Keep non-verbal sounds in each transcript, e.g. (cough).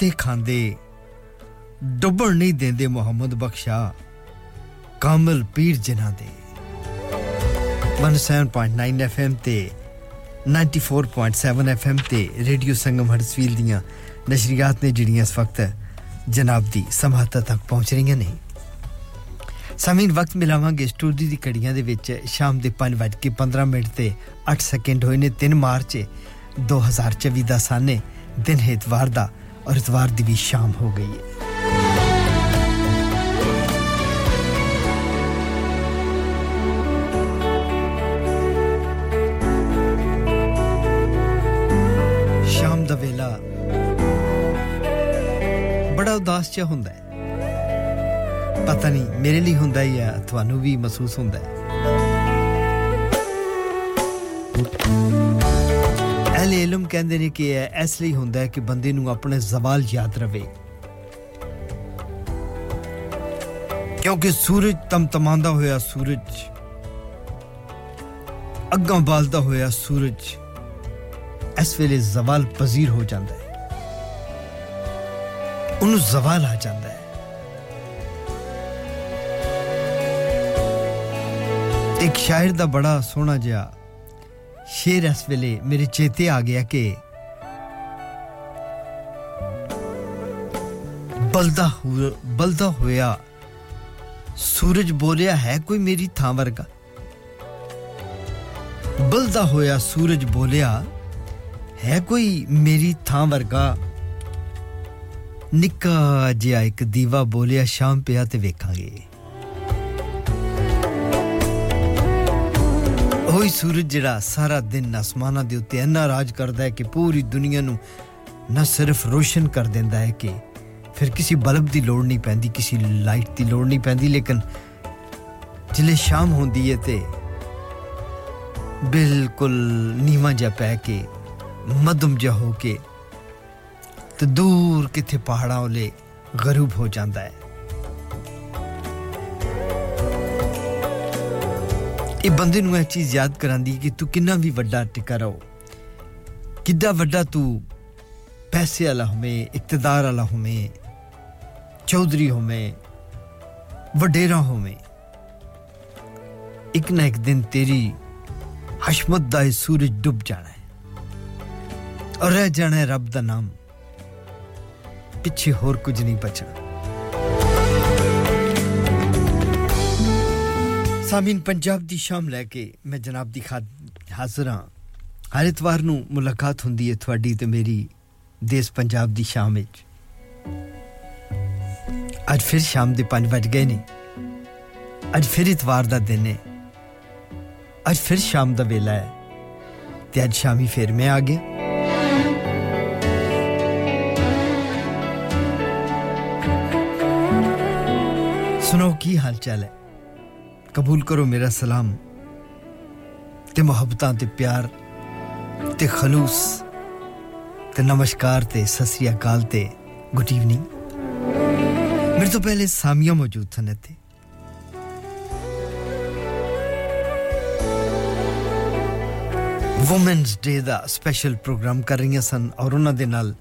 ਮੱਤੇ ਖਾਂਦੇ। ਡੁੱਬਣ ਨਹੀਂ ਦਿੰਦੇ ਮੁਹੰਮਦ ਬਖਸ਼ਾ, ਕਾਮਲ ਪੀਰ ਜਿਨ੍ਹਾਂ ਦੇ। 17.9 FM ਤੇ 94.7 FM ਤੇ ਰੇਡੀਓ ਸੰਗਮ ਹਰਸਵੀਲ ਦੀਆਂ ਨਸ਼ਰੀਆਤ ਨੇ ਜਿਹੜੀਆਂ ਇਸ ਵਕਤ ਜਨਾਬ ਦੀ ਸਮਾਹਤਾ ਤੱਕ ਪਹੁੰਚ ਰਹੀਆਂ ਨੇ। ਸਮੀਨ ਵਕਤ ਮਿਲਾਵਾਂਗੇ ਸਟੂਡੀਓ ਦੀ ਕੜੀਆਂ ਦੇ ਵਿੱਚ। ਸ਼ਾਮ ਦੇ 5:15 ਮਿੰਟ ਤੇ 8 ਸੈਕਿੰਡ ਹੋਏ ਨੇ 3 ਮਾਰਚ 2024 ਦਾ ਸਾਨੇ ਦਿਨ ਹੈ ਇਤਵਾਰ ਦਾ। ਔਰ ਇਤਵਾਰ ਦੀ ਵੀ ਸ਼ਾਮ ਹੋ ਗਈ ਹੈ ਸ਼ਾਮ ਦਾ ਵੇਲਾ ਬੜਾ ਉਦਾਸ ਜਿਹਾ ਹੁੰਦਾ ਹੈ ਪਤਾ ਨਹੀਂ ਮੇਰੇ ਲਈ ਹੁੰਦਾ ਹੀ ਆ ਤੁਹਾਨੂੰ ਵੀ ਮਹਿਸੂਸ ਹੁੰਦਾ ਹੈ ਅਹਲੇ ਇਲਮ ਕਹਿੰਦੇ ਨੇ ਕਿ ਇਹ ਇਸ ਲਈ ਹੁੰਦਾ ਹੈ ਕਿ ਬੰਦੇ ਨੂੰ ਆਪਣੇ ਜ਼ਵਾਲ ਯਾਦ ਰਵੇ ਕਿਉਂਕਿ ਸੂਰਜ ਤਮਤਮਾਂਦਾ ਹੋਇਆ ਸੂਰਜ ਅੱਗਾਂ ਬਾਲਦਾ ਹੋਇਆ ਸੂਰਜ ਇਸ ਵੇਲੇ ਜ਼ਵਾਲ ਪਜ਼ੀਰ ਹੋ ਜਾਂਦਾ ਹੈ ਉਹਨੂੰ ਜ਼ਵਾਲ ਆ ਜਾਂਦਾ ਹੈ ਇੱਕ ਸ਼ਾਇਰ ਦਾ ਬੜਾ ਸੋਹਣਾ ਜਿਹਾ ਸ਼ੇਰ ਇਸ ਵੇਲੇ ਮੇਰੇ ਚੇਤੇ ਆ ਗਿਆ ਕਿ ਬਲਦਾ ਬਲਦਾ ਹੋਇਆ ਸੂਰਜ ਬੋਲਿਆ ਹੈ ਕੋਈ ਮੇਰੀ ਥਾਂ ਵਰਗਾ ਬਲਦਾ ਹੋਇਆ ਸੂਰਜ ਬੋਲਿਆ ਹੈ ਕੋਈ ਮੇਰੀ ਥਾਂ ਵਰਗਾ ਨਿੱਕਾ ਜਿਹਾ ਇੱਕ ਦੀਵਾ ਬੋਲਿਆ ਸ਼ਾਮ ਪਿਆ ਤੇ ਵੇਖਾਂਗੇ ਉਹੀ ਸੂਰਜ ਜਿਹੜਾ ਸਾਰਾ ਦਿਨ ਅਸਮਾਨਾਂ ਦੇ ਉੱਤੇ ਇੰਨਾ ਰਾਜ ਕਰਦਾ ਹੈ ਕਿ ਪੂਰੀ ਦੁਨੀਆ ਨੂੰ ਨਾ ਸਿਰਫ ਰੋਸ਼ਨ ਕਰ ਦਿੰਦਾ ਹੈ ਕਿ ਫਿਰ ਕਿਸੇ ਬਲਬ ਦੀ ਲੋੜ ਨਹੀਂ ਪੈਂਦੀ ਕਿਸੇ ਲਾਈਟ ਦੀ ਲੋੜ ਨਹੀਂ ਪੈਂਦੀ ਲੇਕਿਨ ਜਿਲੇ ਸ਼ਾਮ ਹੁੰਦੀ ਹੈ ਤੇ ਬਿਲਕੁਲ ਨੀਵਾਂ ਜਿਹਾ ਪੈ ਕੇ ਮਧਮ ਜਿਹਾ ਹੋ ਕੇ ਤੇ ਦੂਰ ਕਿਥੇ ਪਹਾੜਾਂ ਉਲੇ ਗਰੂਬ ਹੋ ਜਾਂਦਾ ਹੈ ਇਹ ਬੰਦੇ ਨੂੰ ਇਹ ਚੀਜ਼ ਯਾਦ ਕਰਾਂਦੀ ਕਿ ਤੂੰ ਕਿੰਨਾ ਵੀ ਵੱਡਾ ਟਿਕਾ ਰਹੋ ਕਿੱਡਾ ਵੱਡਾ ਤੂੰ ਪੈਸੇ ਵਾਲਾ ਹੋਵੇਂ ਇਕਤਦਾਰ ਵਾਲਾ ਹੋਵੇਂ ਚੌਧਰੀ ਹੋਵੇਂ ਵਡੇਰਾ ਹੋਵੇਂ ਇੱਕ ਨਾ ਇੱਕ ਦਿਨ ਤੇਰੀ ਹਸ਼ਮਤ ਦਾ ਇਹ ਸੂਰਜ ਡੁੱਬ ਜਾਣਾ ਹੈ ਔਰ ਰਹਿ ਜਾਣਾ ਹੈ ਰੱਬ ਦਾ ਨਾਮ ਪਿੱਛੇ ਹੋਰ ਕੁਝ ਨਹੀਂ ਬਚਣਾ ਸਾਮੀਨ ਪੰਜਾਬ ਦੀ ਸ਼ਾਮ ਲੈ ਕੇ ਮੈਂ ਜਨਾਬ ਦੀ ਖਾਦ ਹਾਜ਼ਰ ਹਾਂ ਹਰ ਇਤਵਾਰ ਨੂੰ ਮੁਲਾਕਾਤ ਹੁੰਦੀ ਹੈ ਤੁਹਾਡੀ ਤੇ ਮੇਰੀ ਦੇਸ਼ ਪੰਜਾਬ ਦੀ ਸ਼ਾਮ ਵਿੱਚ ਅੱਜ ਫਿਰ ਸ਼ਾਮ ਦੇ 5 ਵਜ ਗਏ ਨੇ ਅੱਜ ਫਿਰ ਇਤਵਾਰ ਦਾ ਦਿਨ ਹੈ ਅੱਜ ਫਿਰ ਸ਼ਾਮ ਦਾ ਵੇਲਾ ਹੈ ਤੇ ਅੱਜ ਸ਼ਾਮੀ ਫਿਰ ਮੈਂ ਆ ਗਿਆ ਸੁਣੋ ਕੀ ਹਾਲ ਚਾਲ ਹੈ ਕਬੂਲ ਕਰੋ ਮੇਰਾ ਸਲਾਮ ਤੇ ਮੁਹੱਬਤਾਂ ਤੇ ਪਿਆਰ ਤੇ ਖਲੂਸ ਤੇ ਨਮਸਕਾਰ ਤੇ ਸਤਿ ਅਕਾਲ ਤੇ ਗੁੱਡ ਈਵਨਿੰਗ ਮੇਰੇ ਤੋਂ ਪਹਿਲੇ ਸਾਮੀਆਂ ਮੌਜੂਦ ਸਨ ਇੱਥੇ ਔਮਨਸ ਡੇ ਦਾ ਸਪੈਸ਼ਲ ਪ੍ਰੋਗਰਾਮ ਕਰ ਰਹੀਆਂ ਸਨ ਔਰ ਉਹਨਾਂ ਦੇ ਨਾਲ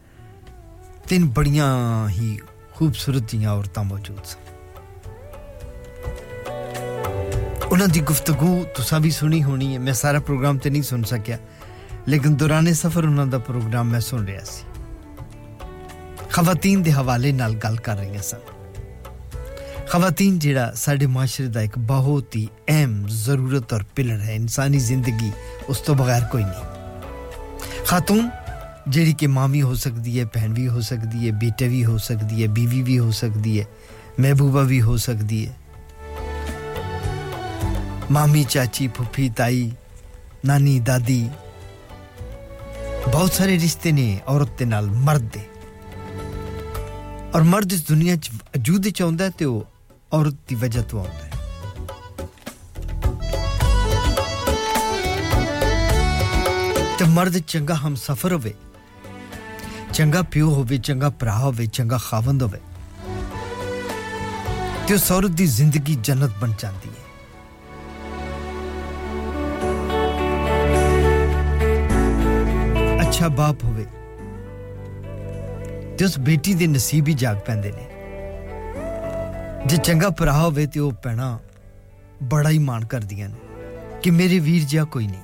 ਤਿੰਨ ਬੜੀਆਂ ਹੀ ਖੂਬਸੂਰਤ ਜੀਆਂ ਔਰਤਾਂ ਮੌਜੂਦ ਸਨ ਉਹਨਾਂ ਦੀ ਗੁਫ਼ਤਗੂ ਤੁਸੀਂ ਵੀ ਸੁਣੀ ਹੋਣੀ ਹੈ ਮੈਂ ਸਾਰਾ ਪ੍ਰੋਗਰਾਮ ਤੇ ਨਹੀਂ ਸੁਣ ਸਕਿਆ ਲੇਕਿਨ ਦੌਰਾਨੇ ਸਫ਼ਰ ਉਹਨਾਂ ਦਾ ਪ੍ਰੋਗਰਾਮ ਮੈਂ ਸੁਣ ਰਿਹਾ ਸੀ ਖਵਾਤੀਨ ਦੇ ਹਵਾਲੇ ਨਾਲ ਗੱਲ ਕਰ ਰਹੀਆਂ ਸਨ ਖਵਾਤੀਨ ਜਿਹੜਾ ਸਾਡੇ ਮਾਸ਼ਰੇ ਦਾ ਇੱਕ ਬਹੁਤ ਹੀ ਅਹਿਮ ਜ਼ਰੂਰਤ ਔਰ ਪਿਲਰ ਹੈ ਇਨਸਾਨੀ ਜ਼ਿੰਦਗੀ ਉਸ ਤੋਂ ਬਗੈਰ ਕੋਈ ਨਹੀਂ ਖਾਤੂਨ ਜਿਹੜੀ ਕਿ ਮਾਂ ਵੀ ਹੋ ਸਕਦੀ ਹੈ ਭੈਣ ਵੀ ਹੋ ਸਕਦੀ ਹੈ ਬੇਟੇ ਵੀ ਹੋ ਸਕਦੀ ਹੈ ਬੀਵੀ ਵੀ ਹੋ ਸਕਦੀ ਹੈ ਮਹਿਬੂਬਾ ਵੀ ਹੋ ਸਕਦੀ ਹੈ ਮਾਮੀ ਚਾਚੀ ਫੁੱਫੀ ਤਾਈ ਨਾਨੀ ਦਾਦੀ ਬਹੁਤ ਸਾਰੇ ਰਿਸ਼ਤੇ ਨੇ ਔਰਤ ਦੇ ਨਾਲ ਮਰਦ ਦੇ ਔਰ ਮਰਦ ਇਸ ਦੁਨੀਆ 'ਚ ਵਜੂਦ 'ਚ ਆਉਂਦਾ ਤੇ ਉਹ ਔਰਤ ਦੀ ਵਜ੍ਹਾ ਤੋਂ ਆਉਂਦਾ ਹੈ ਤੇ ਮਰਦ ਚੰਗਾ ਹਮਸਫਰ ਹੋਵੇ ਚੰਗਾ ਪਿਓ ਹੋਵੇ ਚੰਗਾ ਭਰਾ ਹੋਵੇ ਚੰਗਾ ਖਾਵੰਦ ਹੋਵੇ ਤੇ ਉਸ ਔਰਤ ਦੀ ਜ਼ਿੰਦਗੀ ਜੰਨਤ ਬਣ ਜਾਂਦੀ ਅੱਛਾ ਬਾਪ ਹੋਵੇ ਤੇ ਉਸ ਬੇਟੀ ਦੇ ਨਸੀਬ ਹੀ ਜਾਗ ਪੈਂਦੇ ਨੇ ਜੇ ਚੰਗਾ ਭਰਾ ਹੋਵੇ ਤੇ ਉਹ ਪੈਣਾ ਬੜਾ ਹੀ ਮਾਣ ਕਰਦੀਆਂ ਨੇ ਕਿ ਮੇਰੇ ਵੀਰ ਜਿਹਾ ਕੋਈ ਨਹੀਂ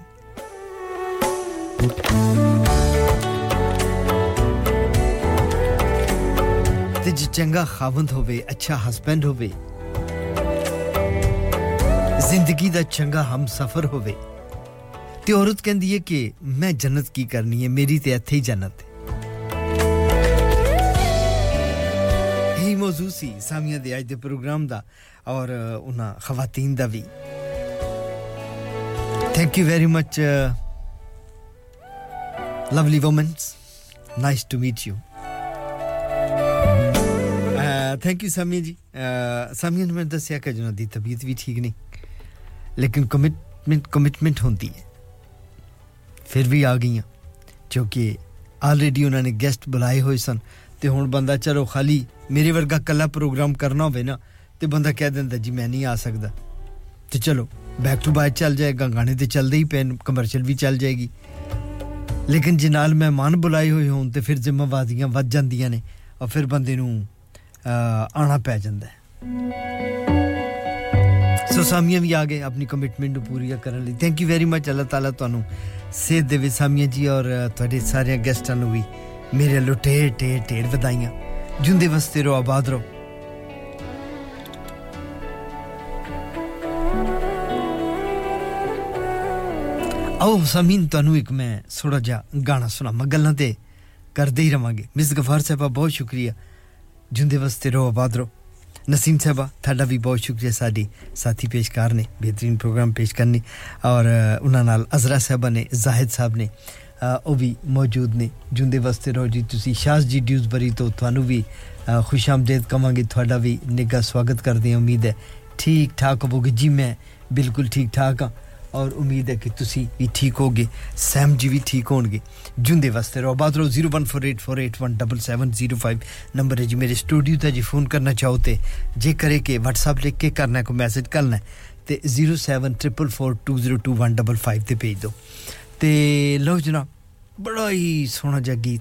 ਤੇ ਜੇ ਚੰਗਾ ਖਾਵੰਦ ਹੋਵੇ ਅੱਛਾ ਹਸਬੰਡ ਹੋਵੇ ਜ਼ਿੰਦਗੀ ਦਾ ਚੰਗਾ ਹਮਸਫਰ ਹੋਵੇ ਤੇ ਔਰਤ ਕਹਿੰਦੀ ਹੈ ਕਿ ਮੈਂ ਜੰਨਤ ਕੀ ਕਰਨੀ ਹੈ ਮੇਰੀ ਤੇ ਇੱਥੇ ਹੀ ਜੰਨਤ ਹੈ ਇਹ ਮੌਜੂ ਸੀ ਸਾਮੀਆਂ ਦੇ ਅੱਜ ਦੇ ਪ੍ਰੋਗਰਾਮ ਦਾ ਔਰ ਉਹਨਾਂ ਖਵਾਤੀਨ ਦਾ ਵੀ thank you very much lovely womens nice to meet you thank you Sami ji Sami ਨੇ ਮੈਨੂੰ ਦੱਸਿਆ ਕਿ ਜਨਾਂ ਦੀ ਤਬੀਅਤ ਵੀ ਠੀਕ ਨਹੀਂ ਲੇਕਿਨ ਕਮਿਟਮੈਂਟ ਕਮਿਟਮੈਂਟ ਹੁੰਦੀ ਹੈ ਫਿਰ ਵੀ ਆ ਗਈਆਂ ਕਿਉਂਕਿ ਆਲਰੇਡੀ ਉਹਨਾਂ ਨੇ ਗੈਸਟ ਬੁਲਾਏ ਹੋਏ ਸਨ ਤੇ ਹੁਣ ਬੰਦਾ ਚਲੋ ਖਾਲੀ ਮੇਰੇ ਵਰਗਾ ਕੱਲਾ ਪ੍ਰੋਗਰਾਮ ਕਰਨਾ ਹੋਵੇ ਨਾ ਤੇ ਬੰਦਾ ਕਹਿ ਦਿੰਦਾ ਜੀ ਮੈਂ ਨਹੀਂ ਆ ਸਕਦਾ ਤੇ ਚਲੋ ਬੈਕ ਟੂ ਬਾਇ ਚੱਲ ਜਾਏਗਾ ਗਾਣੇ ਤੇ ਚੱਲਦੇ ਹੀ ਪੈਨ ਕਮਰਸ਼ੀਅਲ ਵੀ ਚੱਲ ਜਾਏਗੀ ਲੇਕਿਨ ਜੇ ਨਾਲ ਮਹਿਮਾਨ ਬੁਲਾਏ ਹੋਏ ਹੋਣ ਤੇ ਫਿਰ ਜ਼ਿੰਮੇਵਾਰੀਆਂ ਵੱਧ ਜਾਂਦੀਆਂ ਨੇ ਔਰ ਫਿਰ ਬੰਦੇ ਨੂੰ ਆਣਾ ਪੈ ਜਾਂਦਾ ਹੈ ਸੋ ਸਾਮੀਆਂ ਵੀ ਆ ਗਏ ਆਪਣੀ ਕਮਿਟਮੈਂਟ ਨੂੰ ਪੂਰੀ ਕਰਨ ਲਈ ਥੈਂਕ ਯੂ ਵੈਰੀ ਮਚ ਅੱਲਾਹ ਤਾਲਾ ਤੁਹਾਨੂੰ ਸੇਧ ਦੇਵੇ ਸਾਮੀਆਂ ਜੀ ਔਰ ਤੁਹਾਡੇ ਸਾਰੇ ਗੈਸਟਾਂ ਨੂੰ ਵੀ ਮੇਰੇ ਲੁਟੇ ਟੇ ਢੇਰ ਵਧਾਈਆਂ ਜਿੰਦੇ ਵਸਤੇ ਰਹੋ ਆਬਾਦ ਰਹੋ ਆਓ ਸਮੀਨ ਤੁਹਾਨੂੰ ਇੱਕ ਮੈਂ ਥੋੜਾ ਜਿਹਾ ਗਾਣਾ ਸੁਣਾਵਾਂ ਗੱਲਾਂ ਤੇ ਕਰਦੇ ਹੀ ਰਵਾਂਗੇ ਮਿਸ ਗਫਾਰ ਸਾਹਿਬਾ ਬਹੁਤ ਸ਼ੁਕਰੀਆ ਜਿੰਦੇ ਵਸਤੇ ਰਹੋ ਆਬਾਦ ਰਹੋ ਨਸੀਮ ਸਾਹਿਬਾ ਤੁਹਾਡਾ ਵੀ ਬਹੁਤ ਸ਼ੁਕਰੀਆ ਸਾਡੀ ਸਾਥੀ ਪੇਸ਼ਕਾਰ ਨੇ ਬਿਹਤਰੀਨ ਪ੍ਰੋਗਰਾਮ ਪੇਸ਼ ਕਰਨੀ ਔਰ ਉਹਨਾਂ ਨਾਲ ਅਜ਼ਰਾ ਸਾਹਿਬਾ ਨੇ ਜ਼ਾਹਿਦ ਸਾਹਿਬ ਨੇ ਉਹ ਵੀ ਮੌਜੂਦ ਨੇ ਜੁੰਦੇ ਵਸਤੇ ਰਹੋ ਜੀ ਤੁਸੀਂ ਸ਼ਾਸ ਜੀ ਡਿਊਜ਼ਬਰੀ ਤੋਂ ਤੁਹਾਨੂੰ ਵੀ ਖੁਸ਼ਾਮਦੇਦ ਕਵਾਂਗੇ ਤੁਹਾਡਾ ਵੀ ਨਿੱਘਾ ਸਵਾਗਤ ਕਰਦੇ ਹਾਂ ਉਮੀਦ ਹੈ ਠੀਕ ਠਾਕ ਹੋਵੋਗੇ ਜੀ ਮੈਂ ਬਿਲਕੁਲ ਠੀਕ ਠਾਕ ਹਾਂ ਔਰ ਉਮੀਦ ਹੈ ਕਿ ਤੁਸੀਂ ਵੀ ਠੀਕ ਹੋਗੇ ਸੈਮ ਜੀ ਵੀ ਠੀਕ ਹੋਣਗੇ ਜੁੰਦੇ ਵਾਸਤੇ ਰੋ ਬਾਦ ਰੋ 0148417705 ਨੰਬਰ ਹੈ ਜੀ ਮੇਰੇ ਸਟੂਡੀਓ ਤੇ ਜੀ ਫੋਨ ਕਰਨਾ ਚਾਹੋ ਤੇ ਜੇ ਕਰੇ ਕਿ WhatsApp ਲਿਖ ਕੇ ਕਰਨਾ ਕੋ ਮੈਸੇਜ ਕਰਨਾ ਤੇ 07444202155 ਤੇ ਭੇਜ ਦਿਓ ਤੇ ਲਓ ਜਨਾਬ ਬੜਾ ਹੀ ਸੋਹਣਾ ਜਿਹਾ ਗੀਤ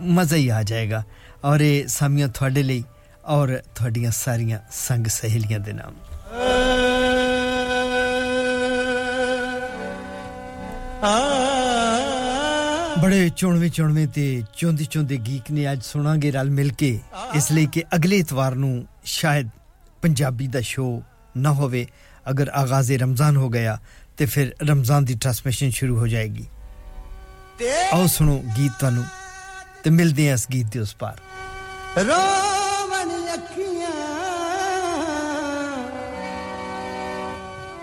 ਮਜ਼ਾ ਹੀ ਆ ਜਾਏਗਾ ਔਰ ਇਹ ਸਾਮੀਆਂ ਤੁਹਾਡੇ ਲਈ ਔਰ ਤੁਹਾਡੀਆਂ ਸਾਰੀਆਂ ਸੰਗ ਸਹੇਲੀਆਂ ਦੇ ਨਾਮ ਬੜੇ ਚੁਣਵੇਂ ਚੁਣਵੇਂ ਤੇ ਚੁੰਦੀ ਚੁੰਦੇ ਗੀਕ ਨੇ ਅੱਜ ਸੁਣਾਂਗੇ ਰਲ ਮਿਲ ਕੇ। ਇਸ ਲਈ ਕਿ ਅਗਲੇ ਇਤਵਾਰ ਨੂੰ ਸ਼ਾਇਦ ਪੰਜਾਬੀ ਦਾ ਸ਼ੋਅ ਨਾ ਹੋਵੇ, ਅਗਰ ਆਗਾਜ਼ ਰਮਜ਼ਾਨ ਹੋ ਗਿਆ ਤੇ ਫਿਰ ਰਮਜ਼ਾਨ ਦੀ ਟ੍ਰਾਂਸਮਿਸ਼ਨ ਸ਼ੁਰੂ ਹੋ ਜਾਏਗੀ। ਆਓ ਸੁਣੋ ਗੀਤ ਤੁਹਾਨੂੰ ਤੇ ਮਿਲਦੇ ਹਾਂ ਇਸ ਗੀਤ ਦੇ ਉਸ ਪਾਰ। ਰੋਵਣ ਅੱਖੀਆਂ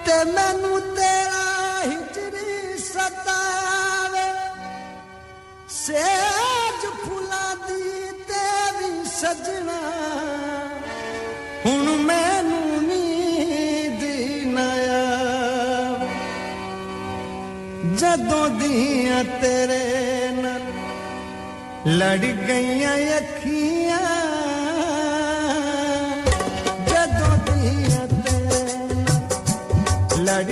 ਤੇ ਮੈਨੂੰ ਤੇਰਾ ਹਿਜਰੀ ਸਤਾਵੇ ਸੇਜ ਫੁੱਲਾਂ ਦੀ ਤੇ ਵੀ ਸਜਣਾ। ਹੁਣ ਮੈਨੂੰ ਨੀਂਦ ਨਾ ਜਦੋਂ ਦੀਆਂ ਤੇਰੇ ਨਾਲ ਲੜ ਗਈਆਂ ਅੱਖੀਆਂ। ਜਦੋਂ ਦੀਆਂ ਤੇਰੇ ਨਾਲ ਲੜ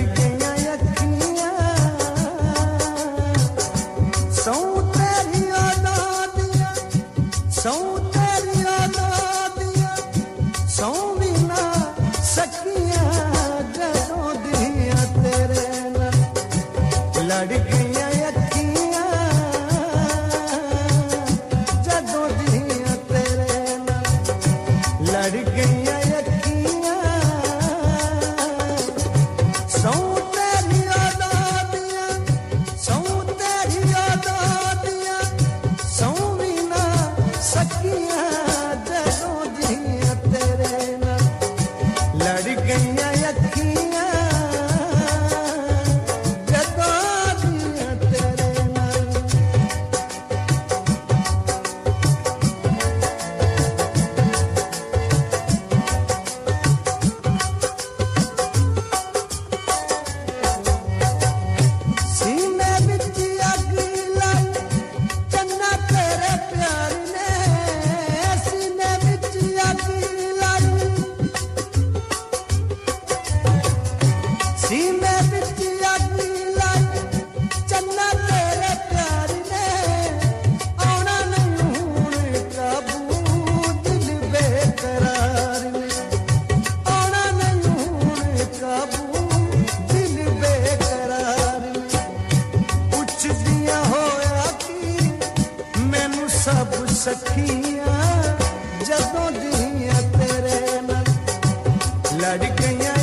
அடிக்கையா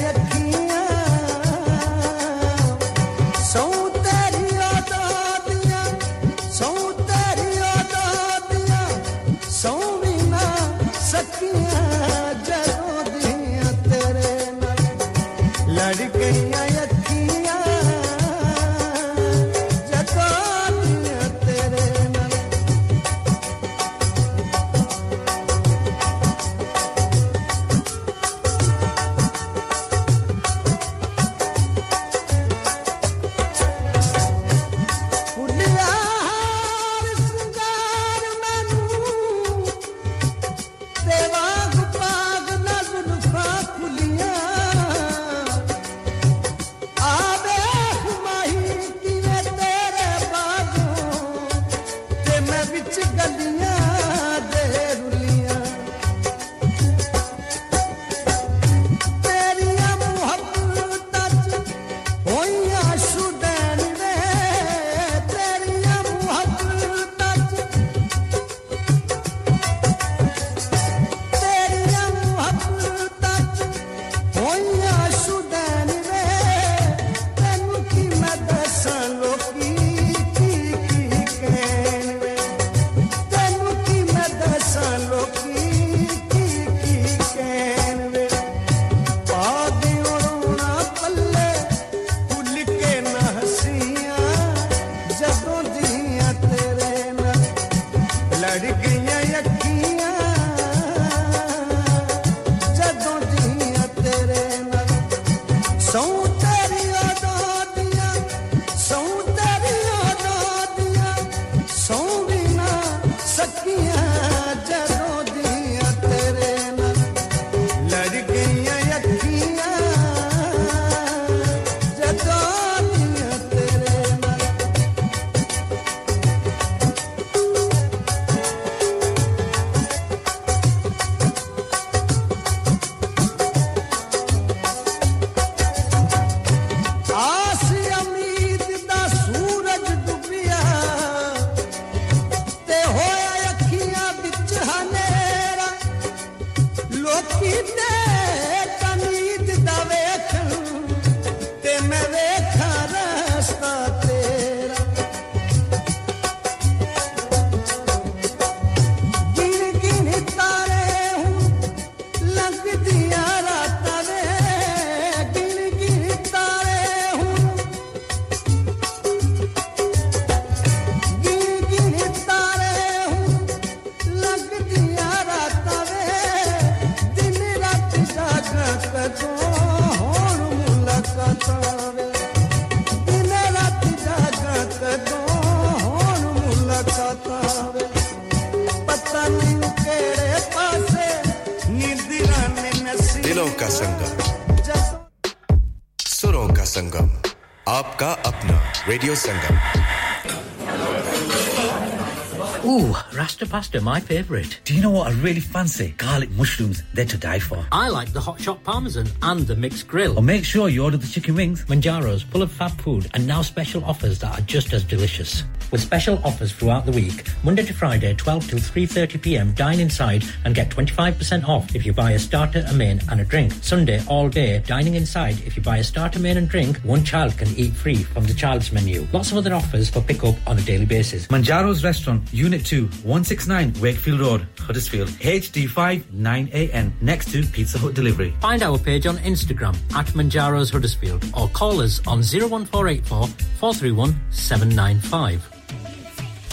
pasta, my favourite. Do you know what I really fancy? Garlic mushrooms, they're to die for. I like the hot shot parmesan and the mixed grill. Or make sure you order the chicken wings. Manjaro's, full of fab food, and now special offers that are just as delicious with special offers throughout the week. Monday to Friday, 12 till 3.30 p.m. Dine inside and get 25% off if you buy a starter, a main and a drink. Sunday, all day, dining inside. If you buy a starter, main and drink, one child can eat free from the child's menu. Lots of other offers for pick up on a daily basis. Manjaro's Restaurant, Unit 2, 169 Wakefield Road, Huddersfield, HD5 9AN, next to Pizza Hut Delivery. Find our page on Instagram at Manjaro's Huddersfield or call us on 01484 431 795.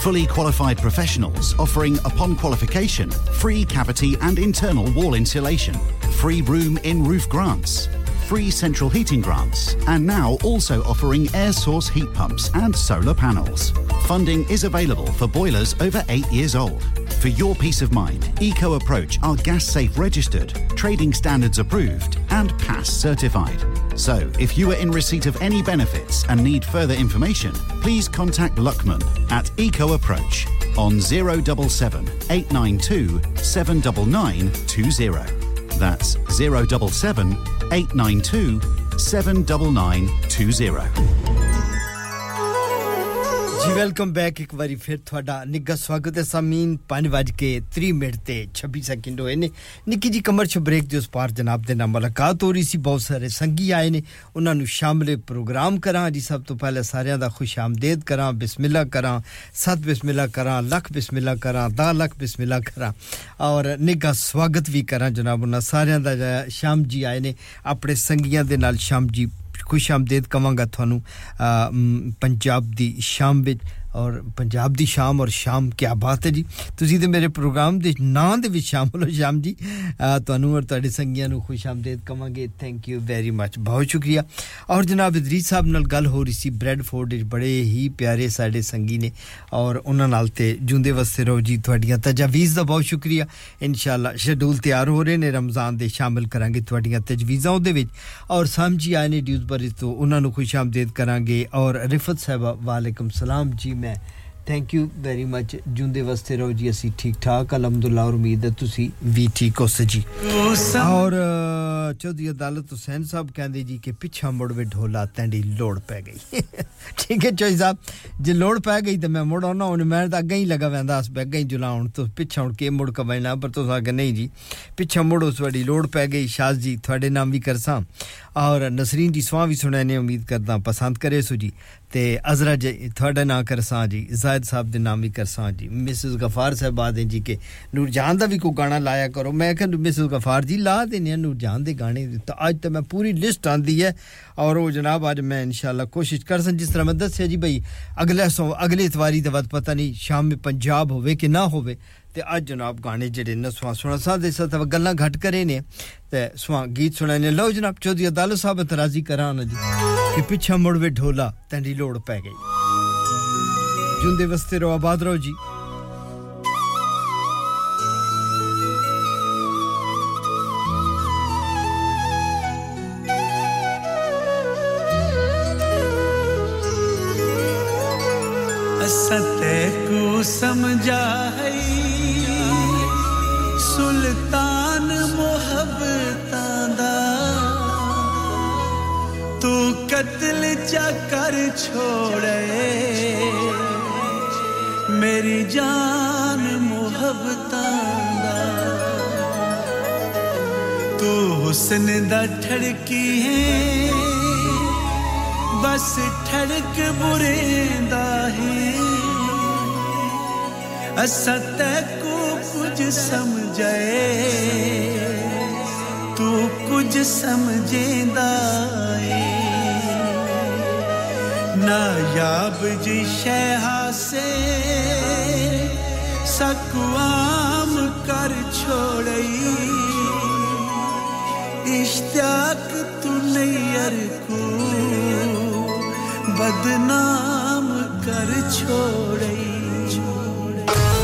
Fully qualified professionals offering upon qualification free cavity and internal wall insulation, free room in roof grants, free central heating grants, and now also offering air source heat pumps and solar panels. Funding is available for boilers over eight years old. For your peace of mind, Eco Approach are gas safe registered, trading standards approved, and PASS certified. So, if you are in receipt of any benefits and need further information, please contact Luckman at Eco Approach on 077 892 79920. That's 077 892 79920. ਜੀ welcome back ਇੱਕ ਵਾਰੀ ਫਿਰ ਤੁਹਾਡਾ ਨਿੱਘਾ ਸਵਾਗਤ ਹੈ ਸਾਮੀਨ 5:30 minute ਤੇ 26 second ਹੋਏ ਨੇ ਨਿੱਕੀ ਜੀ ਕਮਰਸ਼ੀਅਲ ਬ੍ਰੇਕ ਦੇ ਉਸ ਪਾਰ ਜਨਾਬ ਦੇ ਨਾਲ ਮੁਲਾਕਾਤ ਹੋ ਰਹੀ ਸੀ ਬਹੁਤ ਸਾਰੇ ਸੰਗੀ ਆਏ ਨੇ ਉਹਨਾਂ ਨੂੰ ਸ਼ਾਮਲੇ ਪ੍ਰੋਗਰਾਮ ਕਰਾਂ ਜੀ ਸਭ ਤੋਂ ਪਹਿਲੇ ਸਾਰਿਆਂ ਦਾ ਖੁਸ਼ ਆਮਦੇਦ ਕਰਾਂ ਬਿਸਮਿਲ੍ਲਾ ਕਰਾਂ ਸਤ ਬਿਸਮਿਲ੍ਲਾ ਕਰਾਂ ਲੱਖ ਬਿਸਮਿਲ੍ਲਾ ਕਰਾਂ ਦਾ ਲੱਖ ਬਿਸਮਿਲ੍ਲਾ ਕਰਾਂ ਔਰ ਨਿੱਘਾ ਸਵਾਗਤ ਵੀ ਕਰਾਂ ਜਨਾਬ ਉਹਨਾਂ ਸਾਰਿਆਂ ਦਾ ਸ਼ਾਮ ਜੀ ਆਏ ਨੇ ਆਪਣੇ ਸੰਗੀਆਂ ਦੇ ਨਾਲ ਸ਼ਾਮ ਜੀ ਖੁਸ਼ ਆਮਦੇਦ ਕਵਾਂਗਾ ਤੁਹਾਨੂੰ ਪੰਜਾਬ ਦੀ ਸ਼ਾਮ ਵਿੱਚ ਔਰ ਪੰਜਾਬ ਦੀ ਸ਼ਾਮ ਔਰ ਸ਼ਾਮ ਕੀ ਬਾਤ ਹੈ ਜੀ ਤੁਸੀਂ ਤੇ ਮੇਰੇ ਪ੍ਰੋਗਰਾਮ ਦੇ ਨਾਂ ਦੇ ਵਿੱਚ ਸ਼ਾਮਲ ਹੋ ਸ਼ਾਮ ਜੀ ਤੁਹਾਨੂੰ ਔਰ ਤੁਹਾਡੇ ਸੰਗੀਆਂ ਨੂੰ ਖੁਸ਼ ਆਮਦੇਦ ਕਵਾਂਗੇ ਥੈਂਕ ਯੂ ਵੈਰੀ ਮੱਚ ਬਹੁਤ ਸ਼ੁਕਰੀਆ ਔਰ ਜਨਾਬ ਇਦਰੀਸ ਸਾਹਿਬ ਨਾਲ ਗੱਲ ਹੋ ਰਹੀ ਸੀ ਬ੍ਰੈਡਫੋਰਡ ਵਿੱਚ ਬੜੇ ਹੀ ਪਿਆਰੇ ਸਾਡੇ ਸੰਗੀ ਨੇ ਔਰ ਉਹਨਾਂ ਨਾਲ ਤੇ ਜੁੰਦੇ ਵਸਤੇ ਰਹੋ ਜੀ ਤੁਹਾਡੀਆਂ ਤਜਵੀਜ਼ ਦਾ ਬਹੁਤ ਸ਼ੁਕਰੀਆ ਇਨਸ਼ਾਅੱਲਾ ਸ਼ੈਡਿਊਲ ਤਿਆਰ ਹੋ ਰਹੇ ਨੇ ਰਮਜ਼ਾਨ ਦੇ ਸ਼ਾਮਿਲ ਕਰਾਂਗੇ ਤੁਹਾਡੀਆਂ ਤਜਵੀਜ਼ਾਂ ਉਹਦੇ ਵਿੱਚ ਔਰ ਸਮਝੀ ਆਏ ਨੇ ਡਿਊਜ਼ਬਰੀ ਤੋਂ ਉਹਨਾਂ ਨੂੰ ਖੁਸ਼ ਆਮਦੇਦ ਕਰਾਂਗੇ ਔਰ ਰਿਫਤ ਸਾਹਿਬਾ ਵਾਲੇਕਮ ਸਲਾਮ ਜੀ ਮੈਂ ਥੈਂਕ ਯੂ ਵੈਰੀ ਮੱਚ ਜੁੰਦੇ ਵਸਤੇ ਰਹੋ ਜੀ ਅਸੀਂ ਠੀਕ ਠਾਕ ਅਲਹਮਦੁਲਿਲਾ ਔਰ ਉਮੀਦ ਹੈ ਤੁਸੀਂ ਵੀ ਠੀਕ ਹੋ ਸਜੀ ਔਰ ਚੌਧਰੀ ਅਦਾਲਤ ਹੁਸੈਨ ਸਾਹਿਬ ਕਹਿੰਦੇ ਜੀ ਕਿ ਪਿੱਛਾ ਮੁੜ ਵੇ ਢੋਲਾ ਤੈਂਡੀ ਲੋੜ ਪੈ ਗਈ ਠੀਕ ਹੈ ਚੌਧਰੀ ਸਾਹਿਬ ਜੇ ਲੋੜ ਪੈ ਗਈ ਤਾਂ ਮੈਂ ਮੁੜ ਆਉਣਾ ਹੁਣ ਮੈਂ ਤਾਂ ਅੱਗੇ ਹੀ ਲਗਾ ਵੈਂਦਾ ਅਸ ਅੱਗੇ ਹੀ ਜੁਲਾਉਣ ਤੋਂ ਪਿੱਛਾ ਹੁਣ ਕੇ ਮੁੜ ਕਵੈਣਾ ਪਰ ਤੁਸੀਂ ਆਗੇ ਨਹੀਂ ਜੀ ਪਿੱਛਾ ਮੁੜੋ ਤੁਹਾਡੀ ਲੋੜ ਪੈ ਗਈ ਸ਼ਾਜ਼ ਜੀ ਤੁਹਾਡੇ ਨਾਮ ਵੀ ਕਰਸਾਂ ਔਰ ਨਸਰੀਨ ਦੀ ਸਵਾਂ ਵੀ ਸੁਣਾਣੇ ਉਮੀਦ ਕਰਦਾ ਪਸੰਦ ਕਰੇ ਸੋ ਜੀ ਤੇ ਅਜ਼ਰਾ ਜੀ ਤੁਹਾਡਾ ਨਾਂ ਕਰਸਾਂ ਜੀ ਜ਼ਾਇਦ ਸਾਹਿਬ ਦੇ ਨਾਮ ਵੀ ਕਰਸਾਂ ਜੀ ਮਿਸਿਸ ਗਫਾਰ ਸਾਹਿਬ ਆਦੇ ਜੀ ਕਿ ਨੂਰਜਾਨ ਦਾ ਵੀ ਕੋ ਗਾਣਾ ਲਾਇਆ ਕਰੋ ਮੈਂ ਕਿਹਾ ਮਿਸਿਸ ਗਫਾਰ ਜੀ ਲਾ ਦੇਨੇ ਨੂਰਜਾਨ ਦੇ ਗਾਣੇ ਤਾਂ ਅੱਜ ਤਾਂ ਮੈਂ ਪੂਰੀ ਲਿਸਟ ਆਂਦੀ ਹੈ ਔਰ ਉਹ ਜਨਾਬ ਅੱਜ ਮੈਂ ਇਨਸ਼ਾਅੱਲਾ ਕੋਸ਼ਿਸ਼ ਕਰਸਾਂ ਜਿਸ ਤਰ੍ਹਾਂ ਮੈਂ ਦੱਸਿਆ ਜੀ ਭਈ ਅਗਲੇ ਸੋ ਅਗਲੇ ਇਤਵਾਰੀ ਦੇ ਬਾਅਦ ਪਤਾ ਨਹੀਂ ਸ਼ਾਮ ਮੇ ਪੰਜਾਬ ਹੋਵੇ ਕਿ ਨਾ ਹੋਵੇ ਤੇ ਅੱਜ ਜਨਾਬ ਗਾਣੇ ਜਿਹੜੇ ਨਸਵਾ ਸੁਣਾ ਸਾਦੇ ਸਤ ਗੱਲਾਂ ਘਟ ਕਰੇ ਨੇ ਤੇ ਸਵਾ ਗੀਤ ਸੁਣਾਣੇ ਲਓ ਜਨਾਬ ਚੌਧਰੀ ਅਦਾਲਤ ਸਾਹਿਬ ਇਤਰਾਜ਼ੀ ਕਰਾਂ ਨਾ ਜੀ ਕਿ ਪਿੱਛਾ ਮੁੜਵੇ ਢੋਲਾ ਤੈਂਦੀ ਲੋੜ ਪੈ ਗਈ ਜੁੰਦੇ ਵਸਤੇ ਰੋ ਆਬਾਦ ਰਹੋ ਜੀ सते को समझा है सुल्तान मोहब्बत दा। तू कत्ल चा कर छोड़े। मेरी जान मोहब्बत दा। तू हुस्न दा ठड़की है, बस ठड़क बुरेंदा है। असत को कुछ समझे, तू कुछ समझेंदा नायाब जी शहा से सकवाम कर छोड़ई। इश्तियाक तू नैयर को बदनाम कर छोड़ई। मेरी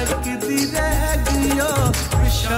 रात तक दी रह गयो पिछा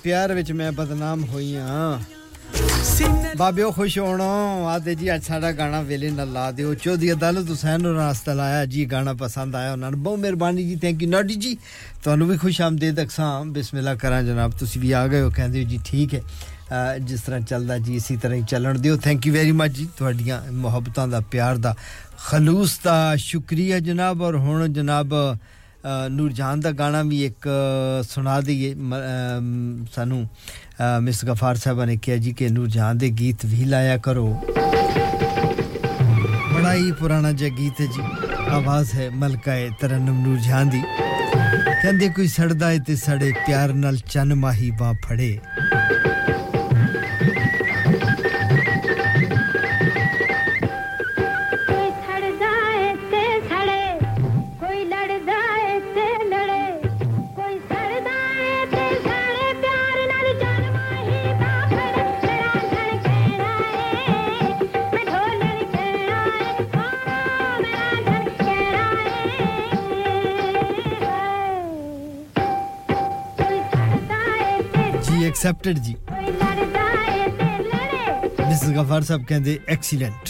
ਪਿਆਰ ਵਿੱਚ ਮੈਂ ਬਦਨਾਮ ਹੋਈ ਹਾਂ सीने ਬਾਬਿਓ ਖੁਸ਼ ਹੋਣੋ ਆਦੇ ਜੀ ਅੱਜ ਸਾਡਾ ਗਾਣਾ ਵੇਲੇ ਨਾਲ ਲਾ ਦਿਓ ਚੌਧਰੀ ਅਦਾਲਤ ਹੁਸੈਨ ਨੂੰ ਰਾਸਤਾ ਲਾਇਆ ਜੀ ਗਾਣਾ ਪਸੰਦ ਆਇਆ ਉਹਨਾਂ ਨੂੰ ਬਹੁਤ ਮਿਹਰਬਾਨੀ ਜੀ ਥੈਂਕ ਯੂ ਨਾਡੀ ਜੀ ਤੁਹਾਨੂੰ ਵੀ ਖੁਸ਼ ਆਮਦੀਦ ਅਕਸਾਂ ਬਿਸਮਿਲ੍ਲਾ ਕਰਾਂ ਜਨਾਬ ਤੁਸੀਂ ਵੀ ਆ ਗਏ ਹੋ ਕਹਿੰਦੇ ਹੋ ਜੀ ਠੀਕ ਹੈ ਅਹ ਜਿਸ ਤਰ੍ਹਾਂ ਚੱਲਦਾ ਜੀ ਇਸੇ ਤਰ੍ਹਾਂ ਹੀ ਚੱਲਣ ਦਿਓ ਥੈਂਕ ਯੂ ਵੈਰੀ ਮਚ ਜੀ ਤੁਹਾਡੀਆਂ ਮੁਹੱਬਤਾਂ ਦਾ ਪਿਆਰ ਦਾ ਖਲੂਸ ਦਾ ਸ਼ੁਕਰੀਆ ਜਨਾਬ ਔਰ ਹੁਣ ਜਨਾਬ ਅ, ਨੂਰਜਾਨ ਦਾ ਗਾਣਾ ਵੀ ਇੱਕ ਅ, ਸੁਣਾ ਦਈਏ ਮ- ਅਮ, ਸਾਨੂੰ ਅ, ਮਿਸ ਗਫਾਰ ਸਾਹਿਬਾ ਨੇ ਕਿਹਾ ਜੀ ਕਿ ਨੂਰਜਾਨ ਦੇ ਗੀਤ ਵੀ ਲਾਇਆ ਕਰੋ ਬੜਾ ਹੀ ਪੁਰਾਣਾ ਜਿਹਾ ਗੀਤ ਹੈ ਜੀ ਆਵਾਜ਼ ਹੈ ਮਲਕਾਏ ਤਰਨਮ ਨੂਰਜਾਨ ਦੀ ਕਹਿੰਦੇ ਕੋਈ ਸੜਦਾ ਏ ਤੇ ਸੜੇ ਪਿਆਰ ਨਾਲ ਚੰਨ ਮਾਹੀ ਬਾਹ ਫੜੇ ਅਕਸੈਪਟਡ ਜੀ ਮਿਸ ਗਫਾਰ ਸਾਹਿਬ ਕਹਿੰਦੇ ਐਕਸੀਲੈਂਟ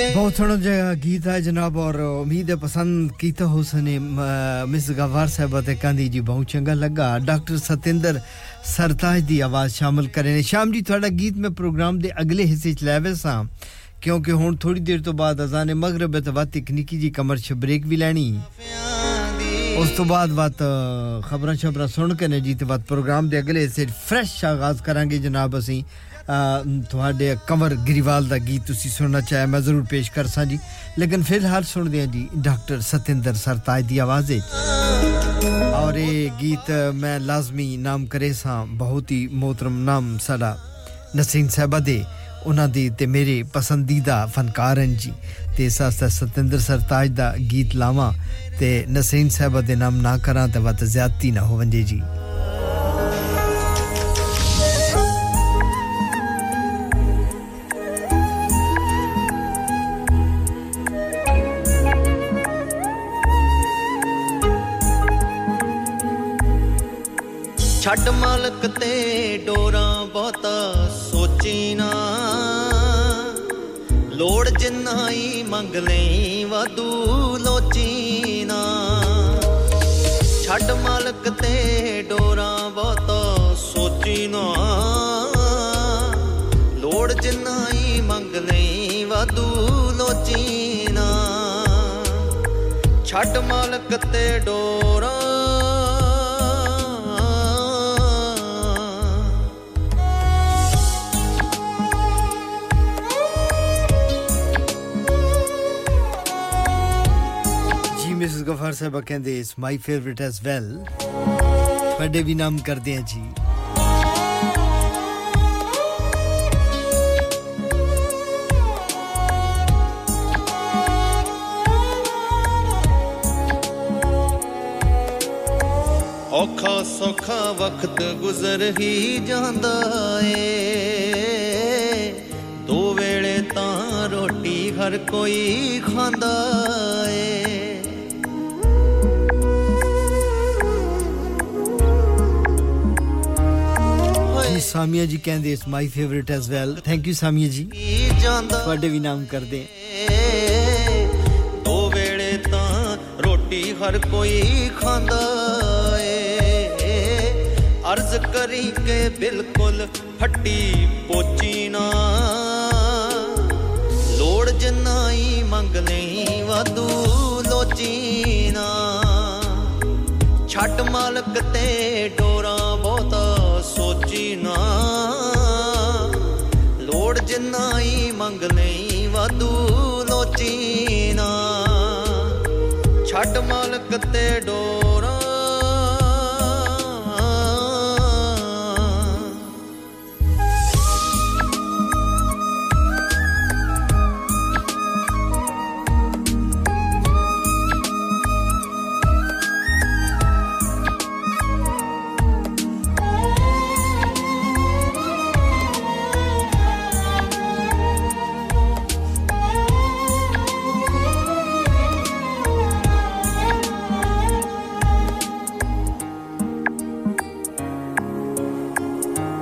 बहुत सोहणो गीत है जनाब, और उम्मीद है पसंद कीता हुसने मिस गवार साहब ते कांदी जी, बहुत चंगा लगा। डॉक्टर सतेंद्र सरताज दी आवाज़ शामिल करे शाम जी थोड़ा गीत में प्रोग्राम दे अगले हिस्से च लेवे सा, क्योंकि हुन थोड़ी देर तो बाद अजान मगरब ते वा तकनीकी जी कमर्शियल ब्रेक भी लेनी उस तो बाद बात खबरें शबरें सुन के ने जी ते बाद प्रोग्राम दे अगले हिस्से फ्रेश आगाज़ करांगे जनाब असी। ਤੁਹਾਡੇ ਕਮਰ ਗਰੀਵਾਲ ਦਾ ਗੀਤ ਤੁਸੀਂ ਸੁਣਨਾ ਚਾਹੇ ਮੈਂ ਜ਼ਰੂਰ ਪੇਸ਼ ਕਰ ਸਾਂ ਜੀ ਲੇਕਿਨ ਫਿਲਹਾਲ ਸੁਣਦੇ ਹਾਂ ਜੀ ਡਾਕਟਰ ਸਤਿੰਦਰ ਸਰਤਾਜ ਦੀ ਆਵਾਜ਼ ਵਿੱਚ ਔਰ ਇਹ ਗੀਤ ਮੈਂ ਲਾਜ਼ਮੀ ਨਾਮ ਕਰੇ ਸਾਂ ਬਹੁਤ ਹੀ ਮੋਹਤਰਮ ਨਾਮ ਸਾਡਾ ਨਸੀਨ ਸਾਹਿਬਾ ਦੇ ਉਹਨਾਂ ਦੀ ਤੇ ਮੇਰੇ ਪਸੰਦੀਦਾ ਫਨਕਾਰ ਹਨ ਜੀ ਤੇ ਸਾਸਾ ਸਤਿੰਦਰ ਸਰਤਾਜ ਦਾ ਗੀਤ ਲਾਵਾਂ ਤੇ ਨਸੀਨ ਸਾਹਿਬਾ ਦੇ ਨਾਮ ਨਾ ਕਰਾਂ ਤੇ ਵਤ ਜ਼ਿਆਦਤੀ ਨਾ ਹੋਵੰਜੇ ਜੀ ਮਾਲਕ ਤੇ ਡੋਰਾਂ ਬਹੁਤਾ ਸੋਚੀ ਨਾ। ਲੋੜ ਜਿੰਨਾ ਹੀ ਮੰਗ ਲਈ ਵਾਦੂ ਲੋਚੀ ਨਾ। ਛੱਡ ਮਾਲਕ ਤੇ ਡੋਰਾਂ ਬਹੁਤਾ ਸੋਚੀ ਨਾ। ਲੋੜ ਜਿੰਨਾ ਹੀ ਮੰਗ ਲਈ ਵਾਦੂ ਲੋਚੀ ਨਾ। ਛੱਡ ਮਾਲਕ ਤੇ ਡੋਰਾਂ ਗਫਰ ਸਾਹਿਬ ਕਹਿੰਦੇ ਇਸ ਮਾਈ ਫੇਵਰਿਟ ਐਸ ਵੈਲ ਤੁਹਾਡੇ ਵੀ ਨਾਮ ਕਰਦੇ ਆ ਜੀ। ਔਖਾ ਸੌਖਾ ਵਕਤ ਗੁਜ਼ਰ ਹੀ ਜਾਂਦਾ ਏ। ਦੋ ਵੇਲੇ ਤਾਂ ਰੋਟੀ ਹਰ ਕੋਈ ਖਾਂਦਾ ਏ। ਸਾਮੀਆ ਜੀ ਕਹਿੰਦੇ is my favourite as well thank you Samia ji. ਤੁਹਾਡੇ ਵੀ ਨਾਮ ਕਰਦੇ ਦੋ ਵੇਲੇ ਤਾਂ ਰੋਟੀ ਹਰ ਕੋਈ ਖਾਂਦਾ ਏ। ਅਰਜ਼ ਕਰੀ ਕੇ ਬਿਲਕੁਲ ਫੱਟੀ ਪੋਚੀ ਨਾ। ਲੋੜ ਜਿੰਨਾ ਹੀ ਮੰਗ ਲਈ ਵਾਦੂ ਲੋਚੀ ਨਾ। ਛੱਡ ਮਾਲਕ ਤੇ ਡੋਰਾਂ ਬਹੁਤਾ ਸੋਚੀ ਨਾ। ਲੋੜ ਜਿੰਨਾ ਹੀ ਮੰਗ ਲਈ ਵਾਦੂ ਲੋਚੀ ਨਾ। ਛੱਡ ਮਾਲਕ ਤੇ ਡੋਰਾਂ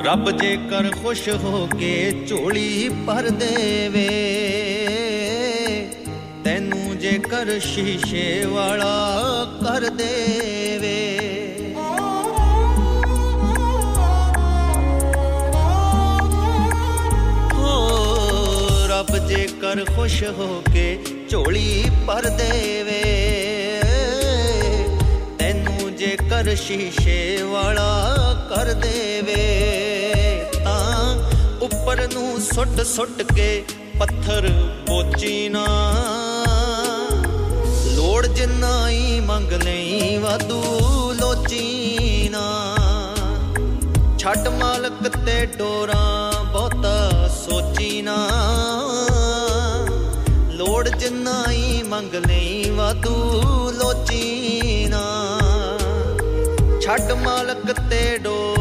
ਰੱਬ ਜੇਕਰ ਖੁਸ਼ ਹੋ ਕੇ ਝੋਲੀ ਭਰ ਦੇਵੇ ਤੈਨੂੰ ਜੇਕਰ ਸ਼ੀਸ਼ੇ ਵਾਲਾ ਕਰ ਦੇਵੇ ਹੋ ਰੱਬ ਜੇਕਰ ਖੁਸ਼ ਹੋ ਕੇ ਝੋਲੀ ਭਰ ਦੇਵੇ ਤੈਨੂੰ ਜੇਕਰ ਸ਼ੀਸ਼ੇ ਵਾਲਾ ਕਰ ਦੇਵੇ ਤਾਂ ਉੱਪਰ ਨੂੰ ਸੁੱਟ ਸੁੱਟ ਕੇ ਪੱਥਰ ਪੋਚੀ ਨਾ। ਲੋੜ ਜਿੰਨਾ ਹੀ ਮੰਗ ਲਈ ਵਾਦੂ ਲੋਚੀ ਨਾ। ਛੱਡ ਮਾਲਕ ਤੇ ਡੋਰਾਂ ਬਹੁਤਾ ਸੋਚੀ ਨਾ। ਲੋੜ ਜਿੰਨਾ ਹੀ ਮੰਗ ਲਈ ਵਾਦੂ ਲੋਚੀ ਨਾ। ਛੱਡ ਮਾਲਕ ਤੇ ਡੋਰਾਂ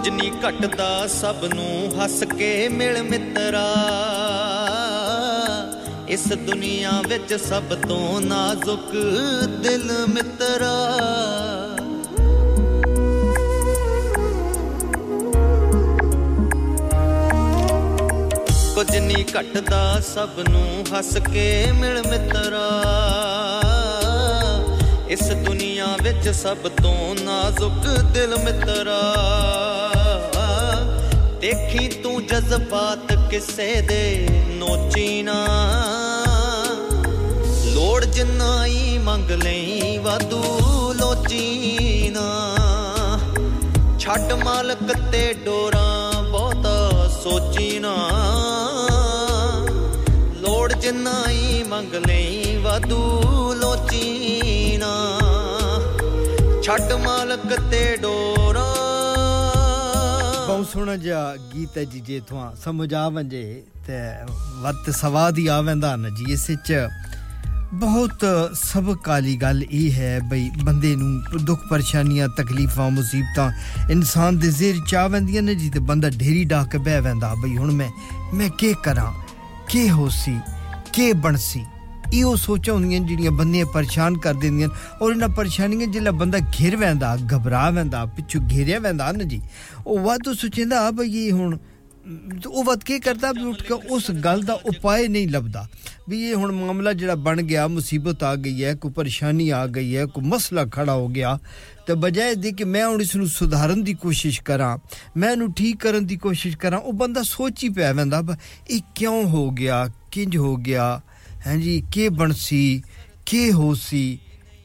ਕੁਝ ਨਹੀਂ ਘਟਦਾ, ਸਭ ਨੂੰ ਹੱਸ ਕੇ ਮਿਲ ਮਿੱਤਰਾ। ਇਸ ਦੁਨੀਆ ਵਿੱਚ ਸਭ ਤੋਂ ਨਾਜ਼ੁਕ ਦਿਲ ਮਿੱਤਰਾ। ਕੁਝ ਨਹੀਂ ਘਟਦਾ, ਸਭ ਨੂੰ ਹੱਸ ਕੇ ਮਿਲ ਮਿੱਤਰਾ। ਇਸ ਦੁਨੀਆ ਵਿੱਚ ਸਭ ਤੋਂ ਨਾਜ਼ੁਕ ਦਿਲ ਮਿੱਤਰਾ। ਦੇਖੀ ਤੂੰ ਜਜ਼ਬਾਤ ਕਿਸੇ ਦੇ ਨੋਚੀ ਨਾ। ਲੋੜ ਜਿੰਨਾ ਹੀ ਮੰਗ ਲਈ ਵਾਧੂ ਲੋਚੀ ਨਾ। ਛੱਡ ਮਾਲਕ ਤੇ ਡੋਰਾਂ ਬਹੁਤਾ ਸੋਚੀ ਨਾ। ਲੋੜ ਜਿੰਨਾ ਹੀ ਮੰਗ ਲਈ ਵਾਧੂ ਲੋਚੀ ਨਾ। ਛੱਡ ਮਾਲਕ ਤੇ ਡੋਰਾਂ ਬਹੁਤ ਸੋਹਣਾ ਜਿਹਾ ਗੀਤ ਹੈ ਜੀ ਜੇ ਤੁਹਾਂ ਸਮਝ ਆ ਵੰਜੇ ਤੇ ਵਤ ਸਵਾਦ ਹੀ ਆਵੰਦਾ ਨਾ ਜੀ ਇਸ ਵਿੱਚ ਬਹੁਤ ਸਬਕ ਵਾਲੀ ਗੱਲ ਇਹ ਹੈ ਬਈ ਬੰਦੇ ਨੂੰ ਦੁੱਖ ਪਰੇਸ਼ਾਨੀਆਂ ਤਕਲੀਫਾਂ ਮੁਸੀਬਤਾਂ ਇਨਸਾਨ ਦੇ ਜ਼ੇਰ ਚ ਆਵੰਦੀਆਂ ਨੇ ਜੀ ਤੇ ਬੰਦਾ ਢੇਰੀ ਡਾ ਕੇ ਬਹਿ ਵੰਦਾ ਬਈ ਹੁਣ ਮੈਂ ਮੈਂ ਕੀ ਕਰਾਂ ਕੀ ਹੋਸੀ ਕੀ ਬਣਸੀ ਇਹੋ ਸੋਚਾਂ ਹੁੰਦੀਆਂ ਜਿਹੜੀਆਂ ਬੰਦੇ ਪਰੇਸ਼ਾਨ ਕਰ ਦਿੰਦੀਆਂ ਔਰ ਇਹਨਾਂ ਪਰੇਸ਼ਾਨੀਆਂ ਜਿਹੜਾ ਬੰਦਾ ਘਿਰ ਵੈਂਦਾ ਘਬਰਾ ਵੈਂਦਾ ਪਿੱਛੋਂ ਘੇਰਿਆ ਵੈਂਦਾ ਨਾ ਜੀ ਉਹ ਵਾਧੂ ਸੋਚਦਾ ਆ ਬਈ ਇਹ ਹੁਣ ਉਹ ਵਤ ਕੀ ਕਰਦਾ ਵੀ ਉੱਠ ਕੇ ਉਸ ਗੱਲ ਦਾ ਉਪਾਅ ਨਹੀਂ ਲੱਭਦਾ ਵੀ ਇਹ ਹੁਣ ਮਾਮਲਾ ਜਿਹੜਾ ਬਣ ਗਿਆ ਮੁਸੀਬਤ ਆ ਗਈ ਹੈ ਕੋਈ ਪਰੇਸ਼ਾਨੀ ਆ ਗਈ ਹੈ ਕੋਈ ਮਸਲਾ ਖੜਾ ਹੋ ਗਿਆ ਤੇ ਬਜਾਏ ਦੇ ਕਿ ਮੈਂ ਹੁਣ ਇਸ ਨੂੰ ਸੁਧਾਰਨ ਦੀ ਕੋਸ਼ਿਸ਼ ਕਰਾਂ ਮੈਂ ਇਹਨੂੰ ਠੀਕ ਕਰਨ ਦੀ ਕੋਸ਼ਿਸ਼ ਕਰਾਂ ਉਹ ਬੰਦਾ ਸੋਚ ਹੀ ਪਿਆ ਵੈਂਦਾ ਇਹ ਕਿਉਂ ਹੋ ਗਿਆ ਕਿੰਜ ਹੋ ਗਿਆ हैं जी, के बनसी, के होसी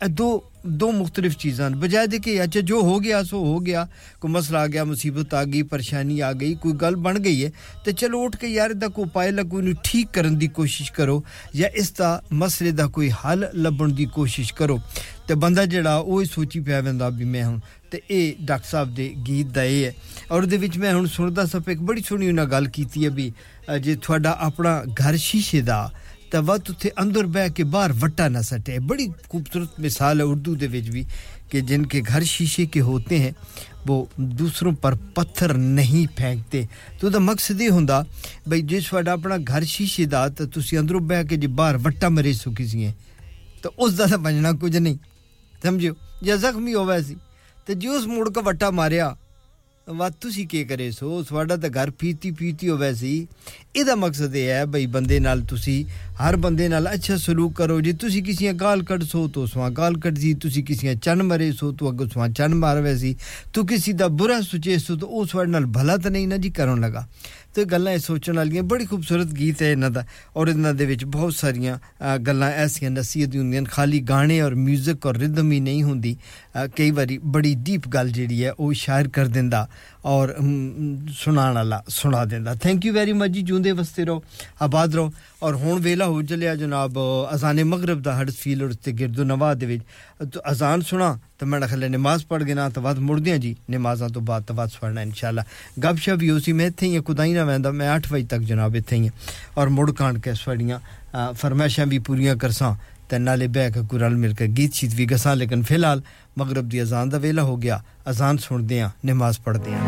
दो दो मुख्तलिफ़ चीज़ा बजाय देखिए अच्छा जो हो गया, सो हो गया, कोई मसला आ गया, मुसीबत आ गई, परेशानी आ गई, कोई गल बन गई है तो चलो उठ के यार को उपाय लगो इन ठीक करने की कोशिश करो, या इसका मसले का कोई हल लभन की कोशिश करो। तो बंदा जड़ा वो ही सोची पाया वह भी मैं हूँ तो ये डॉक्टर साहब के गीत का ये है। और मैं हूँ सुनता सब एक बड़ी सोहनी उन्हें गल की है भी जे थोड़ा अपना घर शीशे का ਤਾਂ ਵਤ ਉੱਥੇ ਅੰਦਰ ਬਹਿ ਕੇ ਬਾਹਰ ਵਟਾ ਨਾ ਸਟੇ बड़ी खूबसूरत मिसाल है उर्दू ਦੇ ਵਿੱਚ ਵੀ कि जिनके घर शीशे के होते हैं वो दूसरों पर पत्थर नहीं फेंकते तो ਉਹਦਾ ਮਕਸਦ ਇਹ ਹੁੰਦਾ ਬਈ ਜੇ ਤੁਹਾਡਾ ਆਪਣਾ ਘਰ ਸ਼ੀਸ਼ੇ ਦਾ ਤਾਂ ਤੁਸੀਂ ਅੰਦਰੋਂ ਬਹਿ ਕੇ ਜੇ ਬਾਹਰ ਵਟਾ ਮਰੇ ਸੋ ਕਿਸੇ ਤਾਂ ਉਸ ਦਾ ਤਾਂ ਬਣਨਾ ਕੁਝ ਨਹੀਂ ਸਮਝਿਓ ਜਾਂ ਜ਼ਖਮੀ ਹੋਵੇ ਸੀ ਤੇ ਜੇ ਉਸ ਮੋੜ ਕੇ ਵਟਾ ਮਾਰਿਆ ਵਾ ਤੁਸੀਂ ਕੀ ਕਰੇ ਸੋ? ਤੁਹਾਡਾ ਤਾਂ ਘਰ ਪੀਤੀ ਪੀਤੀ ਹੋਵੇ ਸੀ। ਇਹਦਾ ਮਕਸਦ ਇਹ ਹੈ ਬਈ ਬੰਦੇ ਨਾਲ ਤੁਸੀਂ, ਹਰ ਬੰਦੇ ਨਾਲ ਅੱਛਾ ਸਲੂਕ ਕਰੋ। ਜੇ ਤੁਸੀਂ ਕਿਸੇ ਗਾਲ ਕੱਢ ਸੋ, ਤੋ ਸਵਾ ਗਾਲ ਕੱਢ ਸੀ। ਤੁਸੀਂ ਕਿਸੇ ਚੰਨ ਮਰੇ ਸੋ, ਤੋ ਅੱਗੋਂ ਸਵਾ ਚੰਨ ਮਾਰਵੇ ਸੀ। ਤੂੰ ਕਿਸੇ ਦਾ ਬੁਰਾ ਸੁਚੇ ਸੋ, ਤੋ ਉਹ ਤੁਹਾਡੇ ਨਾਲ ਭਲਾ ਤਾਂ ਨਹੀਂ ਨਾ ਜੀ ਕਰਨ ਲਗਾ। ਤੇ ਗੱਲਾਂ ਇਹ ਸੋਚਣ ਵਾਲੀਆਂ ਬੜੀ ਖੂਬਸੂਰਤ ਗੀਤ ਹੈ ਇਹਨਾਂ ਦਾ ਔਰ ਇਹਨਾਂ ਦੇ ਵਿੱਚ ਬਹੁਤ ਸਾਰੀਆਂ ਗੱਲਾਂ ਐਸੀਆਂ ਨਸੀਹਤ ਦੀ ਹੁੰਦੀਆਂ ਖਾਲੀ ਗਾਣੇ ਔਰ 뮤직 ਔਰ ਰਿਦਮ ਹੀ ਨਹੀਂ ਹੁੰਦੀ ਕਈ ਵਾਰੀ ਬੜੀ ਡੀਪ ਗੱਲ ਜਿਹੜੀ ਹੈ ਉਹ ਸ਼ਾਇਰ ਕਰ ਦਿੰਦਾ ਔਰ ਸੁਣਾਉਣ ਵਾਲਾ ਸੁਣਾ ਦਿੰਦਾ ਥੈਂਕ ਯੂ ਵੈਰੀ ਮਚ ਜੀ ਜੂੰਦੇ ਵਸਤੇ ਰਹੋ ਆਬਾਦ ਰਹੋ ਔਰ ਹੁਣ ਵੇਲਾ ਹੋ ਚੱਲਿਆ ਜਨਾਬ ਅਜ਼ਾਨ ਮਗਰਬ ਦਾ ਹਡਸਫੀਲ ਔਰ ਤੇ ਗਿਰਦੋ ਨਵਾਹ ਦੇ ਵਿੱਚ ਅਜ਼ਾਨ ਸੁਣਾ ਤਾਂ ਮੈਂ ਖਲੇ ਨਮਾਜ਼ ਪੜ ਗਿਆ ਤਾਂ ਬਾਅਦ ਮੁੜਦਿਆਂ ਜੀ ਨਮਾਜ਼ਾਂ ਤੋਂ ਬਾਅਦ ਤਵਾਤ ਪੜਨਾ ਇਨਸ਼ਾਅੱਲਾ ਗਪਸ਼ਪ ਵੀ ਉਸੇ ਮੈਂ ਇੱਥੇ ਹੀ ਕੁਦਾਈ ਨਾ ਵੈਂਦਾ ਮੈਂ 8 ਵਜੇ ਤੱਕ ਜਨਾਬ ਇੱਥੇ ਹੀ ਔਰ ਮੁੜ ਕਾਂਡ ਕੇ ਸਵੜੀਆਂ ਫਰਮਾਇਸ਼ਾਂ ਵੀ ਪੂਰੀਆਂ ਕਰਸਾਂ ਤੇ ਨਾਲੇ ਬਹਿ ਕੇ ਕੁਰਾਨ ਮਿਲ ਕੇ ਗੀਤ ਸ਼ੀਤ ਵੀ ਗਸਾਂ ਲੇਕਿਨ ਫਿਲਹਾਲ ਮਗਰਬ ਦੀ ਅਜ਼ਾਨ ਦਾ ਵੇਲਾ ਹੋ ਗਿਆ ਅਜ਼ਾਨ ਸੁਣਦੇ ਆ ਨਮਾਜ਼ ਪੜਦੇ ਆ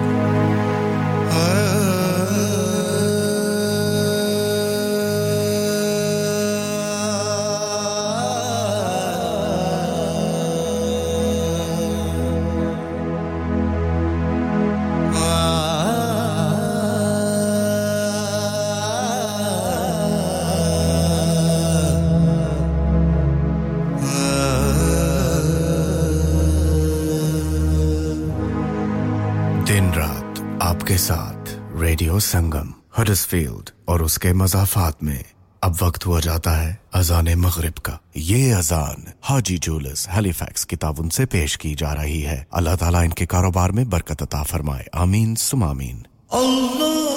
संगम हडसफील्ड और उसके मजाफात में अब वक्त हुआ जाता है अजान मगरब का। ये अजान हाजी जूलस हेलीफैक्स किताब उनसे पेश की जा रही है। अल्लाह ताला इनके कारोबार में बरकत अता फरमाए। आमीन, सुमामीन। अल्लाह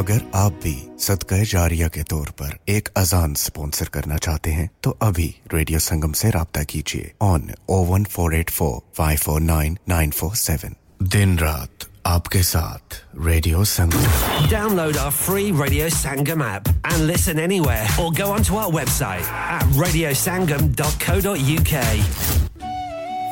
अगर आप भी सदका जारिया के तौर पर एक अजान स्पॉन्सर करना चाहते हैं तो अभी रेडियो संगम से राब्ता कीजिए on O one four eight four five four nine nine four seven दिन रात आपके साथ radio Sangam Download our free Radio Sangam app and listen anywhere or go onto our website at radiosangam.co.uk.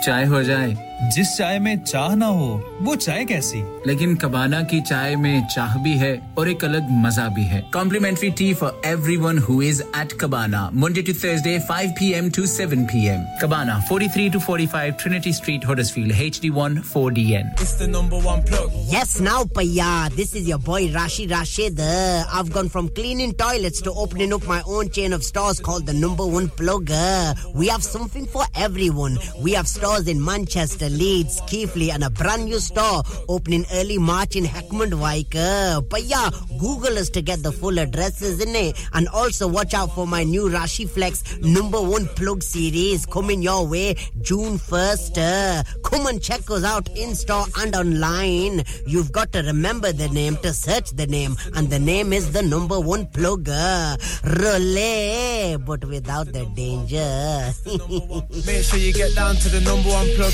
चाय हो जाए जिस चाय में चाह ना हो वो चाय कैसी लेकिन कबाना की चाय में चाह भी है और एक अलग मज़ा भी है complimentary tea for everyone who is at cabana Monday to Thursday 5 PM to 7 PM cabana 43 to 45 Trinity Street Huddersfield HD1 4DN It's the number one plug. Yes, now, Paya. This is your boy Rashi Rashid. Uh, I've gone from cleaning toilets to opening up my own chain of stores called the Number One Plug. Uh, we have something for everyone. We have stores in Manchester, Leeds, Keighley, and a brand new store opening early March in Heckmond Wike. Uh, Paya, Google us to get the full addresses in it. And also watch out for my new Rashi Flex Number One Plug series coming your way June 1st. Uh, come and check us out in store and online. You've got to remember the name to search the name, and the name is the number one plugger. Relay, but without the danger. (laughs) Make sure you get down to the number one plug.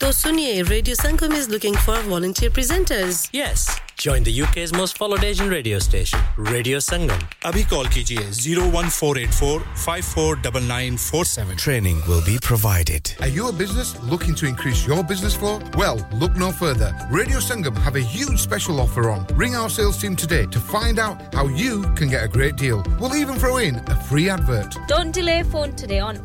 तो सुनिए radio Sangam is looking for volunteer presenters. Yes. Join the UK's most followed Asian radio station, Radio Sangam. Abhi call कीजिए 01484 Training will be provided. Are you a business looking to increase your business flow? Well, look no further. Radio Sangam have a huge special offer on. Ring our sales team today to find out how you can get a great deal. We'll even throw in a free advert. Don't delay phone today on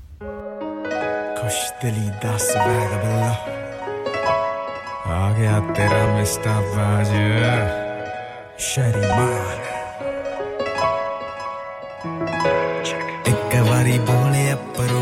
खुश दिली दस bag बल्ला आ गया तेरा mister बाज शरीमान एक बारी बोले अपरो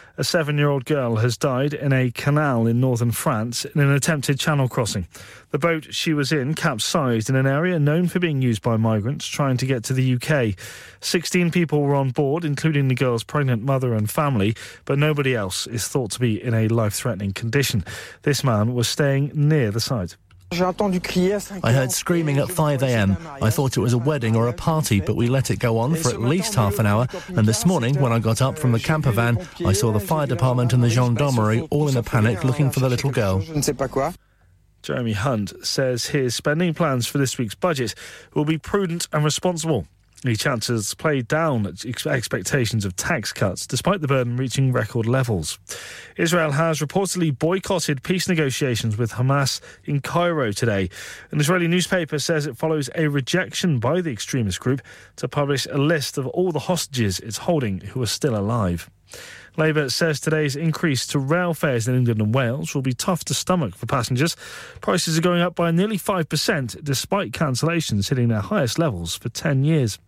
A seven year old girl has died in a canal in northern France in an attempted channel crossing. The boat she was in capsized in an area known for being used by migrants trying to get to the UK. 16 people were on board, including the girl's pregnant mother and family, but nobody else is thought to be in a life threatening condition. This man was staying near the site. I heard screaming at 5 a.m. I thought it was a wedding or a party, but we let it go on for at least half an hour. And this morning, when I got up from the camper van, I saw the fire department and the gendarmerie all in a panic looking for the little girl. Jeremy Hunt says his spending plans for this week's budget will be prudent and responsible. The Chancellor's played down expectations of tax cuts despite the burden reaching record levels. Israel has reportedly boycotted peace negotiations with Hamas in Cairo today. An Israeli newspaper says it follows a rejection by the extremist group to publish a list of all the hostages it's holding who are still alive. Labour says today's increase to rail fares in England and Wales will be tough to stomach for passengers. Prices are going up by nearly 5% despite cancellations hitting their highest levels for 10 years.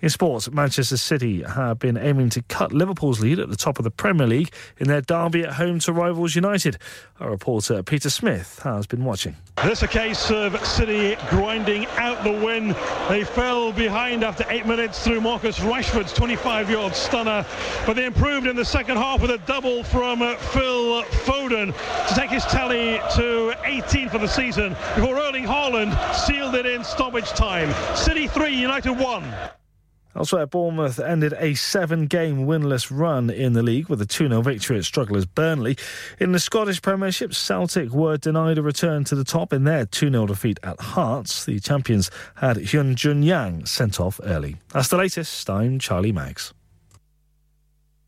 In sports, Manchester City have been aiming to cut Liverpool's lead at the top of the Premier League in their derby at home to rivals United. Our reporter Peter Smith has been watching. This a case of City grinding out the win. They fell behind after eight minutes through Marcus Rashford's 25-yard stunner, but they improved in the second half with a double from Phil Foden to take his tally to 18 for the season before Erling Haaland sealed it in stoppage time. City 3, United 1. Elsewhere, Bournemouth ended a seven game winless run in the league with a 2 0 victory at strugglers Burnley. In the Scottish Premiership, Celtic were denied a return to the top in their 2 0 defeat at Hearts. The champions had Hyun Jun Yang sent off early. That's the latest. I'm Charlie Maggs.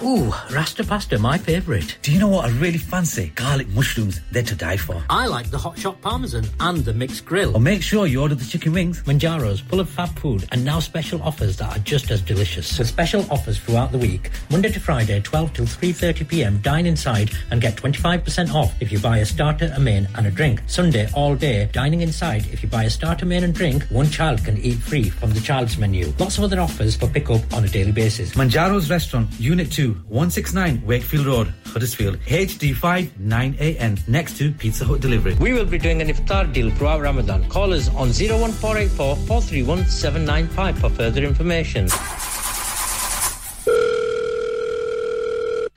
Ooh, Rasta pasta, my favourite. Do you know what I really fancy? Garlic mushrooms, they're to die for. I like the hot shot parmesan and the mixed grill. Or make sure you order the chicken wings. Manjaro's full of fab food and now special offers that are just as delicious. With special offers throughout the week, Monday to Friday, 12 till 3:30 p.m. Dine inside and get 25% off if you buy a starter, a main, and a drink. Sunday all day, dining inside. If you buy a starter, main, and drink, one child can eat free from the child's menu. Lots of other offers for pickup on a daily basis. Manjaro's Restaurant, Unit 2, 169 Wakefield Road, Huddersfield, HD5 9AN, next to Pizza Hut Delivery. We will be doing an iftar deal throughout Ramadan. Call us on 01484 431 795 for further information.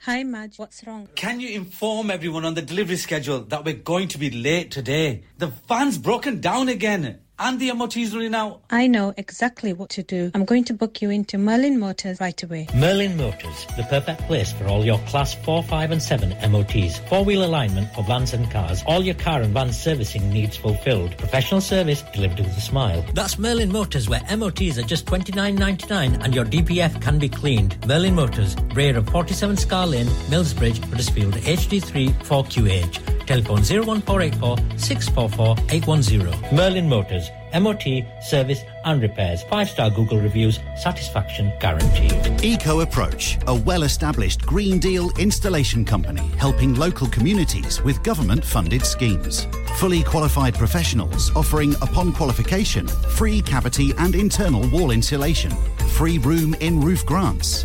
Hi, Madge. What's wrong? Can you inform everyone on the delivery schedule that we're going to be late today? The van's broken down again and the MOT's running out. I know exactly what to do. I'm going to book you into Merlin Motors right away. Merlin Motors, the perfect place for all your class 4, 5 and 7 MOTs. Four-wheel alignment for vans and cars. All your car and van servicing needs fulfilled. Professional service delivered with a smile. That's Merlin Motors where MOTs are just $29.99 and your DPF can be cleaned. Merlin Motors, rear of 47 Scar Lane, Millsbridge, Huddersfield, HD3 4QH. Telephone 01484 644 810. Merlin Motors, MOT, service and repairs. Five star Google reviews, satisfaction guaranteed. Eco Approach, a well established Green Deal installation company helping local communities with government funded schemes. Fully qualified professionals offering, upon qualification, free cavity and internal wall insulation, free room in roof grants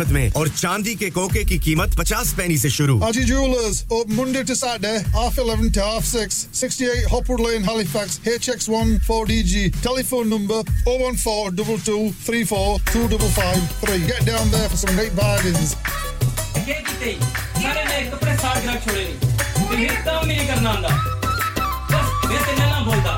कीमत में और चांदी के कोके की कीमत पचास पैनी से शुरू Haji Jewelers, open Monday to Saturday, half 11 to half 6, 68 Hopwood Lane, Halifax, HX1 4DG. Telephone number 014 22 34 2553. Get down there for some great bargains. सारे ने कपड़े साफ़ ग्राहक छोड़े नहीं तुम्हें काम भी नहीं करना आंदा बस मैं तेरे ना बोलता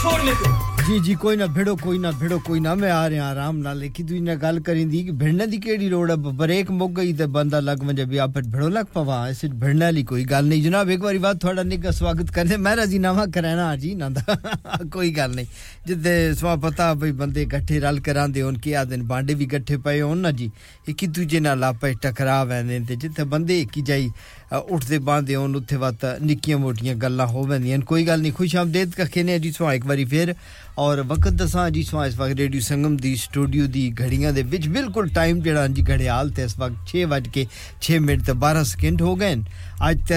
छोड़ ले तू ਜੀ ਜੀ ਕੋਈ ਨਾ ਭਿੜੋ ਕੋਈ ਨਾ ਭਿੜੋ ਕੋਈ ਨਾ ਮੈਂ ਆ ਰਿਹਾ ਆਰਾਮ ਨਾਲ ਲੇਕਿਨ ਤੂੰ ਇਹਨਾਂ ਗੱਲ ਕਰਿੰਦੀ ਕਿ ਭਿੜਨੇ ਦੀ ਕਿਹੜੀ ਲੋੜ ਹੈ ਬ੍ਰੇਕ ਮੁੱਕ ਗਈ ਤੇ ਬੰਦਾ ਲੱਗ ਵਜੇ ਵੀ ਆਪੇ ਭਿੜੋ ਲੱਗ ਪਵਾ ਐਸੇ ਭਿੜਨੇ ਵਾਲੀ ਕੋਈ ਗੱਲ ਨਹੀਂ ਜਨਾਬ ਇੱਕ ਵਾਰੀ ਬਾਅਦ ਤੁਹਾਡਾ ਨਿੱਘਾ ਸਵਾਗਤ ਕਰਦੇ ਮੈਂ ਰਾਜ਼ੀਨਾਮਾ ਕਰਾਣਾ ਜੀ ਨਾ ਦਾ ਕੋਈ ਗੱਲ ਨਹੀਂ ਜਿੱਦੇ ਸਵਾ ਪਤਾ ਬਈ ਬੰਦੇ ਇਕੱਠੇ ਰਲ ਕਰਾਂਦੇ ਹੋਣ ਕੀ ਆਦਨ ਬਾਂਡੇ ਵੀ ਇਕੱਠੇ ਪਏ ਹੋਣ ਨਾ ਜੀ ਇੱਕ ਦੂਜੇ ਨਾਲ ਆਪੇ ਟਕਰਾ ਵੈਂਦੇ ਤੇ ਜਿੱਥੇ ਬੰਦੇ ਇੱਕ ਜਾਈ उठदे बांदे होन उत्थे वक्त निक्कियाँ मोटियाँ गल्लां हो वेंदियाँ कोई गल्ल नहीं खुश आमदेद कखने अजी सवा एक बारी फिर और वक्त दसा अजी सवा इस वक्त रेडियो संगम दी स्टूडियो दी घड़ियाँ दे विच बिल्कुल टाइम जेड़ा जी घड़ियाल ते इस वक्त 6 बज के 6 मिनट ते 12 सेकंड हो गए ਅੱਜ ਤੇ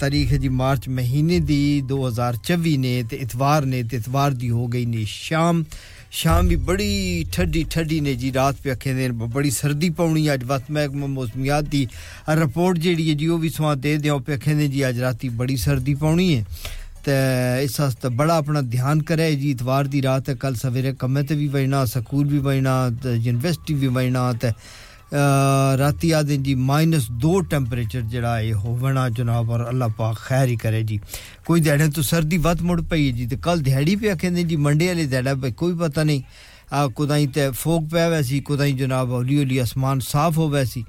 ਤਾਰੀਖ ਹੈ ਜੀ ਮਾਰਚ ਮਹੀਨੇ ਦੀ 2024 ਨੇ ਤੇ ਇਤਵਾਰ ਨੇ ਤੇ ਇਤਵਾਰ ਦੀ ਹੋ ਗਈ ਨੇ ਸ਼ਾਮ ਸ਼ਾਮ ਵੀ ਬੜੀ ਠੱਡੀ ਠੱਡੀ ਨੇ ਜੀ ਰਾਤ ਪੇ ਅੱਖੇ ਨੇ ਬੜੀ ਸਰਦੀ ਪਾਉਣੀ ਅੱਜ ਵਕਤ ਮਹਿਕਮਾ ਮੌਸਮੀਆਤ ਦੀ ਰਿਪੋਰਟ ਜਿਹੜੀ ਹੈ ਜੀ ਉਹ ਵੀ ਸਵਾ ਦੇ ਦਿਓ ਪੇ ਅੱਖੇ ਨੇ ਜੀ ਅੱਜ ਰਾਤੀ ਬੜੀ ਸਰਦੀ ਪਾਉਣੀ ਹੈ ਤੇ ਇਸ ਵਾਸਤੇ ਬੜਾ ਆਪਣਾ ਧਿਆਨ ਕਰੇ ਜੀ ਇਤਵਾਰ ਦੀ ਰਾਤ ਕੱਲ ਸਵੇਰੇ ਕੰਮੇ ਤੇ ਵੀ ਵਜਣਾ ਸਕੂਲ ਵੀ ਵਜਣਾ ਤੇ ਯੂਨੀਵਰਸਿਟੀ ਵੀ ਵਜਣਾ ਤੇ ਰਾਤੀ ਆ ਦਿਨ ਜੀ -2 ਟੈਂਪਰੇਚਰ ਜਿਹੜਾ ਇਹ ਹੋਵਣਾ ਜਨਾਬ ਔਰ ਅੱਲਾਹ ਪਾਕ ਖੈਰ ਹੀ ਕਰੇ ਜੀ ਕੋਈ ਦਿਹਾੜੇ ਤੋਂ ਸਰਦੀ ਵੱਧ ਮੁੜ ਪਈ ਜੀ ਤੇ ਕੱਲ ਦਿਹਾੜੀ ਪਿਆ ਕਹਿੰਦੇ ਜੀ ਮੰਡੇ ਵਾਲੇ ਦਿਹਾੜਾ ਕੋਈ ਪਤਾ ਨਹੀਂ ਆ ਕੁਦਾਈ ਤੇ ਫੋਕ ਪਿਆ ਵੈਸੀ ਕੁਦਾਈ ਜਨਾਬ ਹੌਲੀ ਹੌਲੀ ਅਸਮਾਨ ਸਾਫ਼ ਹੋ ਵੈਸੀ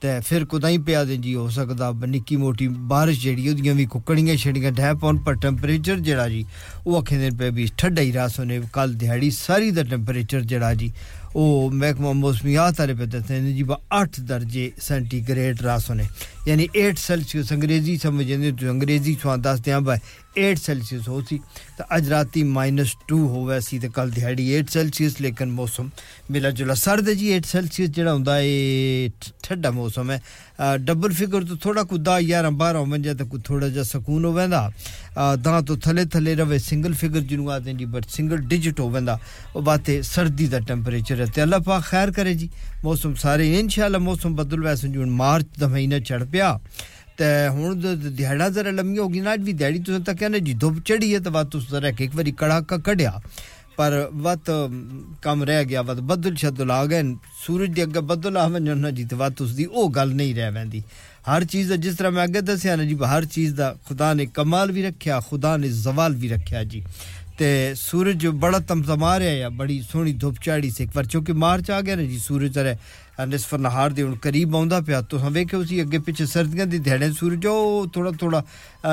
ਤੇ ਫਿਰ ਕੁਦਾਈ ਪਿਆ ਦੇ ਜੀ ਹੋ ਸਕਦਾ ਨਿੱਕੀ ਮੋਟੀ ਬਾਰਿਸ਼ ਜਿਹੜੀ ਉਹਦੀਆਂ ਵੀ ਕੁੱਕੜੀਆਂ ਛੜੀਆਂ ਢਹਿ ਪਾਉਣ ਪਰ ਟੈਂਪਰੇਚਰ ਜਿਹੜਾ ਜੀ ਉਹ ਅੱਖੇ ਦੇ ਪੇ ਵੀ ਠੰਡਾ ਹੀ ਰਾਸ ਹੋਣੇ ਕੱਲ ਦਿਹਾੜੀ ਸਾਰੀ ਦਾ ਟੈਂਪਰੇਚਰ ਜਿਹੜਾ ਜੀ ਉਹ ਮਹਿਕਮਾ ਮੌਸਮੀਆਤ ਵਾਲੇ पे ਦੱਸਦੇ ਨੇ ਜੀ 8 ਦਰਜੇ ਸੈਂਟੀਗ੍ਰੇਡ ਰਾਸ ਹੋਣੇ ਯਾਨੀ 8 ਸੈਲਸੀਅਸ ਅੰਗਰੇਜ਼ੀ ਸਮਝਦੇ ਤੇ ਅੰਗਰੇਜ਼ੀ ਚੋਂ ਦੱਸਦੇ ਆ ਬਈ एट सेल्सियस होसी तो अज राती माइनस टू होवैसी तो कल दिहाड़ी एट सेल्सियस, लेकिन मौसम मिला जुला सर्द जी, एट सेल्सियस जोड़ा होंगे ठंडा मौसम है। डबल फिगर तो थोड़ा कुछ दह यारह बारह होवन जाए तो कुछ थोड़ा जहा सुकून होवेंदा। दां तो थले थले रवे, सिंगल फिगर जिनू आते जी बट सिंगल डिजिट हो और बातें सर्दी का टेम्परेचर है। तो अल्लाह पाक खैर करे जी। मौसम सारे इन मौसम बदल वैसे हूँ मार्च का महीना चढ़ पाया ਤੇ ਹੁਣ ਦਿਹਾੜਾ ਜ਼ਰਾ ਲੰਮੀ ਹੋ ਗਈ ਨਾ ਅੱਜ ਵੀ ਦਿਹਾੜੀ ਤੁਸੀਂ ਤਾਂ ਕਹਿੰਦੇ ਜੀ ਧੁੱਪ ਚੜੀ ਹੈ ਤਾਂ ਬਾਤ ਤੁਸੀਂ ਜ਼ਰਾ ਇੱਕ ਵਾਰੀ ਕੜਾਕਾ ਕਢਿਆ ਪਰ ਵਤ ਕੰਮ ਰਹਿ ਗਿਆ ਵਤ ਬੱਦਲ ਛੱਦਲ ਆ ਗਏ ਸੂਰਜ ਦੇ ਅੱਗੇ ਬੱਦਲ ਆ ਵੰਜਣ ਨਾ ਜੀ ਤੇ ਵਤ ਉਸ ਦੀ ਉਹ ਗੱਲ ਨਹੀਂ ਰਹਿ ਵੈਂਦੀ ਹਰ ਚੀਜ਼ ਦਾ ਜਿਸ ਤਰ੍ਹਾਂ ਮੈਂ ਅੱਗੇ ਦੱਸਿਆ ਨਾ ਜੀ ਹਰ ਚੀਜ਼ ਦਾ ਖੁਦਾ ਨੇ ਕਮਾਲ ਵੀ ਰੱਖਿਆ ਖੁਦਾ ਨੇ ਜ਼ਵਾਲ ਵੀ ਰੱਖਿਆ ਜੀ ਤੇ ਸੂਰਜ ਬੜਾ ਤਮਤਮਾ ਰਿਹਾ ਆ ਬੜੀ ਸੋਹਣੀ ਧੁੱਪ ਚਾੜੀ ਸੀ ਇੱਕ ਵਾਰ ਕਿਉਂਕਿ ਮਾਰਚ ਆ ਗਿਆ ਨਾ ਜੀ ਸੂਰਜ ਰੇ ਨਿਸਫ ਨਹਾਰ ਦੇ ਹੁਣ ਕਰੀਬ ਆਉਂਦਾ ਪਿਆ ਤੁਸੀਂ ਵੇਖਿਓ ਸੀ ਅੱਗੇ ਪਿੱਛੇ ਸਰਦੀਆਂ ਦੀ ਦਿਹਾੜੇ ਸੂਰਜ ਉਹ ਥੋੜਾ ਥੋੜਾ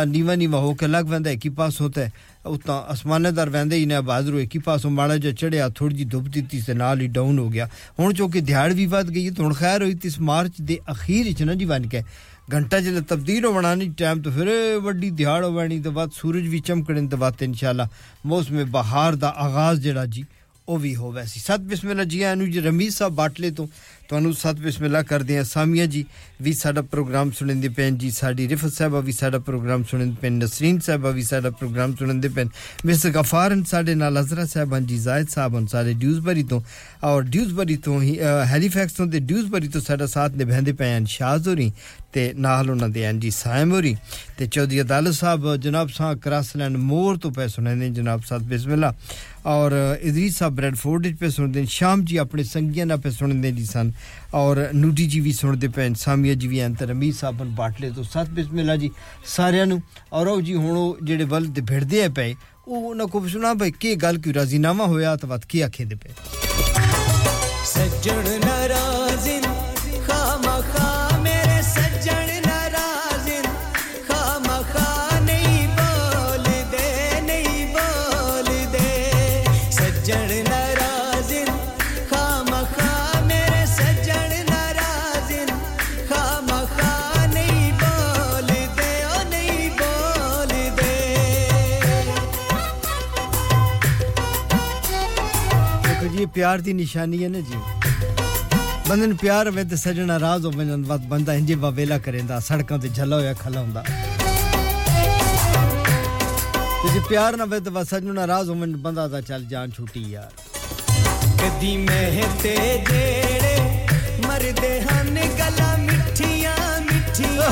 ਨੀਵਾ ਨੀਵਾ ਹੋ ਕੇ ਲੱਗ ਪੈਂਦਾ ਇੱਕ ਹੀ ਪਾਸ ਹੁੰਦਾ ਉਤਾਂ ਅਸਮਾਨੇਦਾਰ ਵੰਦੇ ਹੀ ਨੇ ਬਾਜ਼ਰੋ ਇੱਕ ਹੀ ਪਾਸੋਂ ਮਾੜਾ ਜਿਹਾ ਚੜਿਆ ਥੋੜੀ ਜੀ ਧੁੱਪ ਦਿੱਤੀ ਤੇ ਨਾਲ ਹੀ ਡਾਊਨ ਹੋ ਗਿਆ ਹੁਣ ਚੋਂ ਕਿ ਦਿਹਾੜ ਵੀ ਵੱਧ ਗਈ ਤੇ ਹੁਣ ਖੈਰ ਹੋਈ ਤਿਸ ਮਾਰਚ ਦੇ ਅਖੀਰ ਵਿੱਚ ਨਾ ਜੀ ਬਣ ਕੇ घंटा जिले तब्दील हो बनानी टाइम तो फिर वड्डी दिहाड़ हो बनी तो बाद सूरज भी चमकने तो बाद इंशाल्लाह मौसम बहार दा आगाज जेड़ा जी ਉਹ ਵੀ ਹੋਵੇ ਸੀ ਸਤ ਬਿਸਮਿਲ੍ਲਾ ਜੀ ਆਨੂੰ ਜੀ ਰਮੀਜ਼ ਸਾਹਿਬ ਬਾਟਲੇ ਤੋਂ ਤੁਹਾਨੂੰ ਸਤ ਬਿਸਮਿਲ੍ਲਾ ਕਰਦੇ ਆ ਸਾਮੀਆਂ ਜੀ ਵੀ ਸਾਡਾ ਪ੍ਰੋਗਰਾਮ ਸੁਣਦੇ ਪੈਣ ਜੀ ਸਾਡੀ ਰਿਫਤ ਸਾਹਿਬਾ ਵੀ ਸਾਡਾ ਪ੍ਰੋਗਰਾਮ ਸੁਣਦੇ ਪੈਣ ਨਸਰੀਨ ਸਾਹਿਬਾ ਵੀ ਸਾਡਾ ਪ੍ਰੋਗਰਾਮ ਸੁਣਦੇ ਪੈਣ ਮਿਸਟਰ ਗਫਾਰਨ ਸਾਡੇ ਨਾਲ ਹਜ਼ਰਤ ਸਾਹਿਬਾਨ ਜੀ ਜ਼ਾਇਦ ਸਾਹਿਬਾਨ ਸਾਡੇ ਡਿਊਜ਼ਬਰੀ ਤੋਂ ਔਰ ਡਿਊਜ਼ਬਰੀ ਤੋਂ ਹੀ ਹੈਲੀਫੈਕਸ ਤੋਂ ਤੇ ਡਿਊਜ਼ਬਰੀ ਤੋਂ ਸਾਡਾ ਸਾਥ ਨਿਭਾਉਂਦੇ ਪਏ ਹਨ ਸ਼ਾਹਜ਼ੋਰੀ ਤੇ ਨਾਲ ਉਹਨਾਂ ਦੇ ਹਨ ਜੀ ਸਾਇਮੋਰੀ ਤੇ ਚੌਧਰੀ ਅਦਾਲਤ ਸਾਹਿਬ ਜਨਾਬ ਸਾਹ ਕਰਾਸਲੈਂਡ ਮੋਰ ਤੋਂ ਪੈ ਸੁਣਦੇ ਜਨਾਬ ਸਾਥ ਬਿਸਮਿਲ੍ਲਾ और इदरीस साहब ब्रेडफोर्ड पे सुनते शाम जी अपने संगियां ना पे सुनते जी सन और ਨੂਡੀ ਜੀ ਵੀ ਸੁਣਦੇ ਪੈਣ ਸਾਮੀਆ ਜੀ ਵੀ ਹਨ ਤੇ ਰਮੀਜ਼ ਸਾਹਿਬਨ ਬਾਟਲੇ ਤੋਂ ਸਤ ਬਿਸਮਿਲ੍ਲਾ ਜੀ ਸਾਰਿਆਂ ਨੂੰ ਔਰ ਉਹ ਜੀ ਹੁਣ ਉਹ ਜਿਹੜੇ ਵੱਲ ਤੇ ਭਿੜਦੇ ਆ ਪਏ ਉਹ ਉਹਨਾਂ ਕੋ ਸੁਣਾ ਭਾਈ ਕੀ ਗੱਲ ਕਿਉਂ ਰਾਜ਼ੀਨਾਮਾ ਹੋਇਆ ਤਾਂ ਵਤ ਕੀ ਆਖੇ ਦੇ ਪਏ ਸੱਜਣ ਨਾਰਾਜ਼ਿਨ ਜੀ ਪਿਆਰ ਦੀ ਨਿਸ਼ਾਨੀ ਹੈ ਨਾ ਜੀ ਬੰਦਨ ਪਿਆਰ ਹੋਵੇ ਤੇ ਸਜਣਾ ਰਾਜ਼ ਹੋ ਵੰਜਨ ਵਤ ਬੰਦਾ ਇੰਜੇ ਬਾਵੇਲਾ ਕਰੇਂਦਾ ਸੜਕਾਂ ਤੇ ਝੱਲਾ ਹੋਇਆ ਖਲਾ ਹੁੰਦਾ ਜੇ ਪਿਆਰ ਨਾ ਹੋਵੇ ਤੇ ਵਸ ਸਜਣਾ ਰਾਜ਼ ਹੋ ਵੰਜਨ ਬੰਦਾ ਦਾ ਚੱਲ ਜਾਨ ਛੁੱਟੀ ਯਾਰ ਕਦੀ ਮਹਿ ਤੇ ਜਿਹੜੇ ਮਰਦੇ ਹਨ ਗਲਾ ਮਿੱਠੀਆਂ ਮਿੱਠੀਆਂ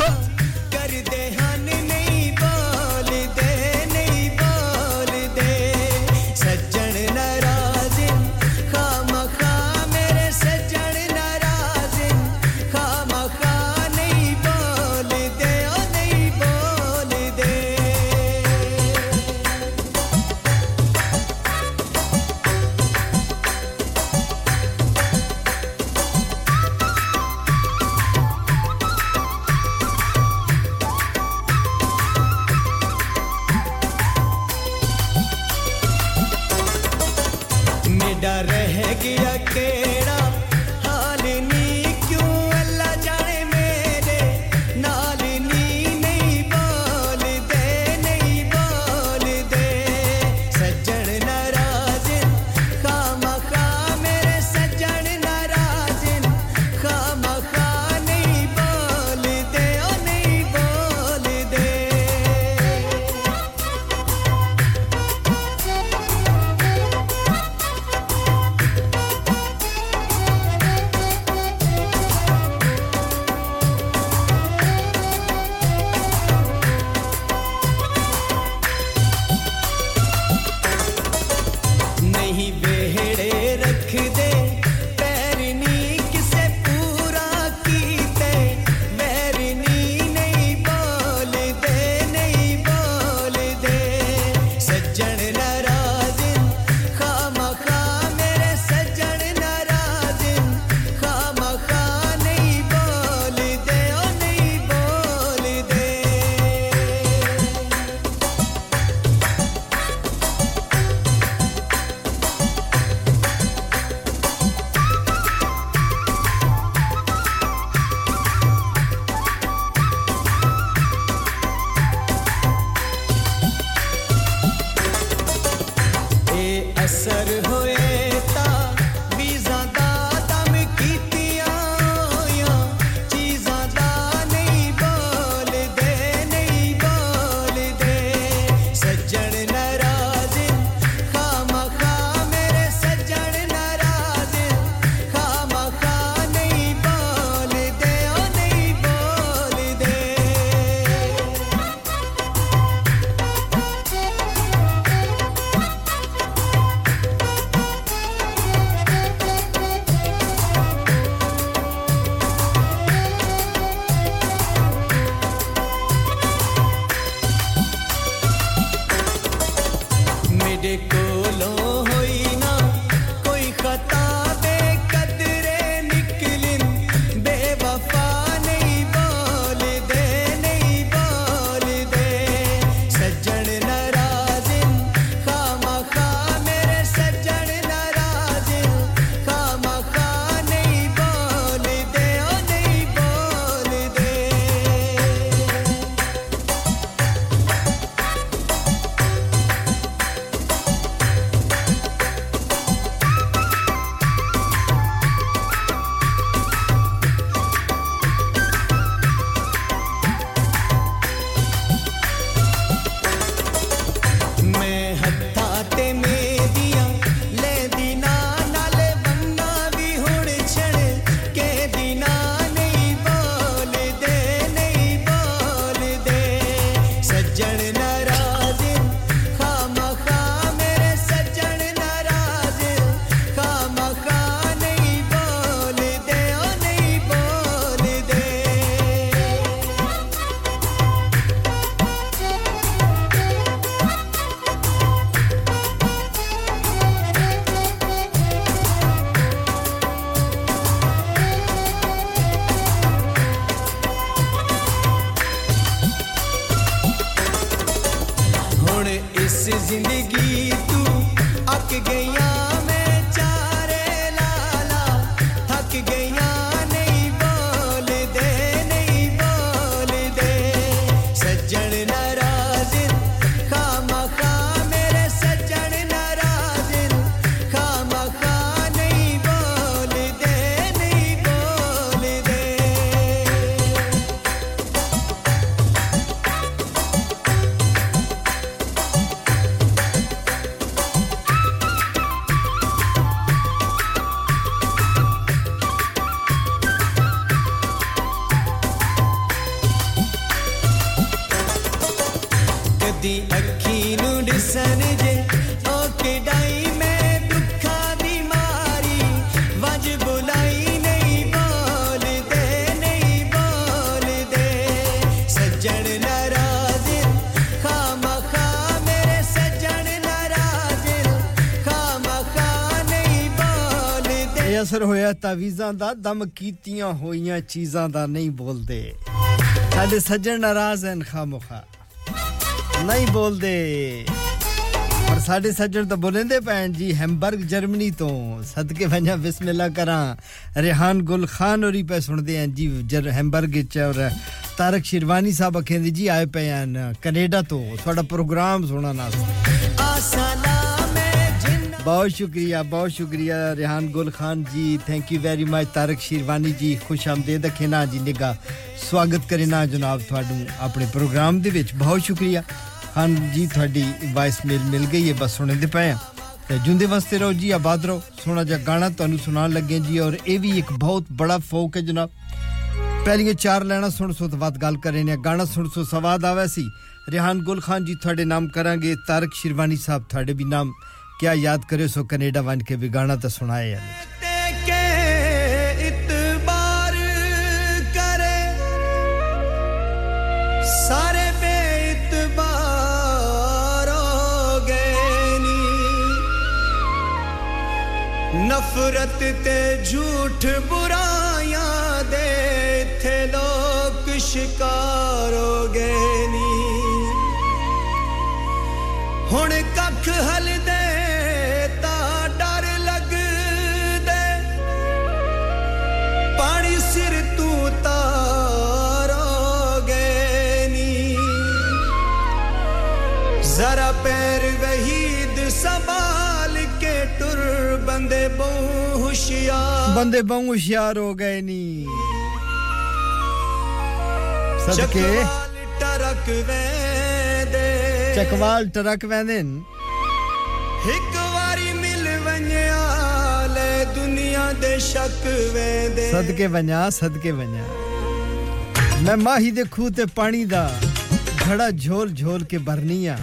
ਅਸਰ ਹੋਇਆ ਤਾਵੀਜ਼ਾਂ ਦਾ ਦਮ ਕੀਤੀਆਂ ਹੋਈਆਂ ਚੀਜ਼ਾਂ ਦਾ ਨਹੀਂ ਬੋਲਦੇ ਸਾਡੇ ਸੱਜਣ ਨਾਰਾਜ਼ ਹਨ ਖਾਮੋਖਾ ਨਹੀਂ ਬੋਲਦੇ ਪਰ ਸਾਡੇ ਸੱਜਣ ਤਾਂ ਬੋਲਦੇ ਪੈਣ ਜੀ ਹੈਮਬਰਗ ਜਰਮਨੀ ਤੋਂ ਸਦਕੇ ਵੰਜਾ ਬਿਸਮਿਲ੍ਲਾ ਕਰਾਂ ਰਿਹਾਨ ਗੁਲ ਖਾਨ ਹੋਰੀ ਪੈ ਸੁਣਦੇ ਆਂ ਜੀ ਜਰ ਹੈਮਬਰਗ ਵਿੱਚ ਔਰ ਤਾਰਕ ਸ਼ਿਰਵਾਨੀ ਸਾਹਿਬ ਕਹਿੰਦੇ ਜੀ ਆਏ ਪਏ ਹਨ ਕੈਨੇਡਾ ਤੋਂ ਤੁਹਾਡਾ ਪ੍ਰੋਗਰਾਮ ਸੁਣਨ ਵਾਸਤੇ बहुत शुक्रिया बहुत शुक्रिया, Rehan Gul Khan ji. Thank you very much Tariq Sherwani ji. खुश आमदेद रखे ना जी, निगा स्वागत करे ना जनाब थोड़ू अपने प्रोग्राम दे बहुत शुक्रिया। खान जी थोड़ी वॉइस मेल मिल गई है, बस सुने पे हैं तो जुंदे वास्ते रहो जी, आबाद रहो। सोना जहा गाना तू सुना लगे जी, और ये भी एक बहुत बड़ा फोक है जनाब। पहलियाँ चार लाइन सुन सो तो बात गल कर रहे गाना सुन सो सवाद आवे सी। रेहान गुल खान जी थोड़े नाम करा तारक शिरवानी साहब थोड़े भी नाम क्या याद करे सो कनेडा वन के भी गाना तो सुनाए यानी सारे नफरत ते झूठ बुराया दे थे लोग शिकारोगे नी। हूँ कख हल बंदे बंग होशियार हो गए नी। सदके। चकवाल टरक वेंदन हिक वारी मिल ले दुनिया दे शक वेंदे। सदके वञा सदके वञा। मैं माही दे खूह ते पानी दा घड़ा झोल झोल के भरनी आ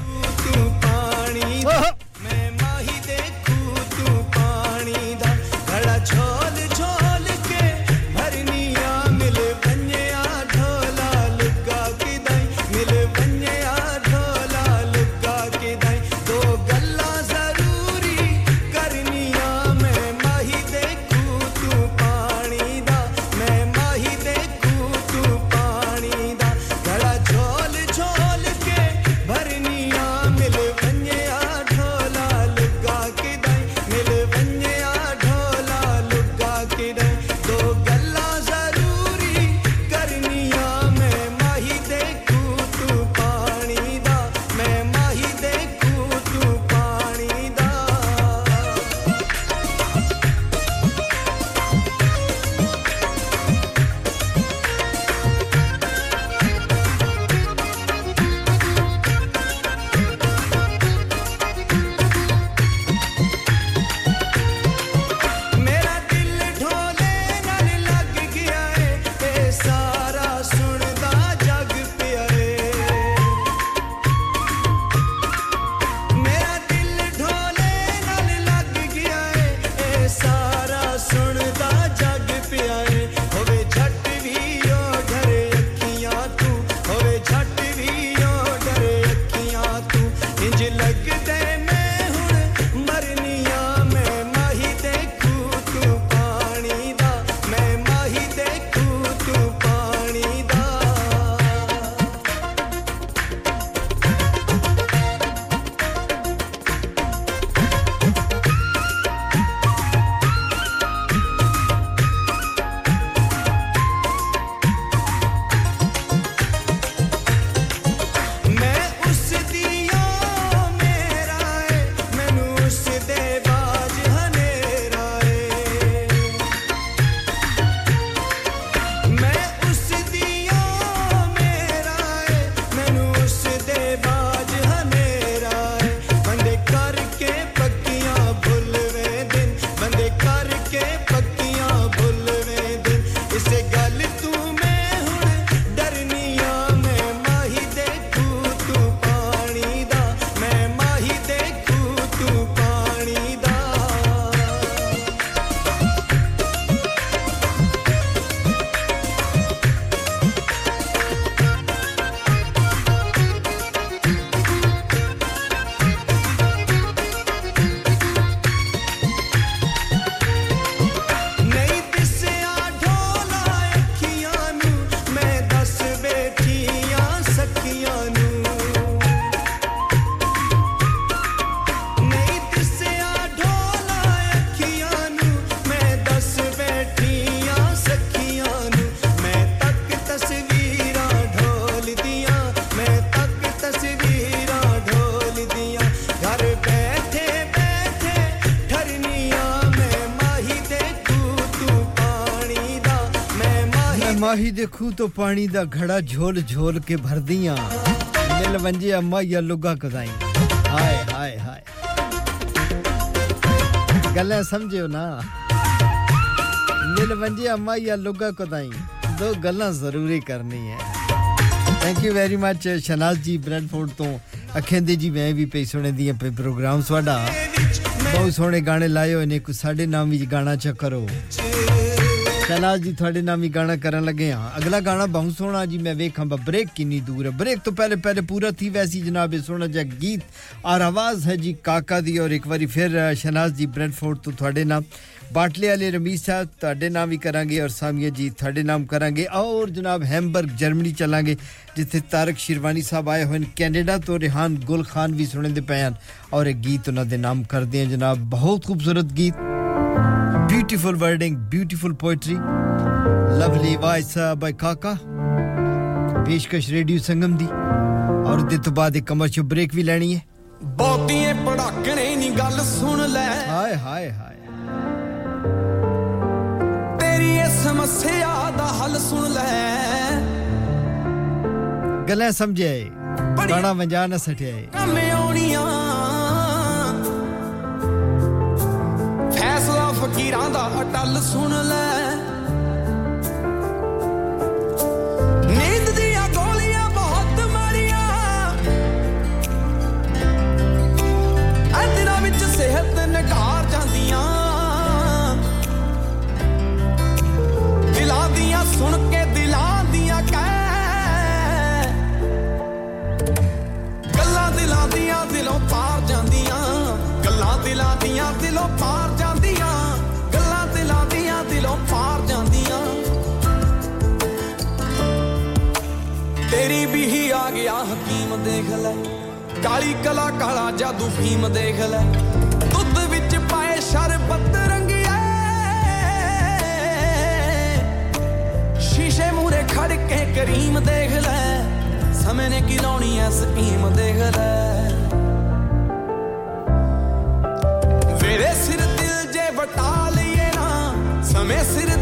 ਮਾਹੀ ਦੇ ਖੂਹ ਤੋਂ ਪਾਣੀ ਦਾ ਘੜਾ ਝੋਲ ਝੋਲ ਕੇ ਭਰਦੀਆਂ ਮਿਲ ਵੰਜੇ ਅੰਮਾ ਜਾਂ ਲੁਗਾ ਕਦਾਈ ਹਾਏ ਹਾਏ ਹਾਏ ਗੱਲਾਂ ਸਮਝਿਓ ਨਾ ਮਿਲ ਵੰਜੇ ਅੰਮਾ ਜਾਂ ਲੁਗਾ ਕਦਾਈ ਦੋ ਗੱਲਾਂ ਜ਼ਰੂਰੀ ਕਰਨੀ ਹੈ thank you very much Shanaz ji Bradford ਤੋਂ ਅਖੇਂਦੇ ਜੀ ਮੈਂ ਵੀ ਪਈ ਸੁਣੇ ਦੀਆਂ ਪੇ ਪ੍ਰੋਗਰਾਮ ਤੁਹਾਡਾ ਬਹੁਤ ਸੋਹਣੇ ਗਾਣੇ ਲਾਏ ਹੋਏ ਨੇ ਕੋ ਸਾਡੇ ਨਾਮ ਵੀ ਗਾਣਾ ਚ ਕਰੋ ਸ਼ਨਾਜ਼ ਜੀ ਤੁਹਾਡੇ ਨਾਮ ਵੀ ਗਾਣਾ ਕਰਨ ਲੱਗੇ ਹਾਂ ਅਗਲਾ ਗਾਣਾ ਬਹੁਤ ਸੋਹਣਾ ਜੀ ਮੈਂ ਵੇਖਾਂ ਬ੍ਰੇਕ ਕਿੰਨੀ ਦੂਰ ਹੈ ਬ੍ਰੇਕ ਤੋਂ ਪਹਿਲੇ ਪਹਿਲੇ ਪੂਰਾ ਥੀ ਵੈਸੀ ਜਨਾਬ ਇਹ ਸੋਹਣਾ ਜਿਹਾ ਗੀਤ ਔਰ ਆਵਾਜ਼ ਹੈ ਜੀ ਕਾਕਾ ਦੀ ਔਰ ਇੱਕ ਵਾਰੀ ਫਿਰ ਸ਼ਨਾਜ਼ ਜੀ ਬ੍ਰੈਡਫੋਰਡ ਤੋਂ ਤੁਹਾਡੇ ਨਾਮ ਬਾਟਲੇ ਵਾਲੇ ਰਮੀਜ਼ ਸਾਹਿਬ ਤੁਹਾਡੇ ਨਾਮ ਵੀ ਕਰਾਂਗੇ ਔਰ ਸਾਮੀਆ ਜੀ ਤੁਹਾਡੇ ਨਾਮ ਕਰਾਂਗੇ ਔਰ ਜਨਾਬ ਹੈਮਬਰਗ ਜਰਮਨੀ ਚਲਾਂਗੇ ਜਿੱਥੇ ਤਾਰਕ ਸ਼ਿਰਵਾਨੀ ਸਾਹਿਬ ਆਏ ਹੋਏ ਨੇ ਕੈਨੇਡਾ ਤੋਂ ਰਿਹਾਨ ਗੁਲ ਖਾਨ ਵੀ ਸੁਣਦੇ ਪਏ ਹਨ ਔਰ ਇਹ ਗੀਤ ਉਹਨਾਂ ਦੇ ਨਾਮ ਕਰਦੇ ਹਨ ਜਨਾਬ ਬਹੁਤ ਖੂਬਸੂਰਤ ਗੀਤ beautiful wording beautiful poetry lovely voice ਬਾਈ ਕਾਕਾ ਪੇਸ਼ਕਸ਼ ਰੇਡੀਓ ਸੰਗਮ ਦੀ ਔਰ ਦੇ ਤੋਂ ਬਾਅਦ ਇੱਕ ਕਮਰਸ਼ੀਅਲ ਬ੍ਰੇਕ ਵੀ ਲੈਣੀ ਹੈ ਬਹੁਤੀਏ ਪੜਾਕਣੇ ਨਹੀਂ ਗੱਲ ਸੁਣ ਲੈ ਹਾਏ ਹਾਏ ਹਾਏ ਤੇਰੀ ਇਹ ਸਮੱਸਿਆ ਦਾ ਹੱਲ ਸੁਣ ਲੈ ਗੱਲਾਂ ਸਮਝੇ ਗਾਣਾ ਵੰਜਾ ਨਾ ਸਟਿਆ ਕੰਮ ਆਉਣੀਆਂ ਫਕੀਰਾਂ ਦਾ ਅਟਲ ਸੁਣ ਲੈ। ਨੀਂਦ ਦੀਆਂ ਗੋਲੀਆਂ ਬਹੁਤ ਮਾਰੀਆਂ ਅੰਦਰਾਂ ਵਿੱਚ ਸਿਹਤ ਨਕਾਰ ਜਾਂਦੀਆਂ। ਦਿਲਾਂ ਦੀਆਂ ਸੁਣ ਕੇ ਦਿਲਾਂ ਦੀਆਂ ਕਹਿ। ਗੱਲਾਂ ਦਿਲਾਂ ਦੀਆਂ ਦਿਲੋਂ ਪਾਰ ਜਾਂਦੀਆਂ। ਗੱਲਾਂ ਦਿਲਾਂ ਦੀਆਂ ਦਿਲੋਂ ਪਾਰ ਆ ਗਿਆ ਹਕੀਮ ਦੇਖ ਲੈ। ਕਾਲੀ ਕਲਾ ਕਾਲਾ ਜਾਦੂ ਫੀਮ ਦੇਖ ਲੈ। ਦੁੱਧ ਵਿੱਚ ਪਾਏ ਸ਼ਰਬਤ ਰੰਗੀਏ। ਸ਼ੀਸ਼ੇ ਮੂਰੇ ਖੜ ਕੇ ਕਰੀਮ ਦੇਖ ਲੈ। ਸਮੇਂ ਨੇ ਕੀ ਲਾਉਣੀ ਐ ਸਕੀਮ ਦੇਖ ਲੈ। ਵੇਰੇ ਸਿਰ ਦਿਲ ਜੇ ਵਟਾ ਲਈਏ ਨਾ, ਸਮੇਂ ਸਿਰ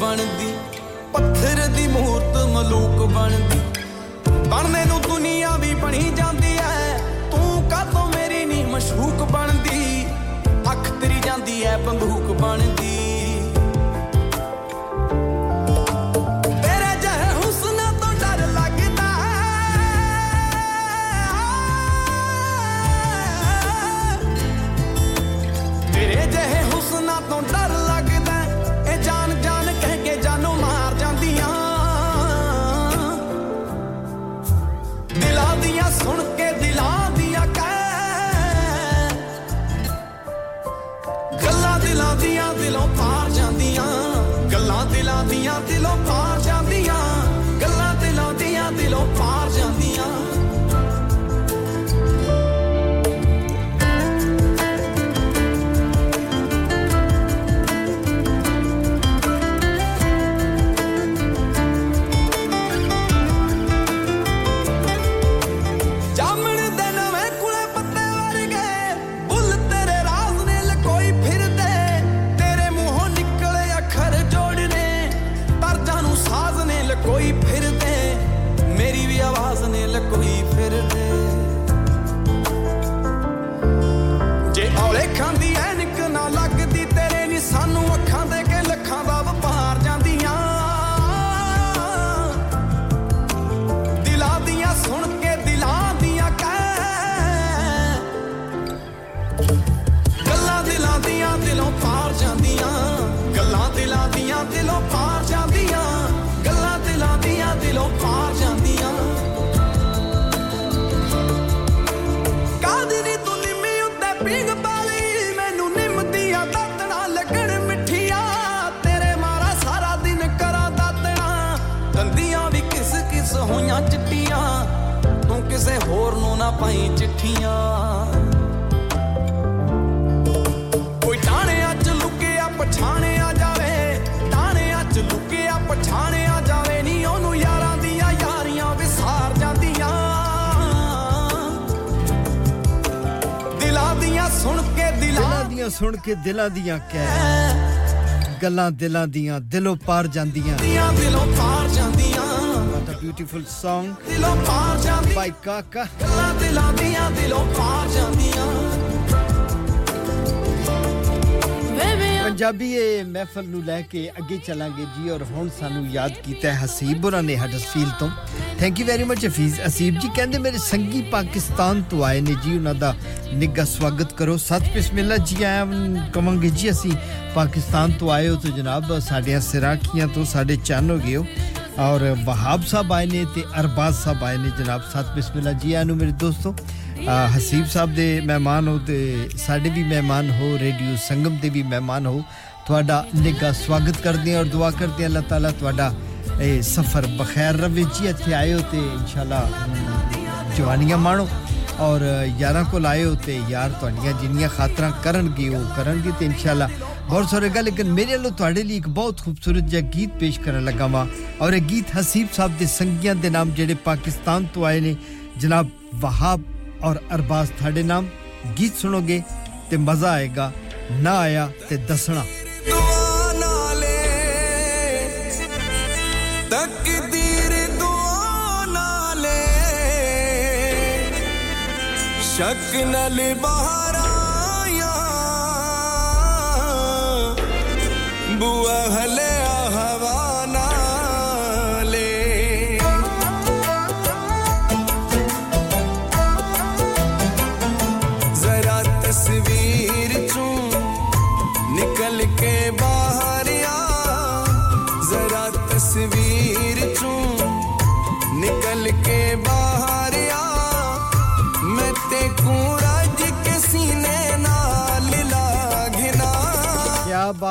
ਬਣਦੀ, ਪੱਥਰ ਦੀ ਮੂਰਤ ਮਲੂਕ ਬਣਦੀ। ਬਣਨੇ ਨੂੰ ਦੁਨੀਆ ਵੀ ਬਣੀ ਜਾਂਦੀ ਐ, ਤੂੰ ਕਾਤੋਂ ਮੇਰੀ ਨਹੀਂ ਮਸ਼ੂਕ ਬਣਦੀ? ਅੱਖ ਤੇਰੀ ਜਾਂਦੀ ਐ, ਬੰਦੂਕ ਬਣਦੀ। ਦੀਆਂ ਸੁਣ ਕੇ ਦਿਲਾਂ ਦੀਆਂ ਕਹਿ ਗੱਲਾਂ ਦਿਲਾਂ ਦੀਆਂ ਦਿਲੋਂ ਪਾਰ ਜਾਂਦੀਆਂ ਦੀਆਂ ਦਿਲੋਂ ਪਾਰ ਜਾਂਦੀਆਂ What a beautiful song ਦਿਲੋਂ ਪਾਰ ਜਾਂਦੀਆਂ by Kaka ਗੱਲਾਂ ਦਿਲਾਂ ਦੀਆਂ ਦਿਲੋਂ ਪਾਰ ਜਾਂਦੀਆਂ ਪੰਜਾਬੀ ਇਹ ਮਹਿਫਲ ਨੂੰ ਲੈ ਕੇ ਅੱਗੇ ਚੱਲਾਂਗੇ ਜੀ ਔਰ ਹੁਣ ਸਾਨੂੰ ਯਾਦ ਕੀਤਾ ਹੈ ਹਸੀਬ ਹੋਰਾਂ ਨੇ ਹਡਸਫੀਲ ਤੋਂ thank you very much Hafeez Haseeb ji ਕਹਿੰਦੇ ਮੇਰੇ ਸੰਗੀ ਪਾਕਿਸਤਾਨ ਤੋਂ ਆਏ ਨੇ ਜੀ ਉਹਨਾਂ ਦਾ ਨਿੱਘਾ ਸਵਾਗਤ ਕਰੋ ਸਤ ਬਿਸਮਿਲ੍ਲਾ ਜੀ ਆਇਆਂ ਕਵਾਂਗੇ ਜੀ ਅਸੀਂ ਪਾਕਿਸਤਾਨ ਤੋਂ ਆਏ ਹੋ ਤਾਂ ਜਨਾਬ ਸਾਡੀਆਂ ਸਿਰਾਖੀਆਂ ਤੋਂ ਸਾਡੇ ਚੰਨ ਹੋ ਗਏ ਹੋ ਔਰ ਵਹਾਬ ਸਾਹਿਬ ਆਏ ਨੇ ਤੇ ਅਰਬਾਜ਼ ਸਾਹਿਬ ਆਏ ਨੇ ਜਨਾਬ ਸਤ ਬਿਸਮਿਲ੍ਲਾ ਜੀ ਆਇਆਂ ਨੂੰ ਮੇਰੇ ਦੋਸਤੋ ਹਸੀਬ ਸਾਹਿਬ ਦੇ ਮਹਿਮਾਨ ਹੋ ਤੇ ਸਾਡੇ ਵੀ ਮਹਿਮਾਨ ਹੋ ਰੇਡੀਓ ਸੰਗਮ ਦੇ ਵੀ ਮਹਿਮਾਨ ਹੋ ਤੁਹਾਡਾ ਨਿੱਘਾ ਸਵਾਗਤ ਕਰਦੇ ਹਾਂ ਔਰ ਦੁਆ ਕਰਦੇ ਹਾਂ ਅੱਲਾਹ ਤਾਲਾ ਤੁਹਾਡਾ ਇਹ ਸਫ਼ਰ ਬਖੈਰ ਰਵੇ ਜੀ ਇੱਥੇ ਆਏ ਹੋ ਤੇ ਇਨਸ਼ਾਅੱਲਾ ਜਵਾਨੀਆਂ ਮਾਣੋ ਔਰ ਯਾਰਾਂ ਕੋਲ ਆਏ ਹੋ ਤੇ ਯਾਰ ਤੁਹਾਡੀਆਂ ਜਿੰਨੀਆਂ ਖਾਤਰਾਂ ਕਰਨਗੇ ਉਹ ਕਰਨਗੇ ਤੇ ਇਨਸ਼ਾਅੱਲਾ ਬਹੁਤ ਸਾਰੇ ਗੱਲ ਲੇਕਿਨ ਮੇਰੇ ਵੱਲੋਂ ਤੁਹਾਡੇ ਲਈ ਇੱਕ ਬਹੁਤ ਖੂਬਸੂਰਤ ਜਿਹਾ ਗੀਤ ਪੇਸ਼ ਕਰਨ ਲੱਗਾ ਵਾਂ ਔਰ ਇਹ ਗੀਤ ਹਸੀਬ ਸਾਹਿਬ ਦੇ ਸੰਗੀਆਂ ਦੇ ਨਾਮ ਜਿਹੜੇ ਪਾਕਿਸਤਾਨ ਤੋਂ ਆਏ ਨੇ ਜਨਾਬ ਵਹਾਬ और अरबाज थे नाम गीत सुनोगे ते मज़ा आएगा, ना आया ते दसना शक नल बहारा बुआ हले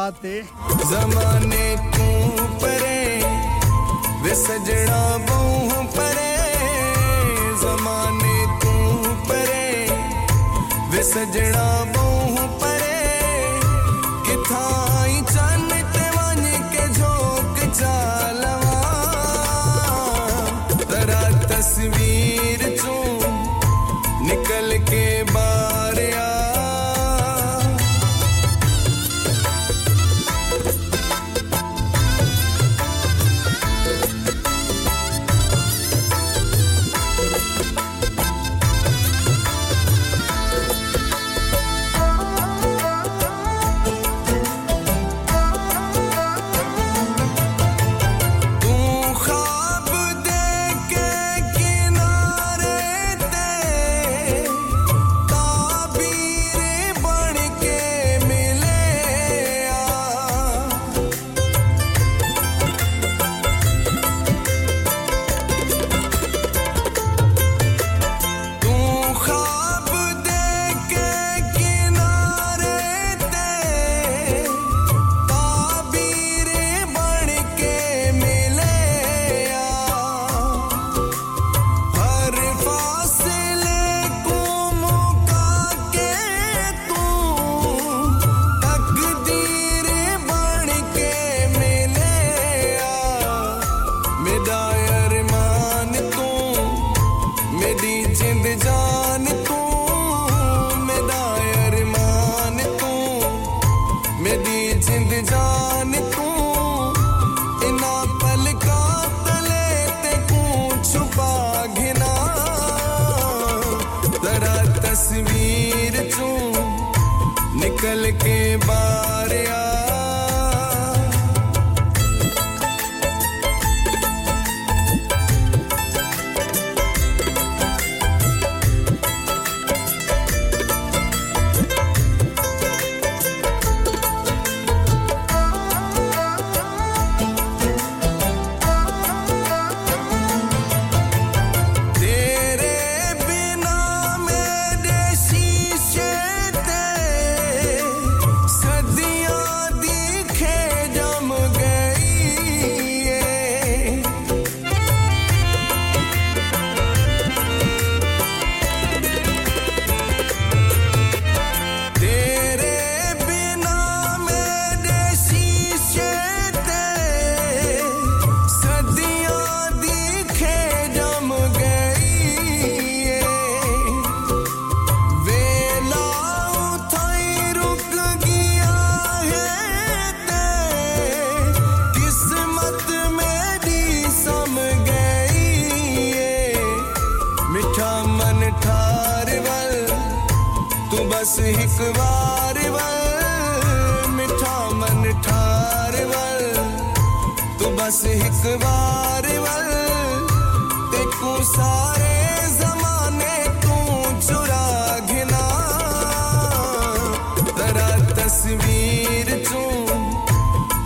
बात। जमाने तू परे वे सजना बहु परे। जमाने तू परे वे सजना बहु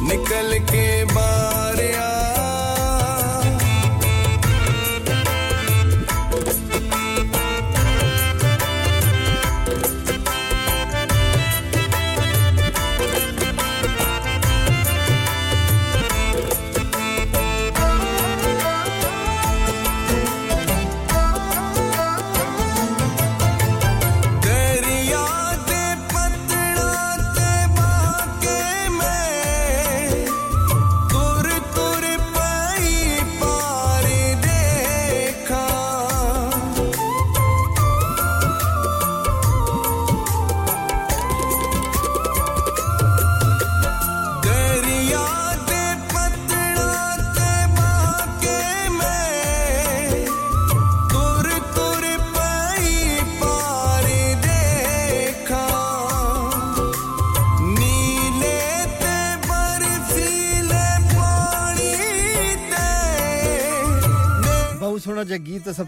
निकल के बाहर।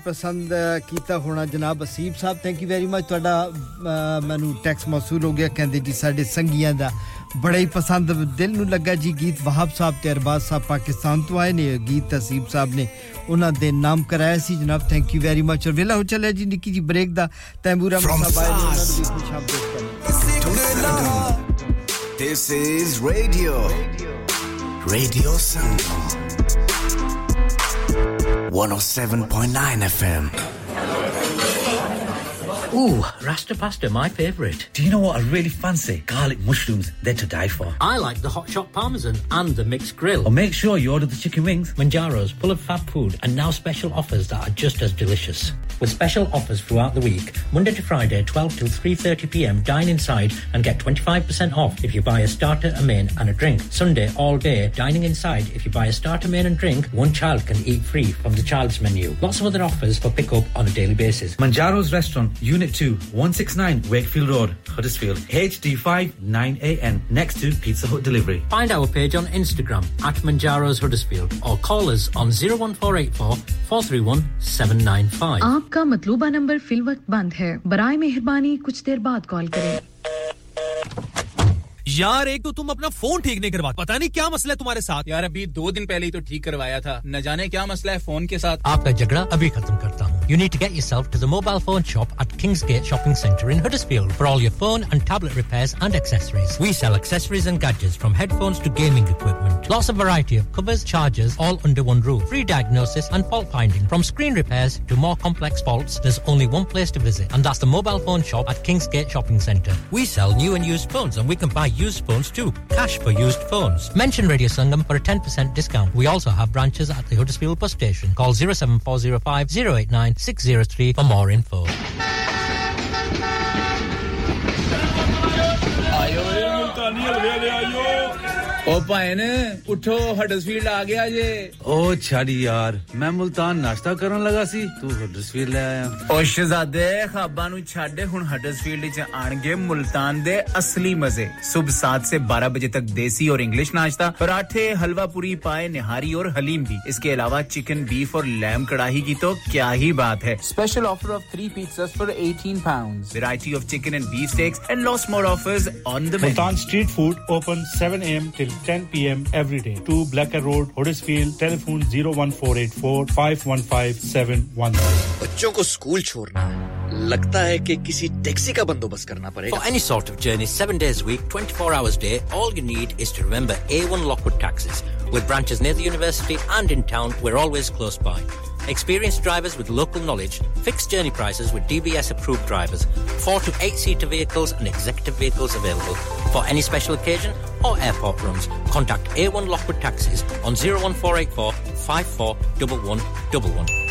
ਪਸੰਦ ਕੀਤਾ ਹੋਣਾ ਜਨਾਬ Aseeb sahib thank you very much ਤੁਹਾਡਾ ਅ, ਮੈਨੂੰ ਟੈਕਸ ਮੌਸੂਲ ਹੋ ਗਿਆ ਕਹਿੰਦੇ ਜੀ ਸਾਡੇ ਸੰਗੀਆਂ ਦਾ ਬੜਾ ਹੀ ਪਸੰਦ ਦਿਲ ਨੂੰ ਲੱਗਾ ਜੀ ਗੀਤ ਵਹਾਬ ਸਾਹਿਬ ਤੇ ਅਰਬਾਜ਼ ਸਾਹਿਬ ਪਾਕਿਸਤਾਨ ਤੋਂ ਆਏ ਨੇ ਇਹ ਗੀਤ ਅਸੀਬ ਸਾਹਿਬ ਨੇ ਉਹਨਾਂ ਦੇ ਨਾਮ ਕਰਾਇਆ ਸੀ ਜਨਾਬ ਥੈਂਕ ਯੂ ਵੈਰੀ ਮਚ ਔਰ ਵੇਲਾ ਹੋ ਚੱਲਿਆ ਜੀ ਨਿੱਕੀ ਜੀ ਬ੍ਰੇਕ ਦਾ ਤੈਮੂਰਾ From ਸਾਹਿਬ ਆਏ ਨੇ ਉਹਨਾਂ ਨੂੰ ਵੀ France. ਖੁਸ਼ ਆਮਦੀਦ This is radio. Radio Sangam. 107.9 FM. Ooh, Rasta pasta, my favourite. Do you know what I really fancy? Garlic mushrooms, they're to die for. I like the hot shot parmesan and the mixed grill. Or make sure you order the chicken wings. Manjaro's full of fab food and now special offers that are just as delicious. With special offers throughout the week, Monday to Friday, 12 till 3:30 p.m. Dine inside and get 25% off if you buy a starter, a main, and a drink. Sunday all day dining inside. If you buy a starter, main, and drink, one child can eat free from the child's menu. Lots of other offers for pick up on a daily basis. Manjaro's Restaurant, Unit 2, 169 Wakefield Road, Huddersfield, HD5 9AN, next to Pizza Hut Delivery. Find our page on Instagram at Manjaro's Huddersfield or call us on 01484 431 795. आपका मतलूबा number fill वक्त बंद है बराए मेहरबानी कुछ देर बाद call करें यार एक तो तुम अपना फोन ठीक नहीं करवा पता नहीं क्या मसला है तुम्हारे साथ यार अभी दो दिन पहले ही तो ठीक करवाया था न जाने क्या मसला है फोन के साथ आपका झगड़ा अभी खत्म करता हूँ You need to get yourself to the mobile phone shop at Kingsgate Shopping Centre in Huddersfield for all your phone and tablet repairs and accessories. We sell accessories and gadgets from headphones to gaming equipment. Lots of variety of covers, chargers, all under one roof. Free diagnosis and fault finding. From screen repairs to more complex faults, there's only one place to visit, and that's the mobile phone shop at Kingsgate Shopping Centre. We sell new and used phones, and we can buy used phones too. Cash for used phones. Mention Radio Sangam for a 10% discount. We also have branches at the Huddersfield bus station. Call 07405 089 603 for more info. ओ भाई उठो Huddersfield आ गया जे। ओ छाड़ी यार मैं मुल्तान नाश्ता करन लगा सी तू Huddersfield ले आया। ओ शहजादे खाबा नु छाड़े हुन हडसफील्ड च आणगे मुल्तान दे असली मज़े। सुबह 7 से 12 बजे तक देसी और इंग्लिश नाश्ता पराठे हलवा पूरी पाए निहारी और हलीम भी। इसके अलावा चिकन बीफ और लैम कड़ाही की तो क्या ही बात है। Special offer of 3 pizzas for 18 pounds variety of chicken and beef steaks and lots more offers on the Multan street food open 7 AM till 10 p.m. every day. 2 Blacker Road, Huddersfield. Telephone 01484 515 719. बच्चों को school छोड़ना है लगता है कि किसी taxi का बंदोबस्त करना पड़ेगा For any sort of journey, seven days a week, 24 hours a day, all you need is to remember A1 Lockwood Taxis. With branches near the university and in town, we're always close by. Experienced drivers with local knowledge, fixed journey prices with DBS approved drivers, four to eight seater vehicles and executive vehicles available. For any special occasion or airport runs, contact A1 Lockwood Taxis on 01484 541111.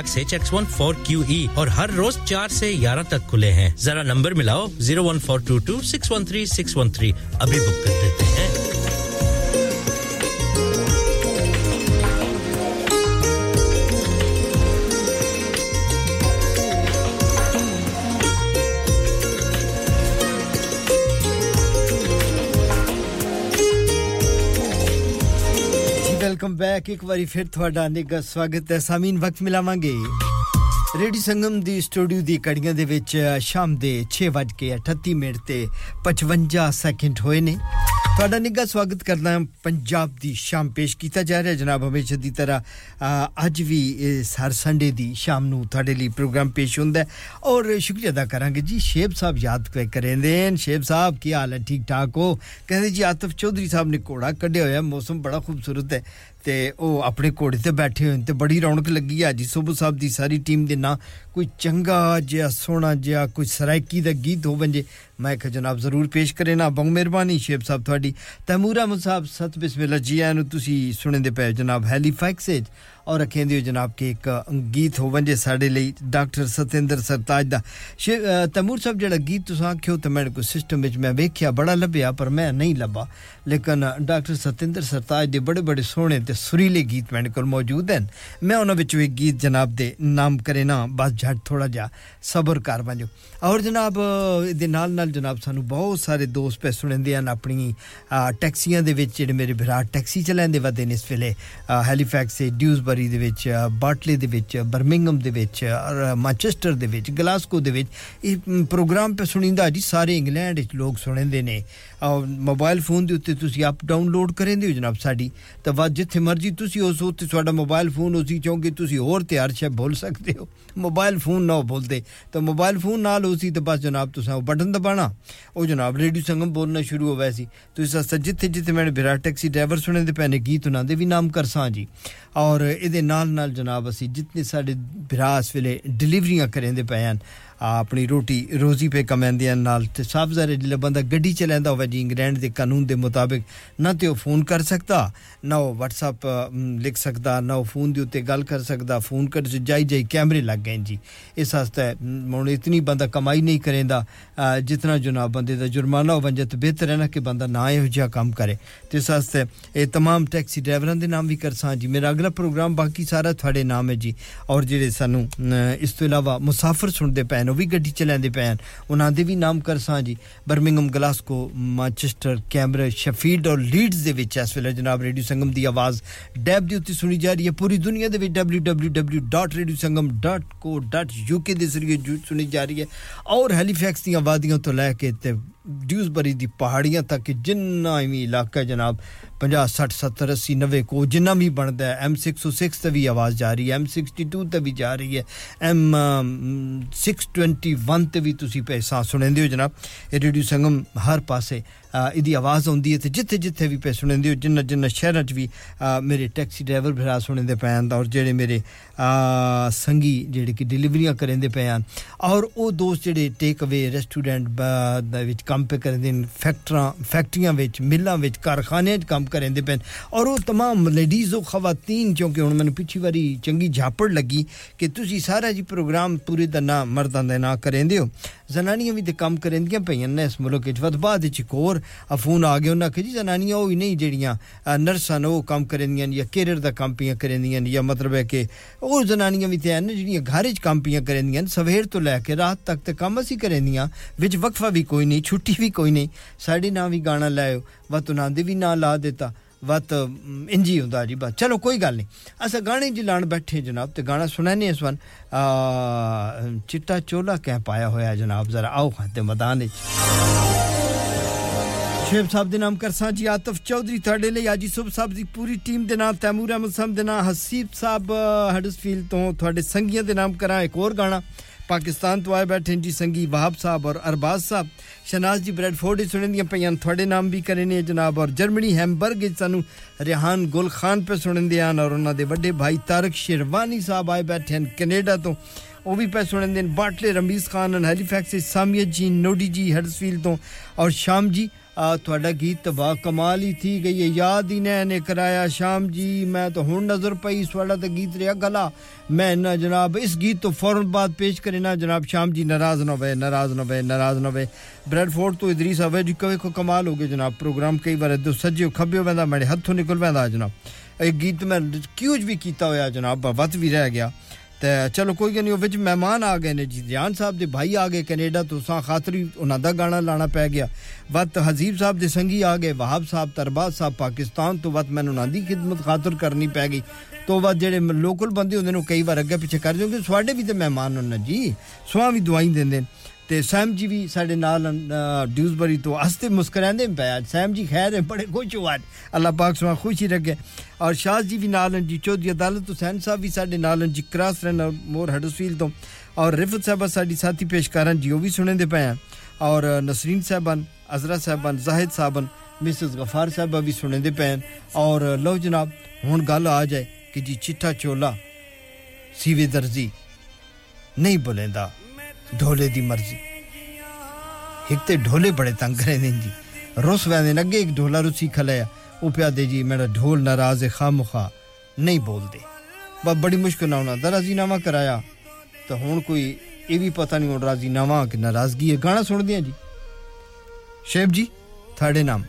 H X one four Q E और हर रोज चार से ग्यारह तक खुले हैं। जरा number मिलाओ zero one four two two six one three six one three अभी बुक कर देते हैं। ਵੈਲਕਮ ਬੈਕ ਇੱਕ ਵਾਰੀ ਫਿਰ ਤੁਹਾਡਾ ਨਿੱਘਾ ਸਵਾਗਤ ਹੈ ਸਾਮੀਨ ਵਕਤ ਮਿਲਾਵਾਂਗੇ ਰੇਡੀਓ ਸੰਗਮ ਦੀ ਸਟੂਡੀਓ ਦੀ ਕੜੀਆਂ ਦੇ ਵਿੱਚ ਸ਼ਾਮ ਦੇ 6:38 ਮਿੰਟ ਤੇ 55 ਸੈਕਿੰਡ ਹੋਏ ਨੇ ਤੁਹਾਡਾ ਨਿੱਘਾ ਸਵਾਗਤ ਕਰਦਾ ਹਾਂ ਪੰਜਾਬ ਦੀ ਸ਼ਾਮ ਪੇਸ਼ ਕੀਤਾ ਜਾ ਰਿਹਾ ਜਨਾਬ ਹਮੇਸ਼ਾ ਦੀ ਤਰ੍ਹਾਂ ਅੱਜ ਵੀ ਹਰ ਸੰਡੇ ਦੀ ਸ਼ਾਮ ਨੂੰ ਤੁਹਾਡੇ ਲਈ ਪ੍ਰੋਗਰਾਮ ਪੇਸ਼ ਹੁੰਦਾ ਔਰ ਸ਼ੁਕਰੀਆ ਅਦਾ ਕਰਾਂਗੇ ਜੀ ਸ਼ੇਬ ਸਾਹਿਬ ਯਾਦ ਕਰ ਕਰੇਂਦੇ ਸ਼ੇਬ ਸਾਹਿਬ ਕੀ ਹਾਲ ਹੈ ਠੀਕ ਠਾਕ ਹੋ ਕਹਿੰਦੇ ਜੀ ਆਤਫ ਚੌਧਰੀ ਸਾਹਿਬ ਨੇ ਕੋੜਾ ਕੱਢਿਆ ਹੋਇਆ ਮੌਸਮ ਬੜਾ ਖੂਬਸੂਰਤ ਹੈ ਤੇ ਉਹ ਆਪਣੇ ਘੋੜੇ ਤੇ ਬੈਠੇ ਹੋਏ ਤੇ ਬੜੀ ਰੌਣਕ ਲੱਗੀ ਆ। ਜੀ ਸੁਬੂ ਸਾਹਿਬ ਦੀ ਸਾਰੀ ਟੀਮ ਦੇ ਨਾਂ ਕੋਈ ਚੰਗਾ ਜਿਹਾ, ਸੋਹਣਾ ਜਿਹਾ, ਕੋਈ ਸਰਾਇਕੀ ਦਾ ਗੀਤ ਹੋ ਬੰਜੇ ਮੈਂ ਕਿਹਾ ਜਨਾਬ ਜ਼ਰੂਰ ਪੇਸ਼ ਕਰੇ ਨਾ। ਬਹੁਤ ਮਿਹਰਬਾਨੀ ਸ਼ੇਬ ਸਾਹਿਬ ਤੁਹਾਡੀ। ਤੈਮੂਰਾ ਮੁਸਾਬ ਸਤ ਬਿਸਮਿਲ੍ਲਾ ਜੀ, ਆਇਆਂ ਨੂੰ ਤੁਸੀਂ ਸੁਣਦੇ ਪਏ ਜਨਾਬ ਹੈਲੀਫੈਕਸ ਔਰ ਕਹਿੰਦੇ ਹੋ ਜਨਾਬ ਕਿ ਇੱਕ ਗੀਤ ਹੋਵਨ ਸਾਡੇ ਲਈ ਡਾਕਟਰ ਸਤਿੰਦਰ ਸਰਤਾਜ ਦਾ ਤਮੂਰ ਸਾਹਿਬ ਜਿਹੜਾ ਗੀਤ ਤੁਸੀਂ ਆਖਿਓ ਤੇ ਮੇਰੇ ਕੋ ਸਿਸਟਮ ਵਿੱਚ ਮੈਂ ਵੇਖਿਆ ਬੜਾ ਲੱਭਿਆ ਪਰ ਮੈਂ ਨਹੀਂ ਲੱਭਾ ਲੇਕਿਨ ਡਾਕਟਰ ਸਤਿੰਦਰ ਸਰਤਾਜ ਦੇ ਬੜੇ ਬੜੇ ਸੋਹਣੇ ਤੇ ਸੁਰੀਲੇ ਗੀਤ ਮੇਰੇ ਕੋਲ ਮੌਜੂਦ ਹਨ ਮੈਂ ਉਹਨਾਂ ਵਿੱਚੋਂ ਇੱਕ ਗੀਤ ਜਨਾਬ ਦੇ ਨਾਮ ਕਰੇ ਨਾ ਬਸ ਝਟ ਥੋੜਾ ਜਿਹਾ ਸਬਰ ਕਰ ਬੰਜੋ ਔਰ ਜਨਾਬ ਇਹਦੇ ਨਾਲ ਨਾਲ ਜਨਾਬ ਸਾਨੂੰ ਬਹੁਤ ਸਾਰੇ ਦੋਸਤ ਪੈ ਸੁਣਦੇ ਹਨ ਆਪਣੀ ਟੈਕਸੀਆਂ ਦੇ ਵਿੱਚ ਜਿਹੜੇ ਮੇਰੇ ਭਰਾ ਟੈਕਸੀ ਚਲਾਉਂਦੇ ਵਦੇ ਨੇ ਇਸ ਵੇਲੇ ਹੈਲੀਫੈਕਸ ਤੇ ਡਿਊਜ਼ਬਰੀ ਦੇ ਵਿੱਚ ਬਾਟਲੇ ਦੇ ਵਿੱਚ ਬਰਮਿੰਗਮ ਦੇ ਵਿੱਚ ਔਰ ਮੈਂਚੈਸਟਰ ਦੇ ਵਿੱਚ ਗਲਾਸਕੋ ਦੇ ਵਿੱਚ ਇਹ ਪ੍ਰੋਗਰਾਮ ਪੇ ਸੁਣੀਂਦਾ ਜੀ ਸਾਰੇ ਇੰਗਲੈਂਡ ਵਿੱਚ ਲੋਕ ਸੁਣਦੇ ਨੇ ਮੋਬਾਈਲ ਫੋਨ ਦੇ ਉੱਤੇ ਤੁਸੀਂ ਐਪ ਡਾਊਨਲੋਡ ਕਰੇਂਦੇ ਹੋ ਜਨਾਬ ਸਾਡੀ ਤਾਂ ਵਾ ਜਿੱਥੇ ਮਰਜ਼ੀ ਤੁਸੀਂ ਉਸ ਉੱਤੇ ਤੁਹਾਡਾ ਮੋਬਾਈਲ ਫੋਨ ਉਸੇ ਚਾਹੋਗੇ ਤੁਸੀਂ ਹੋਰ ਤਿਆਰ ਸ਼ੈ ਭੁੱਲ ਸਕਦੇ ਹੋ ਮੋਬਾਈਲ ਫੋਨ ਨਾ ਭੁੱਲਦੇ ਤਾਂ ਮੋਬਾਈਲ ਫੋਨ ਨਾਲ ਉਸੇ ਤੇ ਬਸ ਜਨਾਬ ਤੁਸੀਂ ਉਹ ਬਟਨ ਦਬਾਣਾ ਉਹ ਜਨਾਬ ਰੇਡੀਓ ਸੰਗਮ ਬੋਲਣਾ ਸ਼ੁਰੂ ਹੋਵੇ ਸੀ ਤੁਸੀਂ ਸੱਚ ਜਿੱਥੇ ਜਿੱਥੇ ਮੇਰੇ ਬਿਰਾ ਟੈਕਸੀ ਡਰਾਈਵਰ ਸੁਣੇ ਦੇ ਪੈਨੇ ਗੀਤ ਉਹਨਾਂ ਦੇ ਵੀ ਨਾਮ ਕਰਸਾਂ ਜੀ ਔਰ ਇਹਦੇ ਨਾਲ ਨਾਲ ਜਨਾਬ ਅਸੀਂ ਜਿੰਨੇ ਸਾਡੇ ਬਿਰਾ ਇਸ ਵੇਲੇ ਡਿਲੀਵਰੀਆਂ ਕਰਦੇ ਪਏ ਹਨ ਆਪਣੀ ਰੋਟੀ ਰੋਜ਼ੀ ਪੇ ਕਮਾਉਂਦੇ ਨਾਲ ਤੇ ਸਾਫ ਜ਼ਾਰੇ ਜਿਹੜਾ ਬੰਦਾ ਗੱਡੀ ਚਲਾਉਂਦਾ ਹੋਵੇ ਜੀ ਇੰਗਲੈਂਡ ਦੇ ਕਾਨੂੰਨ ਦੇ ਮੁਤਾਬਿਕ ਨਾ ਤੇ ਉਹ ਫੋਨ ਕਰ ਸਕਦਾ ਨਾ ਉਹ WhatsApp ਲਿਖ ਸਕਦਾ ਨਾ ਉਹ ਫੋਨ ਦੇ ਉੱਤੇ ਗੱਲ ਕਰ ਸਕਦਾ ਫੋਨ ਕਰ ਜਾਈ ਜਾਈ ਕੈਮਰੇ ਲੱਗ ਗਏ ਜੀ ਇਸ ਵਾਸਤੇ ਹੁਣ ਇਤਨੀ ਬੰਦਾ ਕਮਾਈ ਨਹੀਂ ਕਰੇਂਦਾ ਜਿਤਨਾ ਜਨਾਬ ਬੰਦੇ ਦਾ ਜੁਰਮਾਨਾ ਹੋ ਬੰਜੇ ਤੇ ਬਿਹਤਰ ਹੈ ਨਾ ਕਿ ਬੰਦਾ ਨਾ ਇਹੋ ਜਿਹਾ ਕੰਮ ਕਰੇ ਤੇ ਇਸ ਵਾਸਤੇ ਇਹ तमाम ਟੈਕਸੀ ਡਰਾਈਵਰਾਂ ਦੇ ਨਾਮ ਵੀ ਕਰਸਾਂ ਜੀ ਮੇਰਾ ਅਗਲਾ ਪ੍ਰੋਗਰਾਮ ਬਾਕੀ ਸਾਰਾ ਤੁਹਾਡੇ ਨਾਮ ਹੈ ਜੀ ਔਰ ਜਿਹੜੇ ਸਾਨੂੰ ਇਸ ਤੋਂ ਇਲਾਵਾ ਮੁਸਾਫਰ ਸੁਣਦੇ ਪੈਣ ਉਹ ਵੀ ਗੱਡੀ ਚਲਾਉਂਦੇ ਪਏ ਉਹਨਾਂ ਦੇ ਵੀ ਨਾਮ ਕਰਸਾਂ ਜੀ ਬਰਮਿੰਗਮ ਗਲਾਸਕੋ ਮੈਂਚੈਸਟਰ ਕੈਮਬਰਾ ਸ਼ਫੀਲਡ ਔਰ ਲੀਡਸ ਦੇ ਵਿੱਚ ਇਸ ਵੇਲੇ ਜਨਾਬ ਰੇਡੀਓ ਸੰਗਮ ਦੀ ਆਵਾਜ਼ ਡੈਬ ਦੀ ਉੱਤੇ ਸੁਣੀ ਜਾ ਰਹੀ ਹੈ ਪੂਰੀ ਦੁਨੀਆ ਦੇ ਵਿੱਚ www.radiosangam.co.uk ਦੇ ਜ਼ਰੀਏ ਸੁਣੀ ਜਾ ਰਹੀ ਹੈ ਔਰ ਹੈਲੀਫੈਕਸ ਦੀਆਂ ਵਾਦੀਆਂ ਤੋਂ ਲੈ ਕੇ ਤੇ ਡਿਊਜ਼ਬਰੀ ਦੀ ਪਹਾੜੀਆਂ ਤੱਕ ਜਿੰਨਾ ਵੀ ਇਲਾਕਾ ਜਨਾਬ 50 60 70 80 90 ਕੋ ਜਿੰਨਾ ਵੀ ਬਣਦਾ ਹੈ M606 ਤੇ ਵੀ ਆਵਾਜ਼ ਜਾ ਰਹੀ ਹੈ M62 ਤੇ ਵੀ ਜਾ ਰਹੀ ਹੈ M621 ਤੇ ਵੀ ਤੁਸੀਂ ਪੈਸਾ ਸੁਣਦੇ ਹੋ ਜਨਾਬ ਇਹ ਰੇਡੀਓ ਸੰਗਮ ਹਰ ਪਾਸੇ ਇਹਦੀ ਆਵਾਜ਼ ਆਉਂਦੀ ਹੈ ਤੇ ਜਿੱਥੇ ਜਿੱਥੇ ਵੀ ਪੈ ਸੁਣਦੇ ਹੋ ਜਿੰਨਾ ਜਿੰਨਾ ਸ਼ਹਿਰਾਂ 'ਚ ਵੀ ਮੇਰੇ ਟੈਕਸੀ ਡਰਾਈਵਰ ਭਰਾ ਸੁਣਦੇ ਪੈਣ ਔਰ ਜਿਹੜੇ ਮੇਰੇ ਸੰਗੀ ਜਿਹੜੇ ਕਿ ਡਿਲੀਵਰੀਆਂ ਕਰਦੇ ਪਏ ਹਨ ਔਰ ਉਹ ਦੋਸਤ ਜਿਹੜੇ ਟੇਕ ਅਵੇ ਰੈਸਟੋਰੈਂਟ ਦੇ ਵਿੱਚ ਕੰਮ ਪੇ ਕਰਦੇ ਨੇ ਫੈਕਟਰੀਆਂ ਫੈਕਟਰੀਆਂ ਵਿੱਚ ਮਿੱਲਾਂ ਵਿੱਚ ਕਾਰਖਾਨਿਆਂ 'ਚ ਕੰਮ ਕਰਦੇ ਪਏ ਔਰ ਉਹ तमाम ਲੇਡੀਜ਼ ਉਹ ਖਵਾਤੀਨ ਕਿਉਂਕਿ ਹੁਣ ਮੈਨੂੰ ਪਿਛਲੀ ਵਾਰੀ ਚੰਗੀ ਝਾਪੜ ਲੱਗੀ ਕਿ ਤੁਸੀਂ ਸਾਰਾ ਜੀ ਪ੍ਰੋਗਰਾਮ ਪੂਰੇ ਦਾ ਨਾ ਮਰਦਾਂ ਦੇ ਨਾਂ ਕਰਿੰਦੇ ਹੋ जनानियाँ भी ते कम करंदियाँ पईयां ने इस मुल्क च वत बाद च इक होर अफून आ गया, उन्हें आखेआ, जी, जनानियाँ होई नहीं जेड़ियाँ नर्सां न, ओह् कम्म करंदियाँ न जां केरर दा कम्म पियाँ करंदियाँ न जां मतलब है कि होर जनानियाँ बी ते हैन जेड़ियाँ घर च कम्म पियाँ करंदियाँ न। सवेर तो लैके रात तक ते कम्म असी करंदियाँ विच वक्फा भी कोई नहीं छुट्टी भी कोई नहीं साढ़े नां भी गाना लायो वत उनां दे भी नां ला दित्ता। ਇੰਜੀ ਹੁੰਦਾ ਜੀ ਬਸ ਚਲੋ ਕੋਈ ਗੱਲ ਨਹੀਂ ਅਸਾਂ ਗਾਣੇ ਜੀ ਲਾਣ ਬੈਠੇ ਜਨਾਬ ਤੇ ਗਾਣਾ ਸੁਣਾਨੇ ਇਸ ਵਨ ਚਿੱਟਾ ਚੋਲਾ ਕਹਿ ਪਾਇਆ ਹੋਇਆ ਜਨਾਬ ਜ਼ਰਾ ਆਓ ਖਾਤੇ ਮੈਦਾਨ ਵਿੱਚ ਸ਼ੇਬ ਸਾਹਿਬ ਦੇ ਨਾਮ ਕਰਸਾਂ ਜੀ ਆਤਫ ਚੌਧਰੀ ਤੁਹਾਡੇ ਲਈ ਆਜੀ ਸੁਭ ਸਾਹਿਬ ਦੀ ਪੂਰੀ ਟੀਮ ਦੇ ਨਾਮ ਤੈਮੂਰ ਅਹਿਮਦ ਸਾਹਿਬ ਦੇ ਨਾਮ ਹਸੀਬ ਸਾਹਿਬ ਹਡਸਫੀਲ ਤੋਂ ਤੁਹਾਡੇ ਸੰਗੀਆਂ ਦੇ ਨਾਮ ਕਰਾਂ ਇੱਕ ਹੋਰ ਗਾਣਾ ਪਾਕਿਸਤਾਨ ਤੋਂ ਆਏ ਬੈਠੇ ਜੀ ਸੰਗੀ ਵਾਹਬ ਸਾਹਿਬ ਔਰ ਅਰਬਾਜ਼ ਸਾਹਿਬ ਸ਼ਨਾਜ਼ ਜੀ ਬ੍ਰੈਡਫੋਰਡ ਸੁਣਦੀਆਂ ਪਈਆਂ ਤੁਹਾਡੇ ਨਾਮ ਵੀ ਕਰੇ ਨੇ ਜਨਾਬ ਔਰ ਜਰਮਨੀ ਹੈਮਬਰਗ ਵਿੱਚ ਸਾਨੂੰ ਰਿਹਾਨ ਗੁਲ ਖਾਨ ਪੇ ਸੁਣਦੇ ਹਨ ਔਰ ਉਹਨਾਂ ਦੇ ਵੱਡੇ ਭਾਈ ਤਾਰਕ ਸ਼ਿਰਵਾਨੀ ਸਾਹਿਬ ਆਏ ਬੈਠੇ ਹਨ ਕੈਨੇਡਾ ਤੋਂ ਉਹ ਵੀ ਪੈ ਸੁਣਦੇ ਨੇ ਬਾਟਲੇ ਰਮੀਜ਼ ਖਾਨ ਹਨ ਹੈਲੀਫੈਕਸ ਸਾਮੀਅਤ ਜੀ ਨੋਡੀ ਜੀ ਹਡਸਫੀਲ ਤੋਂ ਔਰ ਸ਼ਾਮ ਜੀ ਤੁਹਾਡਾ ਗੀਤ ਬਾ ਕਮਾਲ ਹੀ ਥੀ ਗਈ ਯਾਦ ਹੀ ਨੇ ਨੇ ਕਰਾਇਆ ਸ਼ਾਮ ਜੀ ਮੈਂ ਤਾਂ ਹੁਣ ਨਜ਼ਰ ਪਈ ਤੁਹਾਡਾ ਤਾਂ ਗੀਤ ਰਿਹਾ ਗਲਾ ਮੈਂ ਨਾ ਜਨਾਬ ਇਸ ਗੀਤ ਤੋਂ ਫੌਰਨ ਬਾਅਦ ਪੇਸ਼ ਕਰੇ ਨਾ ਜਨਾਬ ਸ਼ਾਮ ਜੀ ਨਾਰਾਜ਼ ਨਾ ਹੋਵੇ ਨਾਰਾਜ਼ ਨਾ ਹੋਵੇ ਨਾਰਾਜ਼ ਨਾ ਹੋਵੇ ਬ੍ਰੈਡਫੋਰਡ ਤੋਂ ਇਦਰੀਸ ਆਵੇ ਜੀ ਕਵੇ ਕੋ ਕਮਾਲ ਹੋ ਗਿਆ ਜਨਾਬ ਪ੍ਰੋਗਰਾਮ ਕਈ ਵਾਰ ਦੋ ਸੱਜੇ ਖੱਬੇ ਵੰਦਾ ਮੇਰੇ ਹੱਥੋਂ ਨਿਕਲ ਵੰਦਾ ਜਨਾਬ ਇਹ ਗੀਤ ਮੈਂ ਕਿਉਂ ਵੀ ਕੀਤਾ ਹੋਇਆ ਜਨਾਬ ਵਤ ਵੀ ਰਹਿ ਗਿਆ ਤੇ ਚਲੋ ਕੋਈ ਗੱਲ ਨਹੀਂ ਉਹ ਵਿੱਚ ਮਹਿਮਾਨ ਆ ਗਏ ਨੇ ਜੀ ਜਾਨ ਸਾਹਿਬ ਦੇ ਭਾਈ ਆ ਗਏ ਕੈਨੇਡਾ ਤੋਂ ਸਾਂ ਖਾਤਰੀ ਉਹਨਾਂ ਦਾ ਗਾਣਾ ਲਾਣਾ ਪੈ ਗਿਆ ਵਤ ਹਜ਼ੀਬ ਸਾਹਿਬ ਦੇ ਸੰਗੀ ਆ ਗਏ ਵਹਾਬ ਸਾਹਿਬ ਤਰਬਾਜ਼ ਸਾਹਿਬ ਪਾਕਿਸਤਾਨ ਤੋਂ ਵਤ ਮੈਨੂੰ ਉਹਨਾਂ ਦੀ ਖਿਦਮਤ ਖਾਤਰ ਕਰਨੀ ਪੈ ਗਈ ਤੋਂ ਬਾਅਦ ਜਿਹੜੇ ਲੋਕਲ ਬੰਦੇ ਹੁੰਦੇ ਨੇ ਕਈ ਵਾਰ ਅੱਗੇ ਪਿੱਛੇ ਕਰ ਜਾਂਦੇ ਤੁਹਾਡੇ ਵੀ ਤੇ ਮਹਿਮਾਨ ਹਨ ਜੀ ਸਵਾਂ ਵੀ ਦਵਾਈ ਦਿੰਦੇ ਨੇ ਤੇ ਸੈਮ ਜੀ ਵੀ ਸਾਡੇ ਨਾਲ ਡਿਊਜ਼ਬਰੀ ਤੋਂ ਹੱਸਦੇ ਮੁਸਕਰਾਉਂਦੇ ਪਿਆ ਸੈਮ ਜੀ ਖੈਰ ਹੈ ਬੜੇ ਖੁਸ਼ ਹੋਆ ਅੱਲਾਹ ਪਾਕ ਸਵਾ ਖੁਸ਼ੀ ਰੱਖੇ ਔਰ ਸ਼ਾਹ ਜੀ ਵੀ ਨਾਲ ਜੀ ਚੌਧਰੀ ਅਦਾਲਤ ਹੁਸੈਨ ਸਾਹਿਬ ਵੀ ਸਾਡੇ ਨਾਲ ਜੀ ਕ੍ਰਾਸ ਰਨ ਮੋਰ ਹਡਸਫੀਲ ਤੋਂ ਔਰ ਰਿਫਤ ਸਾਹਿਬ ਸਾਡੀ ਸਾਥੀ ਪੇਸ਼ ਕਰਨ ਜੀ ਉਹ ਵੀ ਸੁਣਦੇ ਪਏ ਔਰ ਨਸਰੀਨ ਸਾਹਿਬਾਨ ਅਜ਼ਰਾ ਸਾਹਿਬਾਨ ਜ਼ਾਹਿਦ ਸਾਹਿਬਾਨ ਮਿਸਿਸ ਗਫਾਰ ਸਾਹਿਬ ਵੀ ਸੁਣਦੇ ਪਏ ਔਰ ਲੋ ਜਨਾਬ ਹੁਣ ਗੱਲ ਆ ਜਾਏ ਕਿ ਜੀ ਚਿੱਟਾ ਚੋਲਾ ਸੀਵੇ ਦਰਜੀ ਨਹੀਂ ਬੋਲੇਂਦਾ ਢੋਲੇ ਦੀ ਮਰਜ਼ੀ ਇੱਕ ਤੇ ਢੋਲੇ ਬੜੇ ਤੰਗ ਕਰੇ ਨੇ ਜੀ ਰੁੱਸ ਵੈਂਦੇ ਅੱਗੇ ਇੱਕ ਢੋਲਾ ਰੁੱਸੀ ਖਲਿਆ ਉਹ ਪਿਆ ਦੇ ਜੀ ਮੇਰਾ ਢੋਲ ਨਾਰਾਜ਼ ਹੈ ਖਾਮਖਾ ਨਹੀਂ ਬੋਲਦੇ ਬਾ ਬੜੀ ਮੁਸ਼ਕਲ ਨਾਲ ਉਹਨਾਂ ਦਾ ਰਾਜ਼ੀਨਾਮਾ ਕਰਾਇਆ ਤਾਂ ਹੁਣ ਕੋਈ ਇਹ ਵੀ ਪਤਾ ਨਹੀਂ ਹੁਣ ਰਾਜ਼ੀਨਾਮਾ ਕਿ ਨਾਰਾਜ਼ਗੀ ਹੈ ਗਾਣਾ ਸੁਣਦੇ ਆ ਜੀ ਸ਼ੇਬ ਜੀ ਤੁਹਾਡੇ ਨਾਮ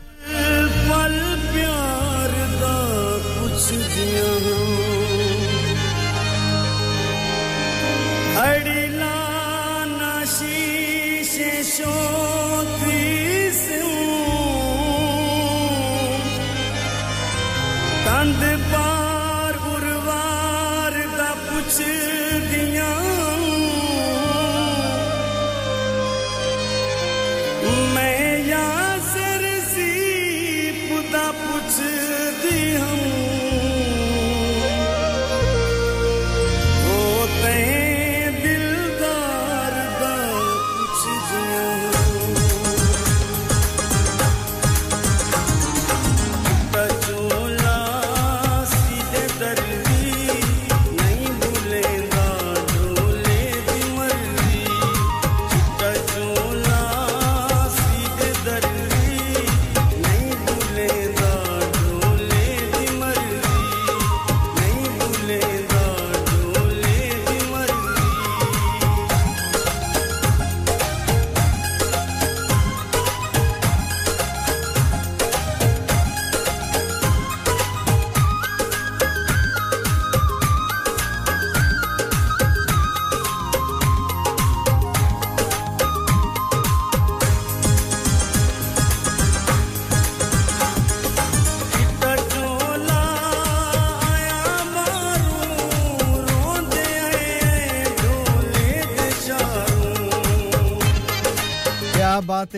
बात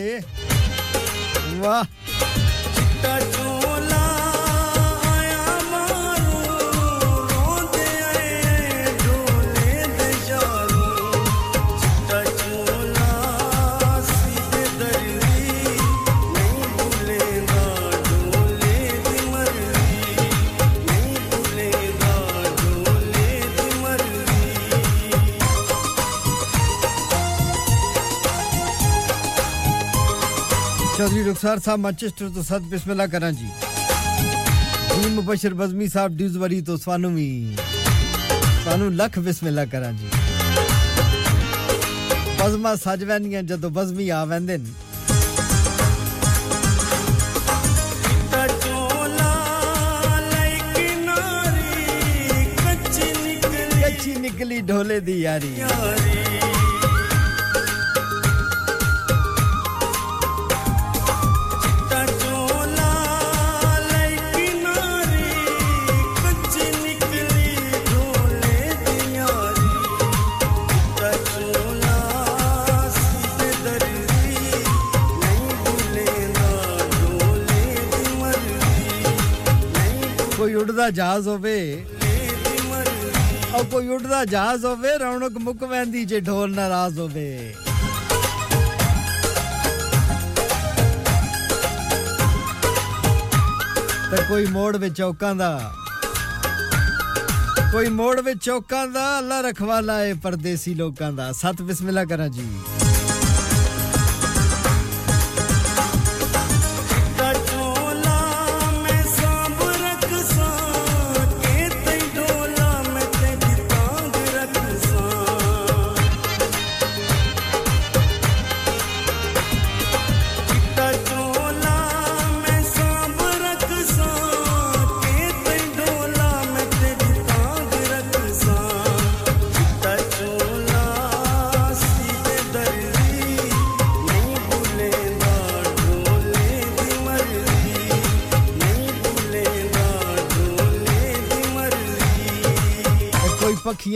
जी रुखसार साहब मैनचेस्टर तो सद बिस्मिल्लाह करा जी मुबशर बजमी साहब ड्यूजवरी तो सानू भी सानू लख बिस्मिल्लाह करा जी बजमा सज वैनियाँ जदों बजमी आ वैंदे निकली ढोले दी यारी, यारी। ਦੀ ਯਾਰੀ ਕੋਈ ਉੜਦਾ ਜਹਾਜ਼ ਹੋਵੇ ਉਹ ਕੋਈ ਉੜਦਾ ਜਹਾਜ਼ ਹੋਵੇ ਰੌਣਕ ਮੁੱਕ ਵੈਂਦੀ ਜੇ ਢੋਲ ਨਾਰਾਜ਼ ਹੋਵੇ ਤੇ ਕੋਈ ਮੋੜ ਵਿੱਚ ਚੌਕਾਂ ਦਾ ਕੋਈ ਮੋੜ ਵਿੱਚ ਚੌਕਾਂ ਦਾ ਅੱਲਾ ਰਖਵਾਲਾ ਏ ਪਰਦੇਸੀ ਲੋਕਾਂ ਦਾ ਸਤ ਬਿਸਮਿਲ੍ਲਾ ਕਰਾਂ ਜੀ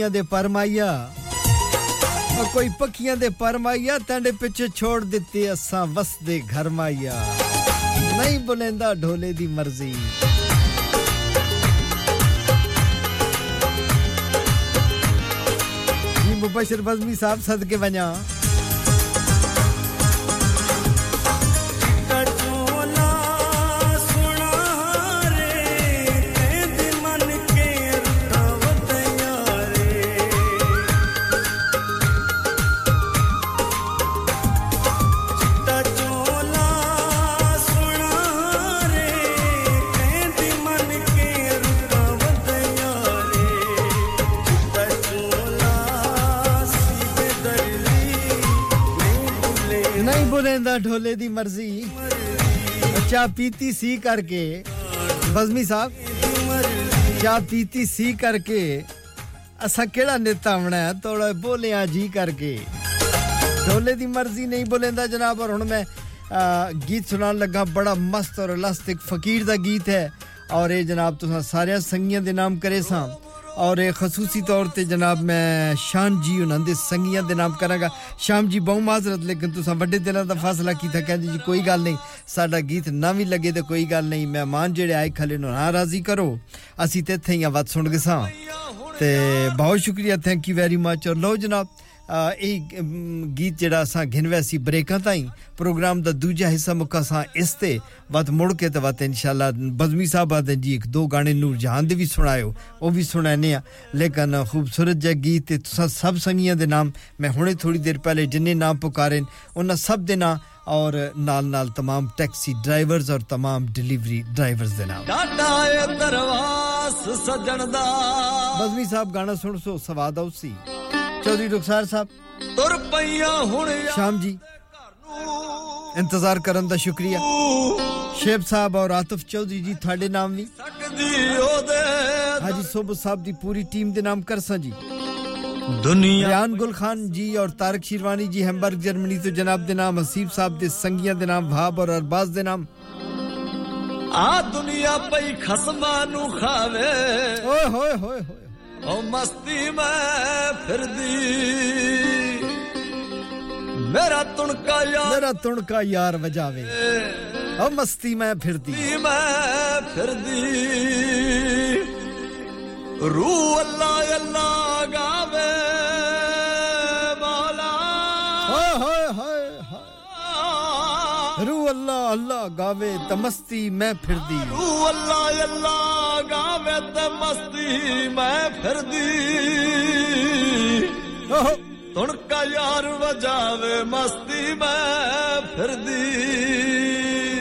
ਕੋਈ ਪੱਖੀਆਂ ਦੇ ਪਰਮਾਈਆ ਉਹ ਕੋਈ ਪੱਖੀਆਂ ਦੇ ਪਰਮਾਈਆ ਤੰਡੇ ਪਿੱਛੇ ਛੋੜ ਦਿੱਤੇ ਅਸਾਂ ਵਸਦੇ ਘਰ ਮਾਈਆ ਨਹੀਂ ਬੁਲੇਂਦਾ ਢੋਲੇ ਦੀ ਮਰਜ਼ੀ ਜੀ ਮੁਬਸ਼ਰ ਬਜ਼ਮੀ ਸਾਹਿਬ ਸਦਕੇ मीना ढोले दी मर्ज़ी। चाह पीती सी करके। बजमी साहब चाह पीती सी करके। असा केड़ा नेता बना थोड़ा बोलिया जी करके। ढोले दी मर्ज़ी नहीं बोलेंदा जनाब और हूँ मैं आ, गीत सुनान लगा बड़ा मस्त और लस्त एक फकीर का गीत है। और ये जनाब तुसा सारे संगियों के नाम करे सा। ਔਰ ਇਹ ਖਸੂਸੀ ਤੌਰ ਤੇ ਜਨਾਬ ਮੈਂ ਸ਼ਾਨ ਜੀ ਉਹਨਾਂ ਦੇ ਸੰਗੀਆਂ ਦੇ ਨਾਮ ਕਰਾਂਗਾ ਸ਼ਾਮ ਜੀ ਬਹੁ ਮਾਜ਼ਰਤ ਲੇਕਿਨ ਤੁਸੀਂ ਵੱਡੇ ਦਿਲਾਂ ਦਾ ਫੈਸਲਾ ਕੀਤਾ ਕਹਿੰਦੇ ਜੀ ਕੋਈ ਗੱਲ ਨਹੀਂ ਸਾਡਾ ਗੀਤ ਨਾ ਵੀ ਲੱਗੇ ਤੇ ਕੋਈ ਗੱਲ ਨਹੀਂ ਮਹਿਮਾਨ ਜਿਹੜੇ ਆਏ ਖਲੇ ਨੂੰ ਨਾ ਰਾਜ਼ੀ ਕਰੋ ਅਸੀਂ ਤੇ ਇੱਥੇ ਹੀ ਆਵਾਜ਼ ਸੁਣ ਗਏ ਸਾਂ ਤੇ ਬਹੁਤ ਸ਼ੁਕਰੀਆ ਥੈਂਕ ਯੂ ਵੈਰੀ ਮੱਚ ਔਰ ਲੋ ਜਨਾਬ ਇਹ ਗੀਤ ਜਿਹੜਾ ਅਸਾਂ ਘਿਨਵੇ ਸੀ ਬ੍ਰੇਕਾਂ ਤਾਈਂ ਪ੍ਰੋਗਰਾਮ ਦਾ ਦੂਜਾ ਹਿੱਸਾ ਮੁੱਕਾ ਸਾਂ ਇਸ ਤੇ ਵਤ ਮੁੜ ਕੇ ਤੇ ਵਤ ਇਨਸ਼ਾਅੱਲਾ ਬਜ਼ਮੀ ਸਾਹਿਬ ਆਦੇ ਜੀ ਇੱਕ ਦੋ ਗਾਣੇ ਨੂਰ ਜਹਾਨ ਦੇ ਵੀ ਸੁਣਾਇਓ ਉਹ ਵੀ ਸੁਣਾਣੇ ਆ ਲੇਕਿਨ ਖੂਬਸੂਰਤ ਜਿਹਾ ਗੀਤ ਤੇ ਤੁਸੀਂ ਸਭ ਸੰਗੀਆਂ ਦੇ ਨਾਮ ਮੈਂ ਹੁਣੇ ਥੋੜੀ ਦੇਰ ਪਹਿਲੇ ਜਿੰਨੇ ਨਾਮ ਪੁਕਾਰੇ ਉਹਨਾਂ ਸਭ ਦੇ ਨਾਮ और नाल नाल तमाम टैक्सी ड्राइवर्स और तमाम डिलीवरी ड्राइवर्स दे नाम डाटा ए दरवास सजन दा बजमी साहब गाना सुन सो सवाद उसी चौधरी रुखसार साहब तुर पईया हुण शाम जी इंतज़ार करन दा शुक्रिया शेब साहब और आतिफ चौधरी जी थाडे नाम भी हाजी सोबत साहब दी पूरी टीम दे नाम करसा जी दुनिया रियान गुल खान जी और तारक शिरवानी जी हैम्बर्ग जर्मनी तो जनाब दे नाम हसीब साहब दे संगिया दे नाम भाब और अरबाज दे नाम आ दुनिया पई खसमा नु खावे ओए होए होए होए ओ मस्ती में फिरदी। मेरा तुणका यार। मेरा तुणका यार बजावे ओ मस्ती में फिरदी। मैं फिर दी रू अल्लाह अल्लाह गावे। रू अल्लाह अल्लाह गावे तमस्ती मैं फिर दी। रू अल्लाह अल्लाह गावे तमस्ती मैं फिर दी। तुणका यार वजावे मस्ती मैं फिर दी।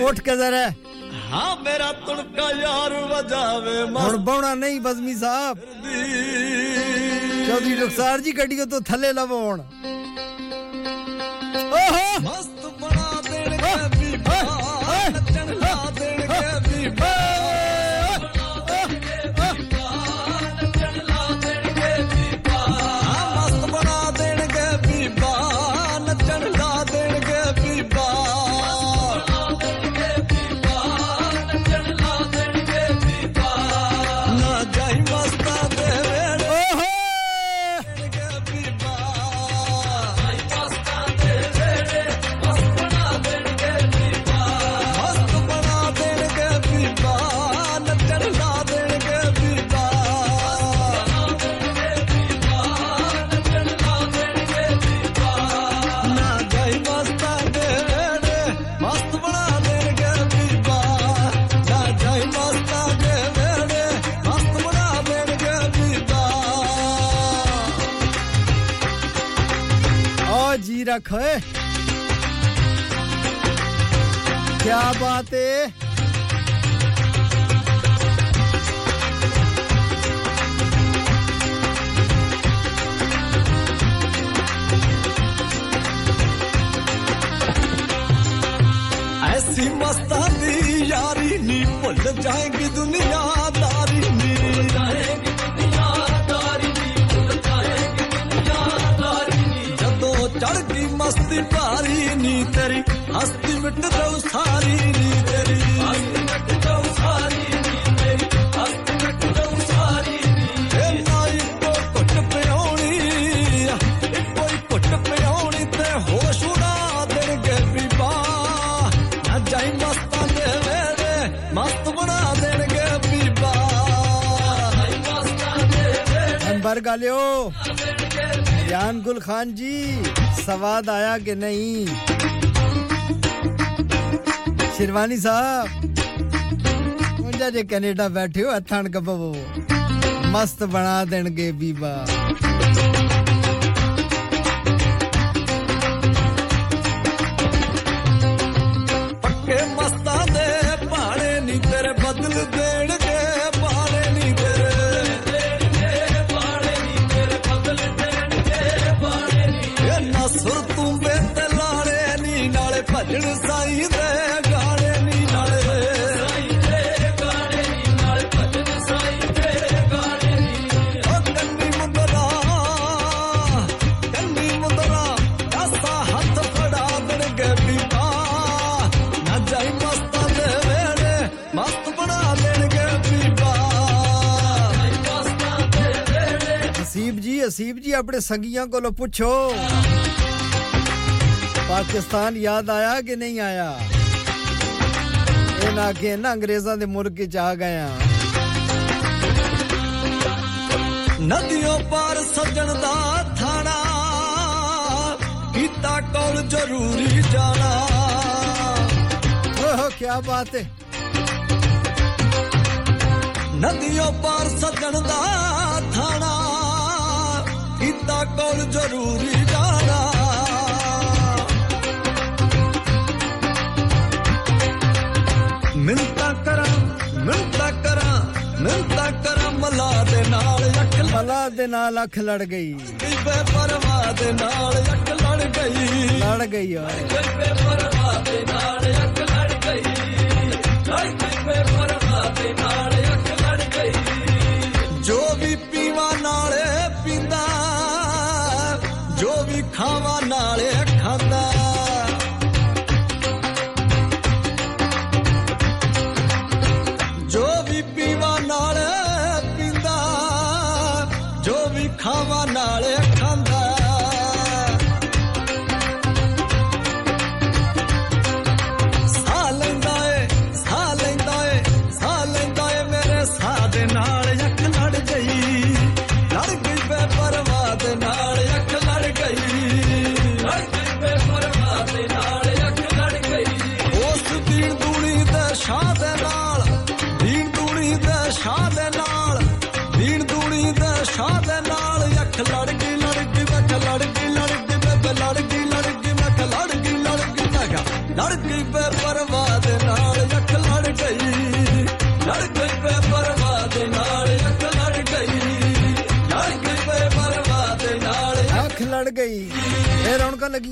उठ के जरा। हाँ मेरा तुणका यार बजावे और बौना नहीं बजमी साहब। चौधरी रुखसार जी कटियो तो थले लवो ओहो। जी रख क्या बात है? ऐसी मस्तानी, यारी नी, भुल जाएगी दुनियादारी नी। जदों चढ़ गई मस्ती पारी नी, तेरी हस्ती मिट दो सारी नी तेरी। नंबर गालियो। रियान गुल खान जी, सवाद आया कि नहीं? शिरवानी साहब मुझे जे कनेडा बैठे हो हथान कबो मस्त बना देंगे बीबा। जी अपने संगियां को लो पूछो पाकिस्तान याद आया कि नहीं आया ਇਹ ਨਾ ਕਿ ਨਾ ਅੰਗਰੇਜ਼ਾਂ ਦੇ ਮੁਲਕ ਚ ਆ ਗਏ ਆ ਨਦੀਆਂ ਪਾਰ ਸੱਜਣ ਦਾ ਥਾਣਾ ਕੀਤਾ ਕੋਲ ਜ਼ਰੂਰੀ ਜਾਣਾ ਓਹ ਕੀ ਬਾਤ ਹੈ ਨਦੀਆਂ ਪਾਰ ਸੱਜਣ ਦਾ ਥਾਣਾ ਕੀਤਾ ਕੋਲ ਜ਼ਰੂਰੀ ਜਾਣਾ ਮਿੰਤਾ ਕਰਾਂ ਮਿੰਤਾ ਕਰਾਂ ਮਿੰਤਾ ਕਰਾਂ ਮਲਾ ਦੇ ਨਾਲ ਅੱਖ ਮਲਾ ਦੇ ਨਾਲ ਅੱਖ ਲੜ ਗਈ ਬੇ ਪਰਵਾਹ ਦੇ ਨਾਲ ਅੱਖ ਲੜ ਗਈ ਲੜ ਗਈ ਓਏ ਬੇ ਪਰਵਾਹ ਦੇ ਨਾਲ ਅੱਖ ਲੜ ਗਈ ਲੜ ਗਈ ਬੇ ਪਰਵਾਹ ਦੇ ਨਾਲ ਜੋ ਵੀ ਖਾਵਾ ਨਾਲੇ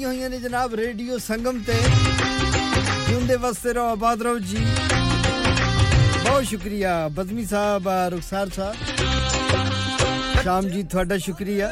हुई ने जनाब रेडियो संगम ते। जिंदे वास्ते रहो आबाद रहो जी। बहुत शुक्रिया, बदमी साहब रुखसार साहब। शाम जी थोड़ा शुक्रिया।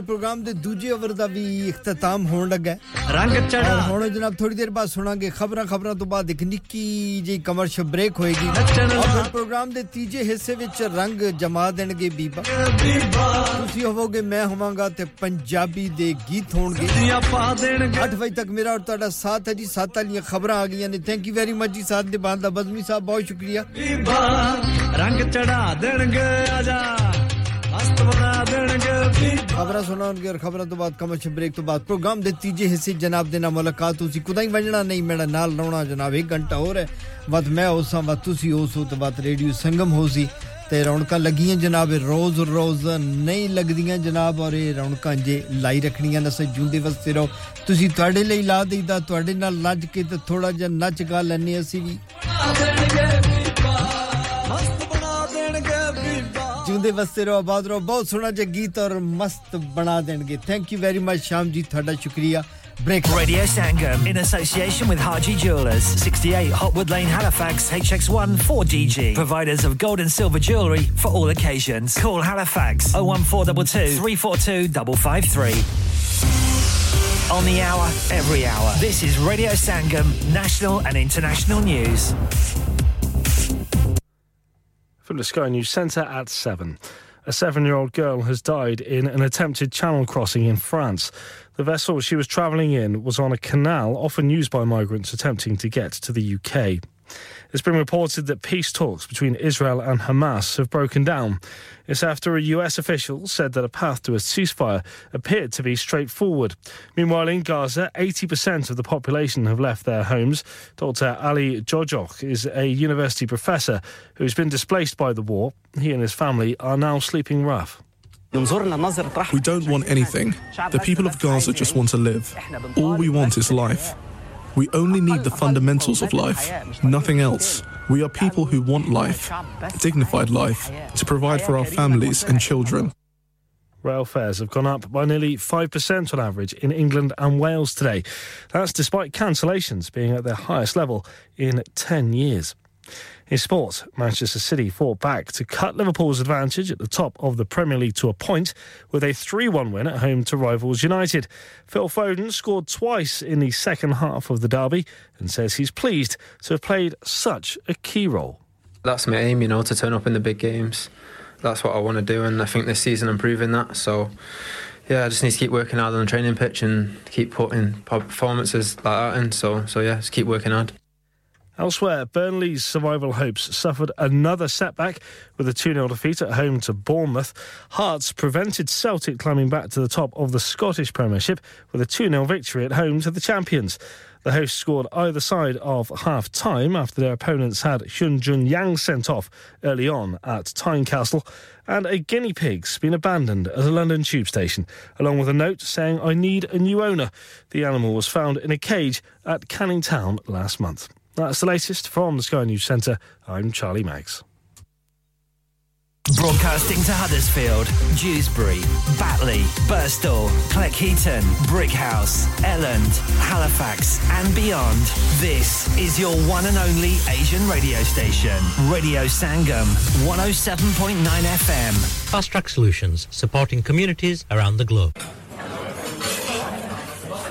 ਮੇਰੇ ਪ੍ਰੋਗਰਾਮ ਦੇ ਦੂਜੇ ਓਵਰ ਦਾ ਵੀ ਇਖਤਤਾਮ ਹੋਣ ਲੱਗਾ ਹੈ। ਰੰਗ। ਔਰ ਹੁਣ ਜਨਾਬ ਥੋੜੀ ਦੇਰ ਬਾਅਦ ਸੁਣਾਂਗੇ ਖਬਰਾਂ ਖਬਰਾਂ ਤੋਂ ਬਾਅਦ ਇੱਕ ਨਿੱਕੀ ਜਿਹੀ ਕਮਰਸ਼ੀਅਲ ਬ੍ਰੇਕ ਹੋਏਗੀ। ਔਰ ਪ੍ਰੋਗਰਾਮ ਦੇ ਤੀਜੇ ਹਿੱਸੇ ਵਿੱਚ ਰੰਗ ਜਮਾ ਦੇਣਗੇ ਬੀਬਾ। ਤੁਸੀਂ ਹੋਵੋਗੇ ਮੈਂ ਹੋਵਾਂਗਾ ਤੇ ਪੰਜਾਬੀ ਦੇ ਗੀਤ ਹੋਣਗੇ। ਦੀਆਂ ਪਾ ਦੇਣਗੇ। 8 ਵਜੇ ਤੱਕ ਮੇਰਾ ਔਰ ਤੁਹਾਡਾ ਸਾਥ ਹੈ ਜੀ। ਸਾਥ ਵਾਲੀਆਂ ਖਬਰਾਂ ਆ ਗਈਆਂ ਨੇ। ਥੈਂਕ ਯੂ ਵੈਰੀ ਮਚ ਜੀ। ਸਾਥ ਦੇ ਬਾਅਦ ਦਾ ਬਜ਼ਮੀ ਸਾਹਿਬ ਬਹੁਤ ਸ਼ੁਕਰੀਆ। ਰੰਗ ਚੜਾ ਦੇਣਗੇ ਆਜਾ ਮਸਤ ਬਣਾ ਦੇਣਗੇ ਬੀਬਾ ਖਬਰਾਂ ਸੁਣਾਉਣਗੇ ਖਬਰਾਂ ਤੋਂ ਬਾਅਦ ਕਮਰਸ਼ੀਅਲ ਬ੍ਰੇਕ ਤੋਂ ਬਾਅਦ ਪ੍ਰੋਗਰਾਮ ਦੇ ਤੀਜੇ ਹਿੱਸੇ ਜਨਾਬ ਦੇ ਨਾਲ ਮੁਲਾਕਾਤ ਤੁਸੀਂ ਕੁਦਾਈ ਵਜਣਾ ਨਹੀਂ ਮੇਰਾ ਨਾਲ ਲਾਉਣਾ ਜਨਾਬ 1 ਘੰਟਾ ਹੋਰ ਹੈ। ਵੱਧ ਮੈਂ ਉਸਾਂ ਵੱਧ ਤੁਸੀਂ ਉਸ ਤੋਂ ਬਾਅਦ ਰੇਡੀਓ ਸੰਗਮ ਹੋ ਸੀ ਤੇ ਰੌਣਕਾਂ ਲੱਗੀਆਂ ਜਨਾਬ ਰੋਜ਼ ਰੋਜ਼ ਨਹੀਂ ਲੱਗਦੀਆਂ ਜਨਾਬ ਔਰ ਇਹ ਰੌਣਕਾਂ ਜੇ ਲਾਈ ਰੱਖਣੀਆਂ ਨਸੇ ਜੁੰਦੇ ਵਸਤੇ ਰਹੋ। ਤੁਸੀਂ ਤੁਹਾਡੇ ਲਈ ਲਾ ਦੇਈਦਾ ਤੁਹਾਡੇ ਨਾਲ ਲੱਜ ਕੇ ਤੇ ਥੋੜਾ ਜਿਹਾ ਨੱਚ ਗਾ ਲੈਨੇ ਅਸੀਂ ਵੀ। ਬੀਬਾ ਜਿਉਂਦੇ ਵਸਤੇ ਰਹੋ ਆਬਾਦ ਰਹੋ ਬਹੁਤ ਸੋਹਣਾ ਜਿਹਾ ਗੀਤ ਔਰ ਮਸਤ ਬਣਾ ਦੇਣਗੇ ਥੈਂਕ ਯੂ ਵੈਰੀ ਮਚ ਸ਼ਾਮ ਜੀ ਤੁਹਾਡਾ ਸ਼ੁਕਰੀਆ break Radio Sangam in association with Haji Jewelers, 68 Hotwood Lane, Halifax, HX1 4DG. Providers of gold and silver jewellery for all occasions. Call Halifax 01422 342 553. On the hour, every hour. This is Radio Sangam, national and international news. From the Sky News Centre at 7. A seven year old girl has died in an attempted channel crossing in France. The vessel she was travelling in was on a canal often used by migrants attempting to get to the UK. It's been reported that peace talks between Israel and Hamas have broken down. It's after a US official said that a path to a ceasefire appeared to be straightforward. Meanwhile, in Gaza, 80% of the population have left their homes. Dr. Ali Jojok is a university professor who's been displaced by the war. He and his family are now sleeping rough. We don't want anything. The people of Gaza just want to live. All we want is life. We only need the fundamentals of life, nothing else. We are people who want life, dignified life, to provide for our families and children. Rail fares have gone up by nearly 5% on average in England and Wales today. That's despite cancellations being at their highest level in 10 years. In sport, Manchester City fought back to cut Liverpool's advantage at the top of the Premier League to a point with a 3 1 win at home to rivals United. Phil Foden scored twice in the second half of the derby and says he's pleased to have played such a key role. That's my aim, you know, to turn up in the big games. That's what I want to do, and I think this season I'm proving that. So, yeah, I just need to keep working hard on the training pitch and keep putting performances like that in. So, so yeah, just keep working hard. Elsewhere, Burnley's survival hopes suffered another setback with a 2 0 defeat at home to Bournemouth. Hearts prevented Celtic climbing back to the top of the Scottish Premiership with a 2 0 victory at home to the champions. The hosts scored either side of half time after their opponents had Hyun Jun Yang sent off early on at Tynecastle, and a guinea pig's been abandoned at a London tube station, along with a note saying, I need a new owner. The animal was found in a cage at Canning Town last month. That's the latest from the Sky News Centre. I'm Charlie Maggs. Broadcasting to Huddersfield, Dewsbury, Batley, Burstall, Cleckheaton, Brickhouse, Elland, Halifax, and beyond. This is your one and only Asian radio station, Radio Sangam, 107.9 FM. Fast Track Solutions, supporting communities around the globe.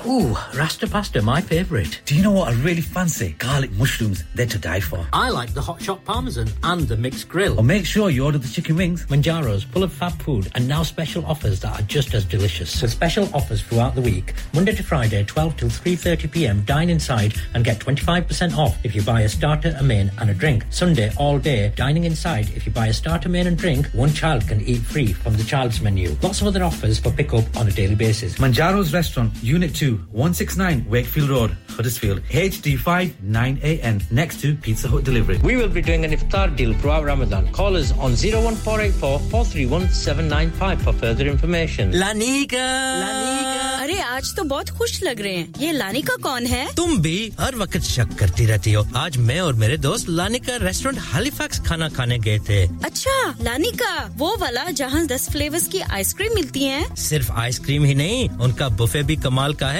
Ooh, Rasta pasta, my favourite. Do you know what I really fancy? Garlic mushrooms, they're to die for. I like the hot shot parmesan and the mixed grill. Or make sure you order the chicken wings. Manjaro's full of fab food and now special offers that are just as delicious. With special offers throughout the week, Monday to Friday, 12 till 3:30 p.m. Dine inside and get 25% off if you buy a starter, a main, and a drink. Sunday all day, dining inside. If you buy a starter, main, and drink, one child can eat free from the child's menu. Lots of other offers for pickup on a daily basis. Manjaro's Restaurant, Unit 2, 169 Wakefield Road, Huddersfield, HD5 9AN, next to Pizza Hut Delivery. We will be doing an iftar deal throughout Ramadan. Call us on 01484 431 795 for further information. लानिका अरे आज तो बहुत खुश लग रहे हैं। ये लानिका कौन है? तुम भी हर वक्त शक करती रहती हो। आज मैं और मेरे दोस्त लानिका रेस्टोरेंट हैलिफैक्स खाना खाने गए थे। अच्छा लानिका वो वाला जहाँ दस फ्लेवर्स की आइसक्रीम मिलती है। सिर्फ़ आइसक्रीम ही नहीं उनका बुफे भी कमाल का है।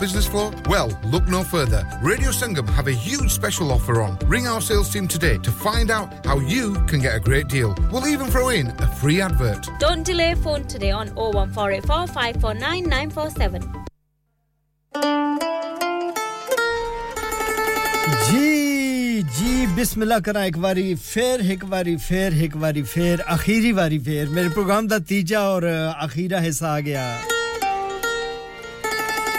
business flow? Well, look no further. Radio Sangam have a huge special offer on. Ring our sales team today to find out how you can get a great deal. We'll even throw in a free advert. Don't delay phone today on 01484 549 947. जी जी बिस्मिल्लाह करा एक बारी फिर एक बारी फिर एक बारी फिर आखिरी बारी फिर मेरे प्रोग्राम दा तीजा और आखिरा हिस्सा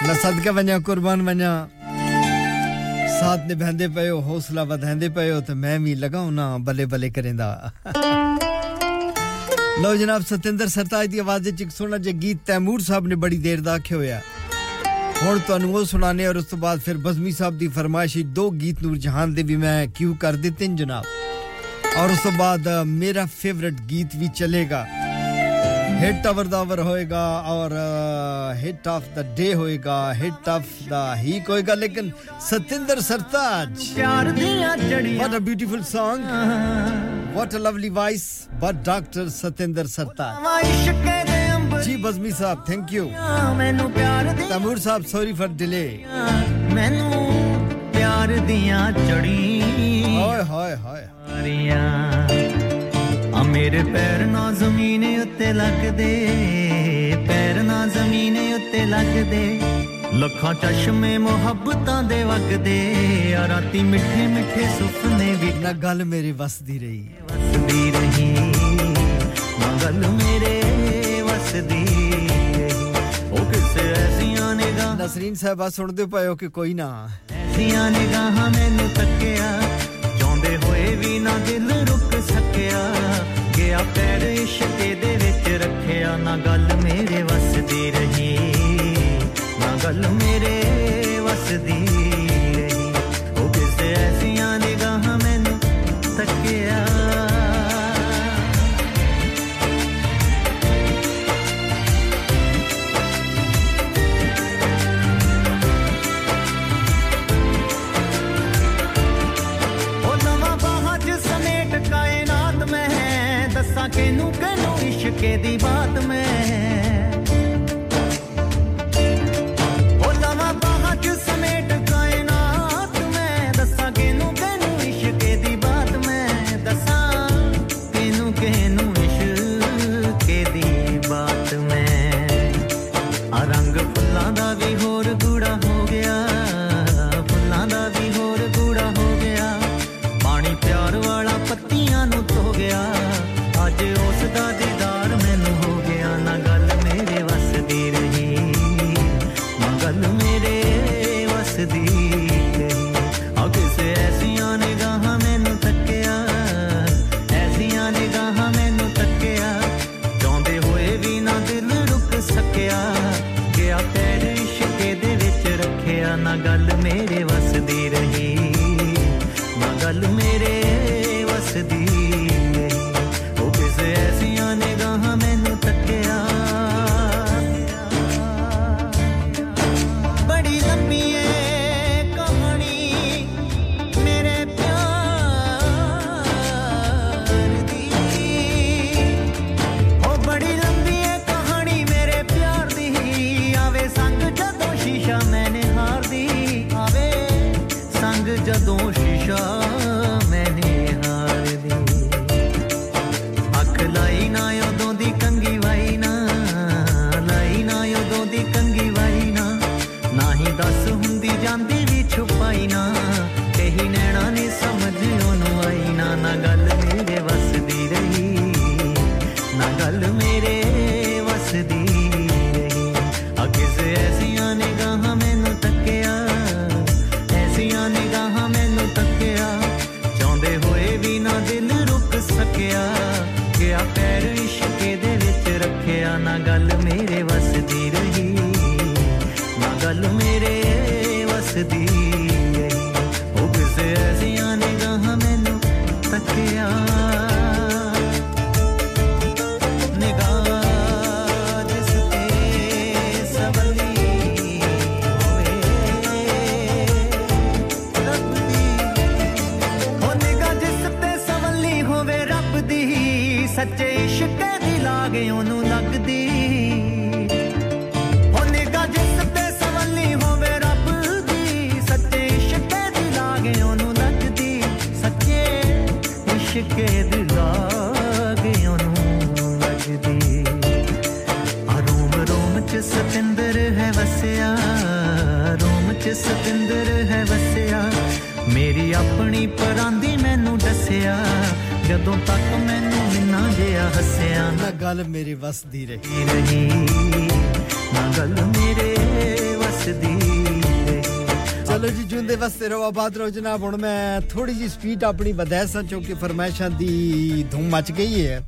ਮੈਂ ਸਦਕਾ ਵੰਨਾ ਕੁਰਬਾਨ ਵੰਨਾ ਸਾਥ ਨਿਭਾਉਂਦੇ ਪਏ ਹੋ ਹੌਸਲਾ ਵਧਾਉਂਦੇ ਪਏ ਹੋ ਤੇ ਮੈਂ ਵੀ ਲਗਾਉ ਨਾ ਬੱਲੇ ਬੱਲੇ ਕਰੇਂਦਾ ਲਓ ਜਨਾਬ ਸਤਿੰਦਰ ਸਰਤਾਜ ਦੀ ਆਵਾਜ਼ ਵਿੱਚ ਇੱਕ ਸੋਹਣਾ ਜਿਹਾ ਗੀਤ ਤੈਮੂਰ ਸਾਹਿਬ ਨੇ ਬੜੀ ਦੇਰ ਦਾ ਆਖਿਆ ਹੋਇਆ ਹੁਣ ਤੁਹਾਨੂੰ ਉਹ ਸੁਣਾਣੇ ਔਰ ਉਸ ਤੋਂ ਬਾਅਦ ਫਿਰ ਬਜ਼ਮੀ ਸਾਹਿਬ ਦੀ ਫਰਮਾਇਸ਼ ਦੋ ਗੀਤ ਨੂਰ ਜਹਾਨ ਦੇ ਵੀ ਮੈਂ ਕਿਉ ਕਰ ਦਿੱਤੇ ਨੇ ਜਨਾਬ ਔਰ ਉਸ ਤੋਂ ਬਾਅਦ ਮੇਰਾ ਫੇਵਰਿਟ ਗੀਤ ਵੀ ਚੱਲੇਗਾ हिट अवर दावर होएगा और हिट ऑफ़ द डे होएगा हिट ऑफ़ द हीक होएगा लेकिन Satinder Sartaj. What a beautiful song what a lovely voice but doctor Satinder Sartaj. Ji Bazmi sahib thank you Tamur साहब सॉरी फॉर डिले प्यार दिया चढ़ी हाय हाय हाय। ਮੇਰੇ ਪੈਰ ਨਾ ਜ਼ਮੀਨ ਉੱਤੇ ਲੱਗਦੇ ਪੈਰ ਨਾ ਜ਼ਮੀਨ ਉੱਤੇ ਲੱਗਦੇ। ਲੱਖਾਂ ਚਸ਼ਮੇ ਮੁਹੱਬਤਾਂ ਦੇ ਵਗਦੇ ਆ ਰਾਤੀ ਮਿੱਠੇ ਮਿੱਠੇ ਸੁਪਨੇ ਵੀ ਨਾ ਗੱਲ ਮੇਰੇ ਵਸਦੀ ਰਹੀ। ਵਸਦੀ ਰਹੀ ਨਾ ਗੱਲ ਮੇਰੇ ਵਸਦੀ ਉਹ ਕਿਸੇ ਐਸੀਆਂ ਨਿਗਾਹਾਂ ਨਸਰੀਨ ਸਾਹਿਬਾ ਸੁਣਦੇ ਪਏ ਹੋ ਕਿ ਕੋਈ ਨਾ? ਐਸੀਆਂ ਨਿਗਾਹਾਂ ਮੈਨੂੰ ਤੱਕਿਆ ਚਾਹੁੰਦੇ ਹੋਏ ਵੀ ਨਾ ਦਿਲ ਰੁਕ ਸਕਿਆ। ਗਿਆ ਪੈਰ ਇਸ਼ਕੇ ਦੇ ਵਿੱਚ ਰੱਖਿਆ, ਨਾ ਗੱਲ ਮੇਰੇ ਵਸਦੀ ਰਹੀ, ਨਾ ਗੱਲ ਮੇਰੇ ਵਸਦੀ ਰਹੀ। ਉਹ ਕਿਸੇ ਐਸੀਆਂ ਨਿਗਾਹਾਂ ਮੈਨੂੰ ਤੱਕਿਆ चुके दी बात में ਵਸਤੇ ਰਹੋ ਆਬਾਦ ਰਹੋ ਜਨਾਬ ਹੁਣ ਮੈਂ ਥੋੜੀ ਜੀ ਸਪੀਡ ਆਪਣੀ ਵਧਾ ਸਾਂ ਕਿਉਂਕਿ ਫਰਮਾਇਸ਼ਾਂ ਦੀ ਧੂਮ ਮਚ ਗਈ ਹੈ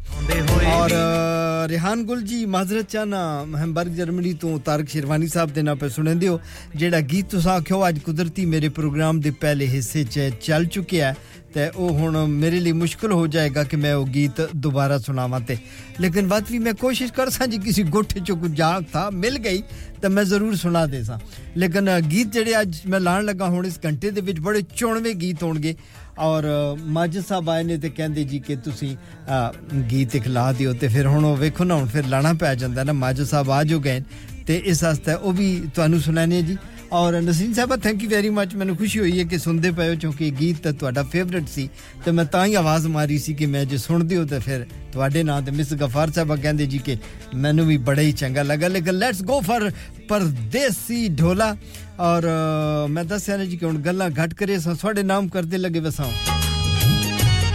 ਔਰ ਅ, ਰਿਹਾਨ ਗੁਲ ਜੀ ਮਾਜ਼ਰਤ ਚਾਹਨਾ ਹੈਮਬਰਗ ਜਰਮਨੀ ਤੋਂ ਤਾਰਕ ਸ਼ਿਰਵਾਨੀ ਸਾਹਿਬ ਦੇ ਨਾਲ ਪੇ ਸੁਣਦੇ ਹੋ ਜਿਹੜਾ ਗੀਤ ਤੁਸੀਂ ਆਖਿਓ ਅੱਜ ਕੁਦਰਤੀ ਮੇਰੇ ਪ੍ਰੋਗਰਾਮ ਦੇ ਪਹਿਲੇ ਹਿੱਸੇ 'ਚ ਚੱਲ ਚੁੱਕਿਆ ਹੈ ਤੇ ਉਹ ਹੁਣ ਮੇਰੇ ਲਈ ਮੁਸ਼ਕਲ ਹੋ ਜਾਏਗਾ ਕਿ ਮੈਂ ਉਹ ਗੀਤ ਦੁਬਾਰਾ ਸੁਣਾਵਾਂ ਤੇ ਲੇਕਿਨ ਬਾਤ ਵੀ ਮੈਂ ਕੋਸ਼ਿਸ਼ ਕਰ ਸਾਂ ਜੀ ਕਿਸੇ ਗੋਠੇ ਚੋਂ ਕੁਝ ਜਾਗ ਥਾ ਮਿਲ ਗਈ ਤਾਂ ਮੈਂ ਜ਼ਰੂਰ ਸੁਣਾ ਦੇ ਸਾਂ ਲੇਕਿਨ ਅ, ਗੀਤ ਜਿਹੜੇ ਅੱਜ ਮੈਂ ਲਾਣ ਲੱਗਾ ਹੁਣ ਇਸ ਘੰਟੇ ਦੇ ਵਿੱਚ ਬੜੇ ਚੋਣਵੇਂ ਗੀਤ ਹੋਣਗੇ ਔਰ ਅ, ਮਾਜਦ ਸਾਹਿਬ ਆਏ ਨੇ ਤੇ ਕਹਿੰਦੇ ਜੀ ਕਿ ਤੁਸੀਂ ਅ, ਗੀਤ ਇੱਕ ਲਾ ਦਿਓ ਤੇ ਫਿਰ ਹੁਣ ਉਹ ਵੇਖੋ ਨਾ ਹੁਣ ਫਿਰ ਲਾਣਾ ਪੈ ਜਾਂਦਾ ਨਾ। ਮਾਜਦ ਸਾਹਿਬ ਆ ਜੋ ਗਏ ਤੇ ਇਸ ਵਾਸਤੇ ਉਹ ਵੀ ਤੁਹਾਨੂੰ ਸੁਣਾਣੇ ਜੀ। ਔਰ Naseen sahib thank you very much ਮੈਨੂੰ ਖੁਸ਼ੀ ਹੋਈ ਹੈ ਕਿ ਸੁਣਦੇ ਪਏ ਹੋ ਕਿਉਂਕਿ ਗੀਤ ਤਾਂ ਤੁਹਾਡਾ ਫੇਵਰਿਟ ਸੀ ਤੇ ਮੈਂ ਤਾਂ ਹੀ ਆਵਾਜ਼ ਮਾਰੀ ਸੀ ਕਿ ਮੈਂ ਜੇ ਸੁਣਦੇ ਹੋ ਤਾਂ ਫਿਰ ਤੁਹਾਡੇ ਨਾਂ ਤੇ ਮਿਸ ਗਫਾਰ ਸਾਹਿਬ ਕਹਿੰਦੇ ਜੀ ਕਿ ਮੈਨੂੰ ਵੀ ਬੜਾ ਹੀ ਚੰਗਾ ਲੱਗਾ ਲੇਕਿਨ ਲੈਟਸ ਗੋ ਫॉर ਪਰਦੇਸੀ ਢੋਲਾ ਔਰ ਮੈਂ ਦੱਸਿਆ ਨੇ ਜੀ ਕਿ ਹੁਣ ਗੱਲਾਂ ਘਟ ਕਰੇ ਸਾਂ ਤੁਹਾਡੇ ਨਾਮ ਕਰਦੇ ਲੱਗੇ ਵਸਾਂ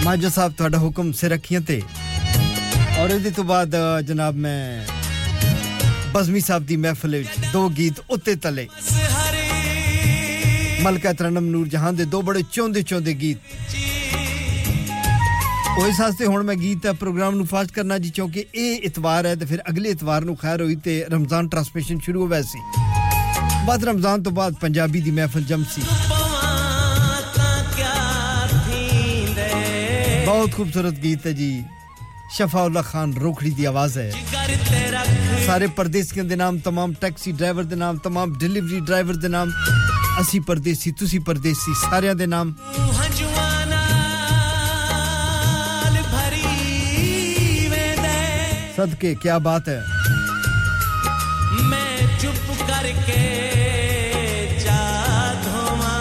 ਮਾਜੋ ਸਾਹਿਬ ਤੁਹਾਡਾ ਹੁਕਮ ਸੇ ਰੱਖੀਆਂ ਤੇ ਔਰ ਇਹਦੇ ਤੋਂ ਬਾਅਦ ਜਨਾਬ ਮੈਂ ਬਜ਼ਮੀ ਸਾਹਿਬ ਦੀ ਮਹਿਫਲ ਵਿੱਚ ਦੋ ਗੀਤ ਉੱਤੇ ਤਲੇ ਮਲਕਾ ਤਰਨਮ ਨੂਰ ਜਹਾਨ ਦੇ ਦੋ ਬੜੇ ਚੌਂਦੇ ਚੌਂਦੇ ਗੀਤ ਉਹ ਇਸ ਵਾਸਤੇ ਹੁਣ ਮੈਂ ਗੀਤ ਦਾ ਪ੍ਰੋਗਰਾਮ ਨੂੰ ਫਾਸਟ ਕਰਨਾ ਜੀ ਕਿਉਂਕਿ ਇਹ ਇਤਵਾਰ ਹੈ ਤੇ ਫਿਰ ਅਗਲੇ ਇਤਵਾਰ ਨੂੰ ਖੈਰ ਹੋਈ ਤੇ ਰਮਜ਼ਾਨ ਟ੍ਰਾਂਸਮਿਸ਼ਨ ਸ਼ੁਰੂ ਹੋਵੇ ਸੀ ਬਾਅਦ ਰਮਜ਼ਾਨ ਤੋਂ ਬਾਅਦ ਪੰਜਾਬੀ ਦੀ ਮਹਿਫਲ ਜਮਸੀ ਬਹੁਤ ਖੂਬਸੂਰਤ ਗੀਤ ਹੈ ਜੀ शफाउल्ला खान रोखड़ी दी आवाज़ है। सारे परदेसियों के नाम तमाम टैक्सी ड्राइवर के नाम तमाम डिलीवरी ड्राइवर के नाम असी परदेसी तुसी परदेसी सारे ਦੇ नाम। सदके क्या बात है। ਮੈਂ ਚੁੱਪ ਕਰਕੇ ਚਾਹ ਧੋਵਾ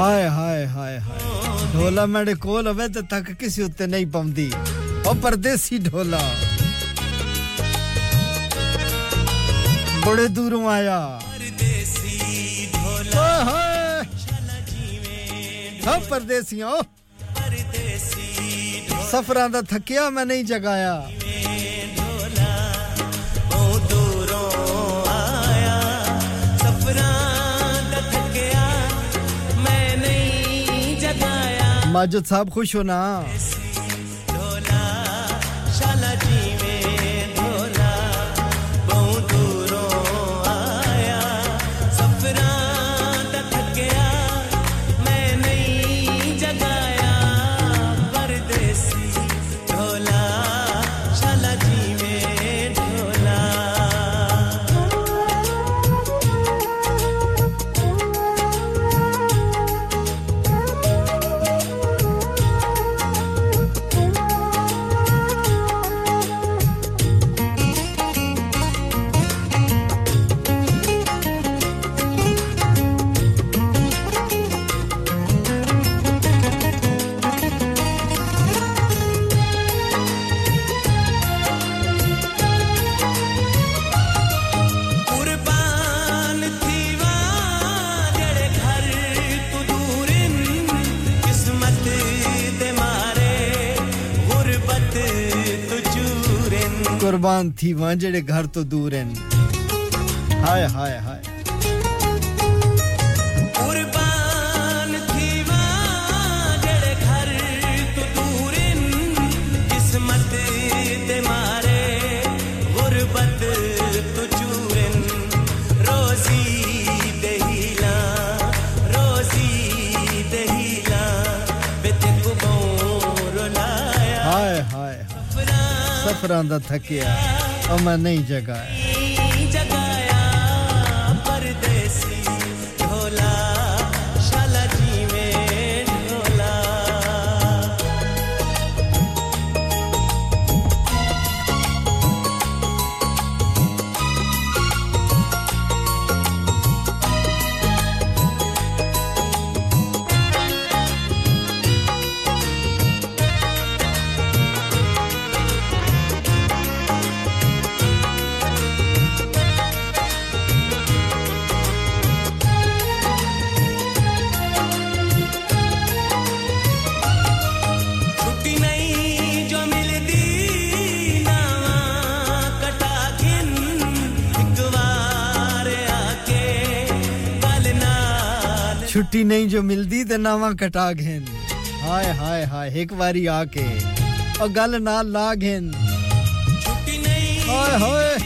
ਹਾਏ ਹਾਏ ਹਾਏ ਹਾਏ ਢੋਲਾ ਮੇਰੇ ਕੋਲ ਹੋਵੇ ਤੇ ਤੱਕ ਕਿਸੇ ਉੱਤੇ ਨਹੀਂ ਪਾਉਂਦੀ ਉਹ ਪਰਦੇਸੀ ਢੋਲਾ ਬੜੇ ਦੂਰੋਂ ਆਇਆ ਪਰਦੇਸੀ ਢੋਲਾ ਓਏ ਹੋਏ ਸਭ ਪਰਦੇਸੀਆਂ ਪਰਦੇਸੀ ਸਫਰਾਂ ਦਾ ਥੱਕਿਆ ਮੈਂ ਨਹੀਂ ਜਗਾਇਆ माजिद साहब खुश हो ना कुर्बान थी वहाँ जेड़े घर तो दूर हैं। हाय हाय हाय। ਸਫਰਾਂ ਦਾ ਥੱਕਿਆ ਉਹ ਮੈਂ ਨਹੀਂ ਜਗਾਇਆ। ਨਹੀਂ ਜੋ ਮਿਲਦੀ ਤੇ ਨਾਵਾਂ ਕਟਾ ਘੇਨ ਹਾਏ ਹਾਏ ਹਾਏ ਇੱਕ ਵਾਰੀ ਆ ਕੇ ਉਹ ਗੱਲ ਨਾਲ ਲਾ ਘੇਨ ਛੁੱਟੀ ਨਹੀਂ ਹਾਏ ਹਾਏ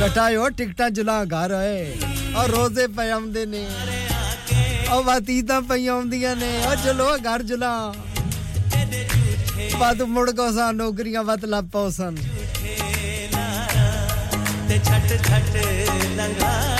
ਕਟਾਇਓ ਟਿਕਟਾਂ ਜੁਲਾ ਘਰ ਓਏ ਔਰ ਰੋਜ਼ੇ ਪਏ ਆਉਂਦੇ ਨੇ ਉਹ ਵਾਤੀਤਾਂ ਪਈ ਆਉਂਦੀਆਂ ਨੇ ਉਹ ਚਲੋ ਘਰ ਜੁਲਾ ਬਾਦ ਮੁੜ ਕੋ ਸਾ ਨੌਕਰੀਆਂ ਵਤ ਲੱਪੋ ਸਨ ਤੇ ਛੱਟ ਛੱਟ ਲੰਘਾਇਆ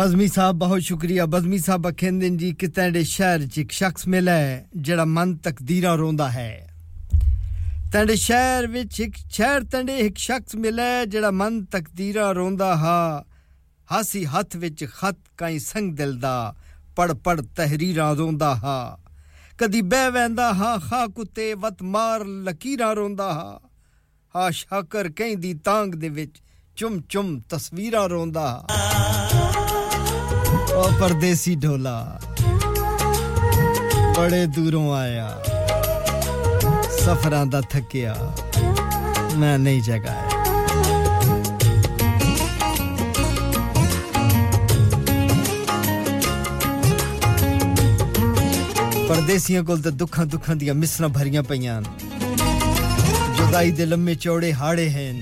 ਬਜ਼ਮੀ ਸਾਹਿਬ ਬਹੁਤ ਸ਼ੁਕਰੀਆ। ਬਜ਼ਮੀ ਸਾਹਿਬ ਅਖੰਦਨ ਜੀ, ਕਿਤੇ ਦੇ ਸ਼ਹਿਰ ਚ ਇੱਕ ਸ਼ਖਸ ਮਿਲਿਆ ਜਿਹੜਾ ਮਨ ਤਕਦੀਰਾਂ ਰੋਂਦਾ ਹੈ। ਤੰਡੇ ਸ਼ਹਿਰ ਵਿੱਚ ਇੱਕ ਸ਼ਹਿਰ ਤੰਡੇ ਇੱਕ ਸ਼ਖਸ ਮਿਲਿਆ ਜਿਹੜਾ ਮਨ ਤਕਦੀਰਾਂ ਰੋਂਦਾ ਹਾ, ਹਾਸੀ ਹੱਥ ਵਿੱਚ ਖਤ ਕਈ ਸੰਗ ਦਿਲ ਦਾ ਪੜ ਪੜ ਤਹਿਰੀਰਾਂ ਰੋਂਦਾ ਹਾ। ਕਦੀ ਬਹਿ ਵੈਂਦਾ ਹਾ, ਖਾ ਕੁੱਤੇ ਵਤ ਮਾਰ ਲਕੀਰਾਂ ਰੋਂਦਾ ਹਾ। ਹਾ ਸ਼ਾਕਰ ਕਹਿੰਦੀ ਤਾਂਗ ਦੇ ਵਿੱਚ ਚੁੰਮ ਚੁੰਮ ਤਸਵੀਰਾਂ ਰੋਂਦਾ ओ परदेसी ढोला। बड़े दूरों आया। सफरां दा थकिया मैं नहीं जगाया परदेसियों कोल तो दुखा दुखा दिया मिसर भरिया पईयां जुदाई दे लम्मे चौड़े हाड़े हैं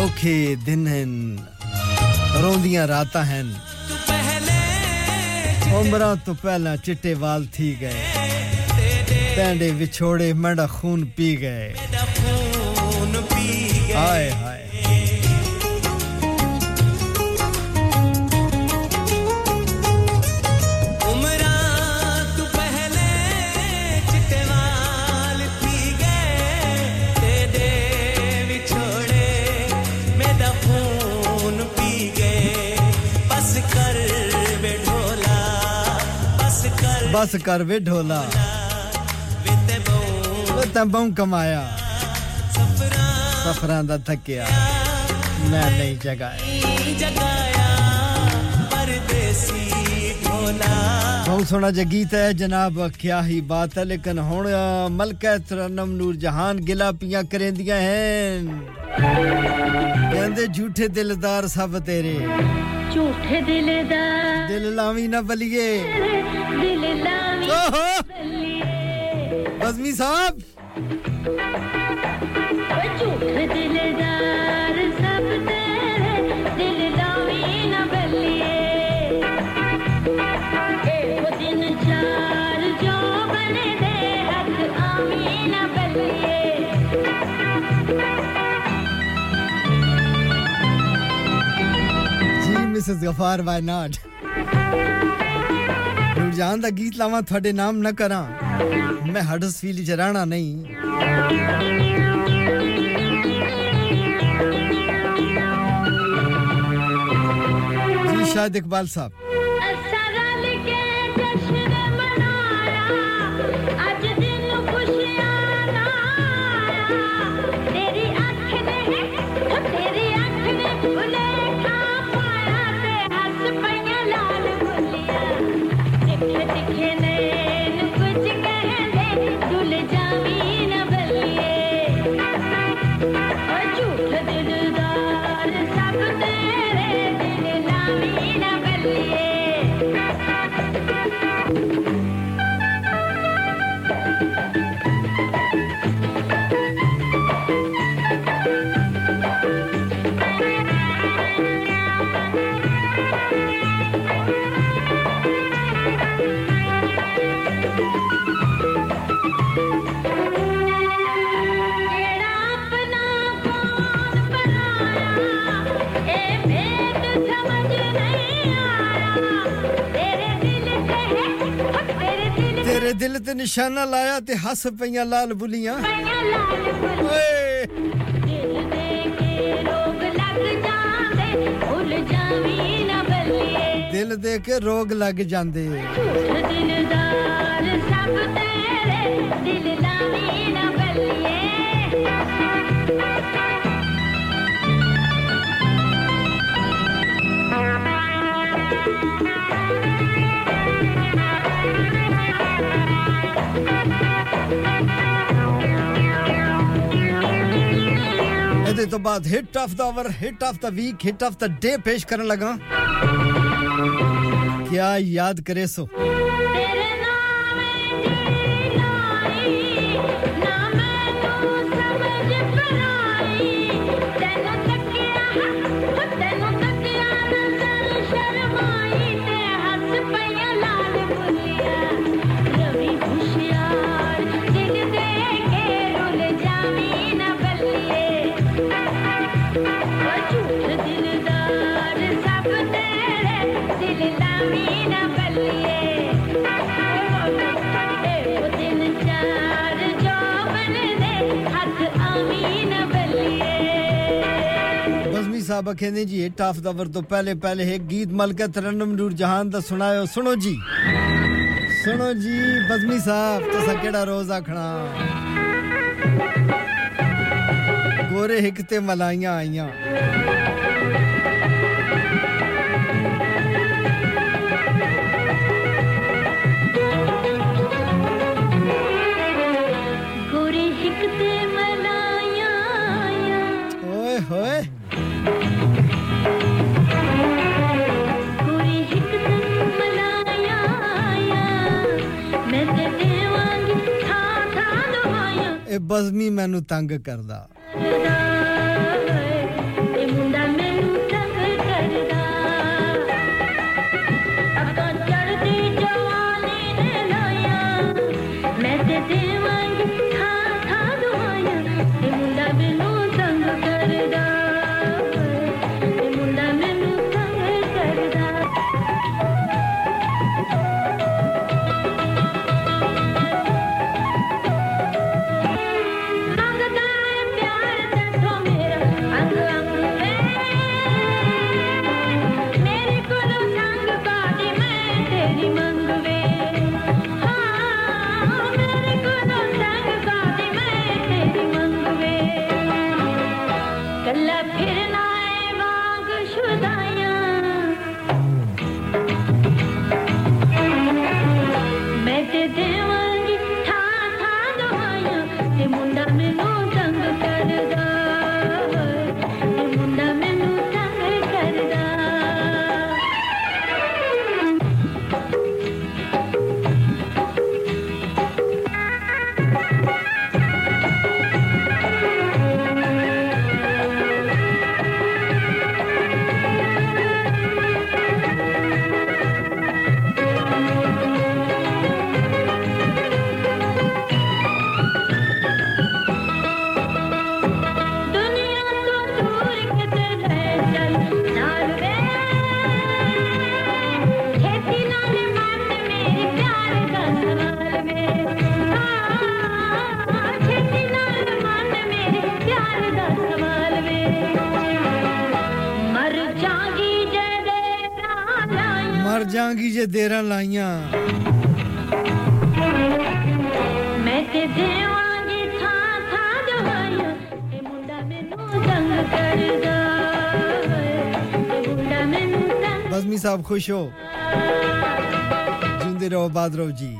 औखे दिन हैं ਹਨ ਰੋਂਦੀਆਂ ਰਾਤਾਂ ਹਨ ਉਮਰਾਂ ਤੋਂ ਪਹਿਲਾਂ ਚਿੱਟੇ ਵਾਲ ਥੀ ਗਏ ਟੈਂਡੇ ਵਿਛੋੜੇ ਮੜਾ ਖੂਨ ਪੀ ਗਏ ਹਾਏ ਹਾਏ ਬਸ ਕਰ ਵੇ ਢੋਲਾ ਵੇ ਤਾਂ ਬਹੁ ਕਮਾਇਆ ਸਫਰਾਂ ਦਾ ਥੱਕਿਆ ਮੈਂ ਨਹੀਂ ਜਗਾਇਆ ਜਗਾਇਆ ਪਰਦੇਸੀ ਢੋਲਾ ਬਹੁਤ ਸੋਹਣਾ ਜਗੀਤ ਹੈ ਜਨਾਬ ਕਿਆ ਹੀ ਬਾਤ ਹੈ ਲੇਕਿਨ ਹੁਣ ਮਲਕਾ ਤਰਨਮ ਨੂਰ ਜਹਾਨ ਗਿਲਾ ਪੀਆਂ ਕਰੇਂਦੀਆਂ ਹਨ ਕਹਿੰਦੇ ਝੂਠੇ ਦਿਲਦਾਰ ਸਭ ਤੇਰੇ ਝੂਠੇ ਦਿਲਦਾਰ ਦਿਲ ਲਾਵੀ ਨਾ ਬਲੀਏ ਦਿਲ ਲਾਵੀ ਬਜ਼ਮੀ ਸਾਹਿਬ ਝੂਠੇ ਦਿਲਦਾਰ ਸਭ Mrs Ghaffar why not Noorjahan ਦਾ ਗੀਤ ਲਾਵਾਂ ਤੁਹਾਡੇ ਨਾਮ ਨਾ ਕਰਾਂ ਮੈਂ ਹਡਸਫੀਲ ਚ ਰਹਿਣਾ ਨਹੀਂ ਜੀ ਸ਼ਾਇਦ ਇਕਬਾਲ ਤੇ ਨਿਸ਼ਾਨਾ ਲਾਇਆ ਤੇ ਹੱਸ ਪਈਆਂ ਲਾਲ ਬੁਲੀਆਂ। ਓਏ। ਦਿਲ ਦੇ ਕੇ ਰੋਗ ਲੱਗ ਜਾਂਦੇ ਭੁੱਲ ਜਾਵੀਂ ਨਾ ਬੱਲੀਏ। ਦਿਲ ਦੇ ਕੇ ਰੋਗ ਲੱਗ ਜਾਂਦੇ। ਦਿਲਦਾਰ ਸਭ ਤੇਰੇ ਦਿਲ ਲਾਵੀਂ ਨਾ ਬੱਲੀਏ। ਇਹਦੇ ਤੋਂ ਬਾਅਦ hit of the hour hit of the week hit of the day ਪੇਸ਼ ਕਰਨ ਲੱਗਾ ਕਿਆ ਯਾਦ ਕਰੇ ਸੋ ਬਜ਼ਮੀ ਸਾਹਿਬ ਕਹਿੰਦੇ ਜੀ ਹਿੱਟ ਆਫ ਦਾ ਆਵਰ ਤੋਂ ਪਹਿਲੇ ਪਹਿਲੇ ਇੱਕ ਗੀਤ ਮਲਕਾ ਤਰਨਮ ਨੂਰ ਜਹਾਨ ਦਾ ਸੁਣਾਇਓ ਸੁਣੋ ਜੀ ਸੁਣੋ ਜੀ ਬਜ਼ਮੀ ਸਾਹਿਬ ਤੁਸੀਂ ਕਿਹੜਾ ਰੋਜ਼ ਆਖਣਾ ਗੋਰੇ ਹਿੱਕ ਤੇ ਮਲਾਈਆਂ ਆਈਆਂ ਬਜ਼ਮੀ ਮੈਨੂੰ ਤੰਗ ਕਰਦਾ ਜਾਗੀ ਜੇ ਦੇਰਾਂ ਲਾਈਆਂ ਮੈਂ ਤੇ ਦੇਵਾਂਗੀ ਥਾਂ ਥਾਂ ਦਵਾਈਆਂ ਇਹ ਮੁੰਡਾ ਮੈਨੂੰ ਤੰਗ ਕਰਦਾ ਇਹ ਮੁੰਡਾ ਮੈਨੂੰ ਤੰਗ ਬਜ਼ਮੀ ਸਾਹਿਬ ਖੁਸ਼ ਹੋ ਜਿੰਦੇ ਰਹੋ ਬਾਦ ਰਹੋ ਜੀ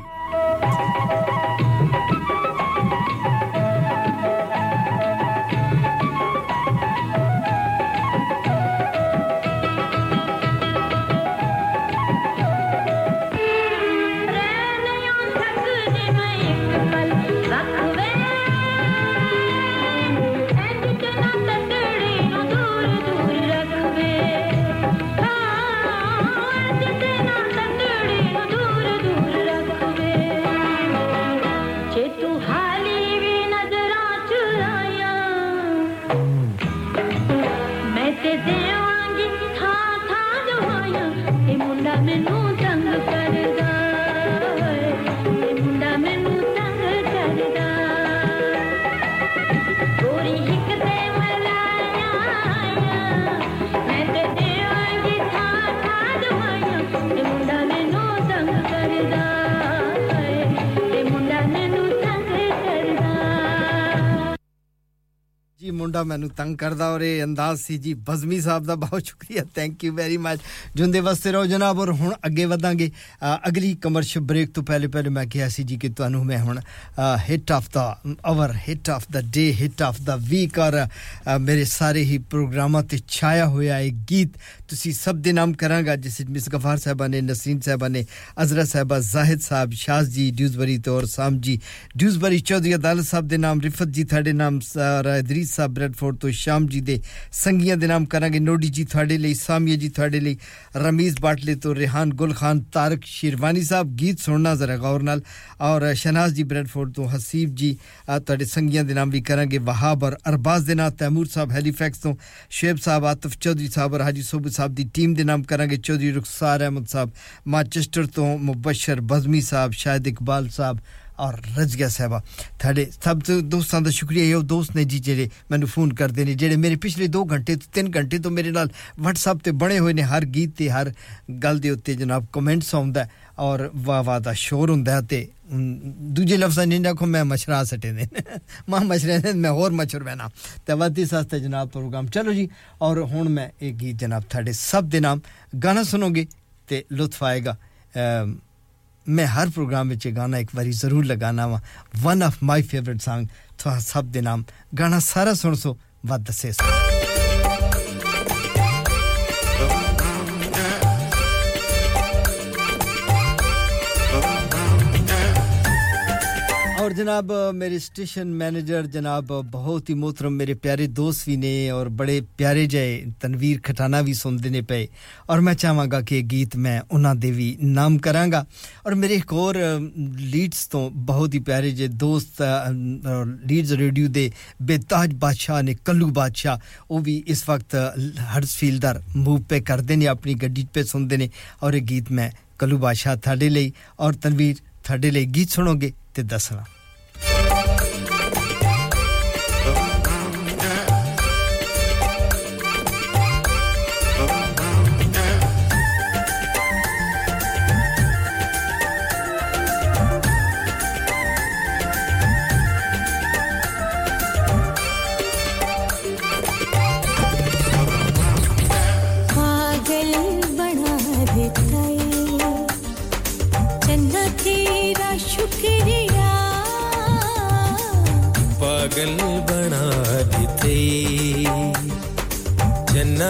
ਮੁੰਡਾ ਮੈਨੂੰ ਤੰਗ ਕਰਦਾ ਔਰ ਇਹ ਅੰਦਾਜ਼ ਸੀ ਜੀ ਬਜ਼ਮੀ ਸਾਹਿਬ ਦਾ ਬਹੁਤ ਸ਼ੁਕਰੀਆ ਥੈਂਕ ਯੂ ਵੈਰੀ ਮੱਚ ਜੁੰਦੇ ਵਸਤੇ ਰਹੋ ਜਨਾਬ ਔਰ ਹੁਣ ਅੱਗੇ ਵਧਾਂਗੇ ਅਗਲੀ ਕਮਰਸ਼ੀਅਲ ਬ੍ਰੇਕ ਤੋਂ ਪਹਿਲੇ ਪਹਿਲੇ ਮੈਂ ਕਿਹਾ ਸੀ ਜੀ ਕਿ ਤੁਹਾਨੂੰ ਮੈਂ ਹੁਣ hit of the hour hit of the day hit of the week ਔਰ ਮੇਰੇ ਸਾਰੇ ਹੀ ਪ੍ਰੋਗਰਾਮਾਂ ਤੇ ਛਾਇਆ ਹੋਇਆ ਇੱਕ ਗੀਤ ਤੁਸੀਂ ਸਭ ਦੇ ਨਾਮ ਕਰਾਂਗਾ ਜਿਸ ਵਿੱਚ ਮਿਸ ਗਫਾਰ ਸਾਹਿਬਾ ਨੇ ਨਸੀਮ ਸਾਹਿਬਾ ਨੇ ਅਜ਼ਰਾ ਸਾਹਿਬਾ ਜ਼ਾਹਿਦ ਸਾਹਿਬ ਸ਼ਾਜ਼ ਜੀ ਡਿਊਜ਼ਬਰੀ ਤੇ ਔਰ ਸਾਮ ਜੀ ਡਿਊਜ਼ਬਰੀ ਚੌਧਰੀ ਅਦਾਲਤ ਸਾਹਿਬ ਦੇ ਨਾਮ ਰਿਫਤ ਜੀ ਤੁਹਾਡੇ ਨਾਮ ਇਦਰੀਸ ਸਾਹਿਬ ਬ੍ਰੈਡਫੋਰਡ ਤੋਂ ਸ਼ਾਮ ਜੀ ਦੇ ਸੰਗੀਆਂ ਦੇ ਨਾਮ ਕਰਾਂਗੇ ਨੋਡੀ ਜੀ ਤੁਹਾਡੇ ਲਈ ਸਾਮੀਆ ਜੀ ਤੁਹਾਡੇ ਲਈ ਰਮੀਜ਼ ਬਾਟਲੇ ਤੋਂ ਰਿਹਾਨ ਗੁਲ ਖਾਨ ਤਾਰਕ ਸ਼ਿਰਵਾਨੀ ਸਾਹਿਬ ਗੀਤ ਸੁਣਨਾ ਜ਼ਰਾ ਗੌਰ ਨਾਲ ਔਰ ਸ਼ਨਾਜ਼ ਜੀ ਬ੍ਰੈਡਫੋਰਡ ਤੋਂ ਹਸੀਬ ਜੀ ਤੁਹਾਡੇ ਸੰਗੀਆਂ ਦੇ ਨਾਮ ਵੀ ਕਰਾਂਗੇ ਵਹਾਬ ਔਰ ਅਰਬਾਜ਼ ਦੇ ਨਾਮ ਤੈਮੂਰ ਸਾਹਿਬ ਹੈਲੀਫੈਕਸ ਤੋਂ ਸ਼ੇਬ ਸਾਹਿਬ ਆਤਫ ਚੌਧਰੀ ਸਾਹਿਬ ਔਰ ਹਾਜੀ ਸੋਬੂ ਸਾਹਿਬ ਦੀ ਟੀਮ ਦੇ ਨਾਮ ਕਰਾਂਗੇ ਚੌਧਰੀ ਰੁਖਸਾਰ ਅਹਿਮਦ ਸਾਹਿਬ ਮਾਚੈਸਟਰ ਤੋਂ ਮੁਬਸ਼ਰ ਬਜ਼ਮੀ ਸਾਹਿਬ ਸ਼ਾਹਿਦ ਇਕਬਾਲ ਸਾਹਿਬ ਔਰ ਰਜਗਾ ਸਾਹਿਬਾ ਤੁਹਾਡੇ ਸਭ ਦੋਸਤਾਂ ਦਾ ਸ਼ੁਕਰੀਆ ਇਹ ਦੋਸਤ ਨੇ ਜੀ ਜਿਹੜੇ ਮੈਨੂੰ ਫੋਨ ਕਰਦੇ ਨੇ ਜਿਹੜੇ ਮੇਰੇ ਪਿਛਲੇ 2 ਘੰਟੇ ਤੋਂ 3 ਘੰਟੇ ਤੋਂ ਮੇਰੇ ਨਾਲ WhatsApp ਤੇ ਬਣੇ ਹੋਏ ਨੇ ਹਰ ਗੀਤ ਤੇ ਹਰ ਗੱਲ ਦੇ ਉੱਤੇ ਜਨਾਬ ਕਮੈਂਟਸ ਆਉਂਦਾ ਔਰ ਵਾਹ ਵਾਹ ਦਾ ਸ਼ੋਰ ਹੁੰਦਾ ਤੇ ਦੂਜੇ ਲਫ਼ਜ਼ਾਂ ਨਹੀਂ ਰੱਖੋ ਮੈਂ ਮਛਰਾ ਸਟੇ ਨੇ ਮਾਂ ਮਛਰੇ ਨੇ ਮੈਂ ਹੋਰ ਮਛਰ ਬੈਣਾ ਤੇ ਵਾਦੀ ਸਸਤੇ ਜਨਾਬ ਪ੍ਰੋਗਰਾਮ ਚਲੋ ਜੀ ਔਰ ਹੁਣ ਮੈਂ ਇਹ ਗੀਤ ਜਨਾਬ ਤੁਹਾਡੇ ਸਭ ਦੇ ਨਾਮ ਗਾਣਾ ਸੁਣੋਗੇ ਤੇ ਲੁਤਫ ਆਏਗਾ ਮੈਂ ਹਰ ਪ੍ਰੋਗਰਾਮ ਵਿੱਚ ਗਾਣਾ ਇੱਕ ਵਾਰੀ ਜ਼ਰੂਰ ਲਗਾਣਾ ਵਾ one of my favourite Song ਤੁਹਾ ਸਭ ਦੇ ਨਾਮ ਗਾਣਾ ਸਾਰਾ ਸੁਣ ਸੋ ਵੱਧ ਦੱਸੇ ਸੋ जनाब मेरे स्टेशन मैनेजर जनाब बहुत ही मोहतरम मेरे प्यारे दोस्त भी ने और बड़े प्यारे जय तनवीर खटाना भी सुनते ने पे और मैं चाहांगा कि गीत मैं उन्होंने दे भी नाम करांगा और मेरे एक और लीड्स तो बहुत ही प्यारे जे दोस्त लीड्स रेडियो दे बेताज बादशाह ने कल्लू बादशाह वो भी इस वक्त हर्सफील्डर मूव पे करते ने अपनी गड्डी पे सुनते ने और ये गीत मैं कल्लू बादशाह थाड़े ਲਈ और तनवीर थाड़े ਲਈ गीत सुनोगे ਤੇ ਦੱਸਣਾ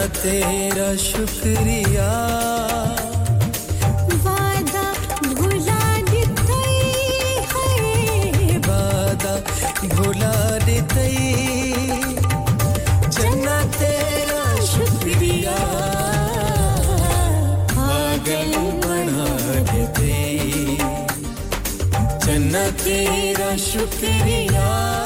तेरा शुक्रिया। वादा भुला देते वादा भुला जन्ना तेरा शुक्रिया। पागल बना देते जन्ना तेरा शुक्रिया।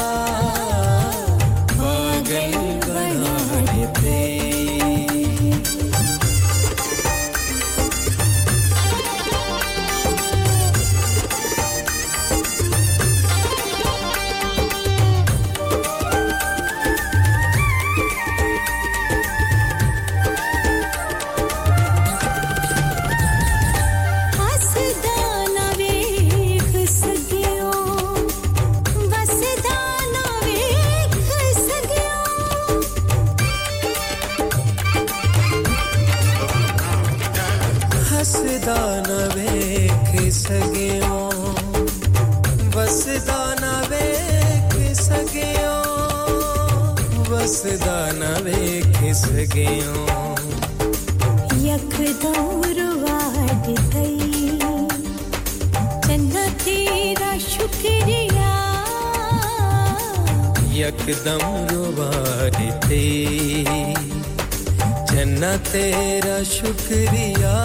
सगियो। यकदम रुवाद गई चन्ना तेरा शुक्रिया। यकदम रुवाद ते चन्ना तेरा शुक्रिया।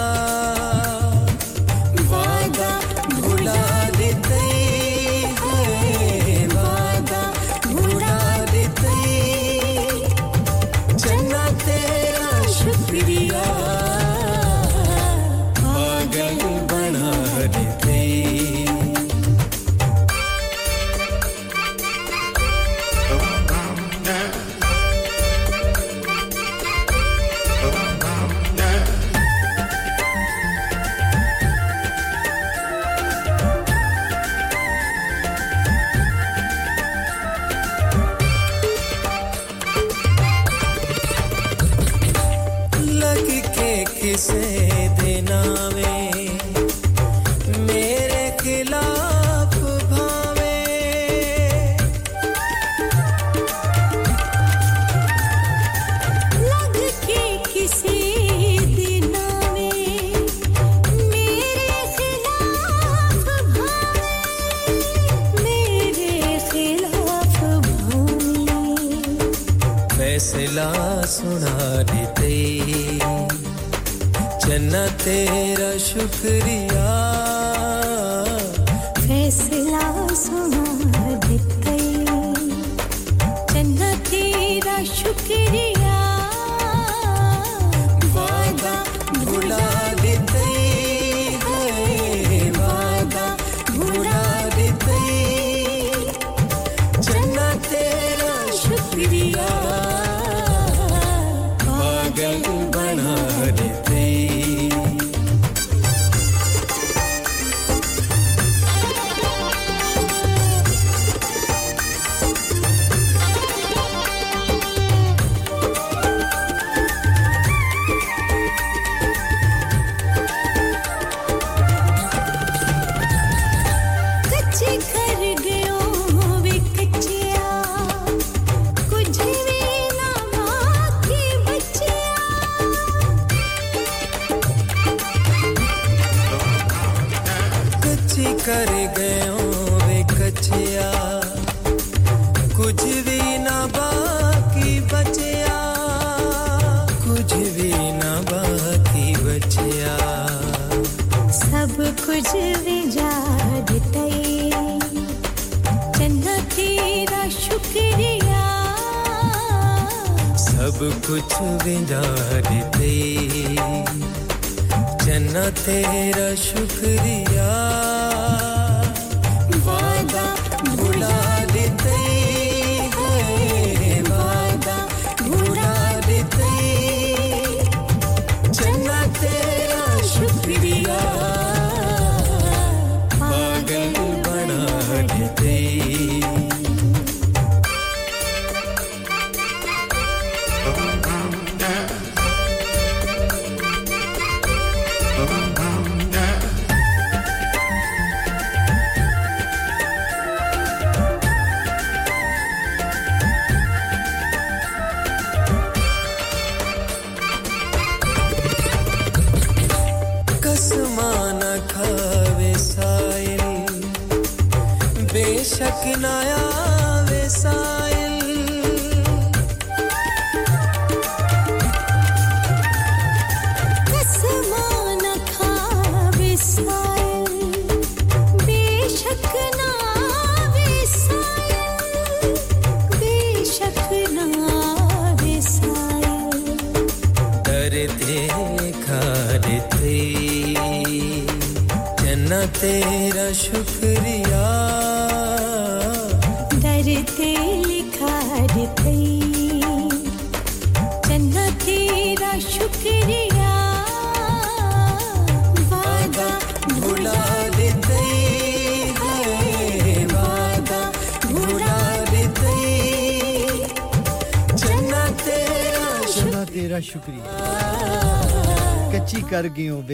तेरा शुक्रिया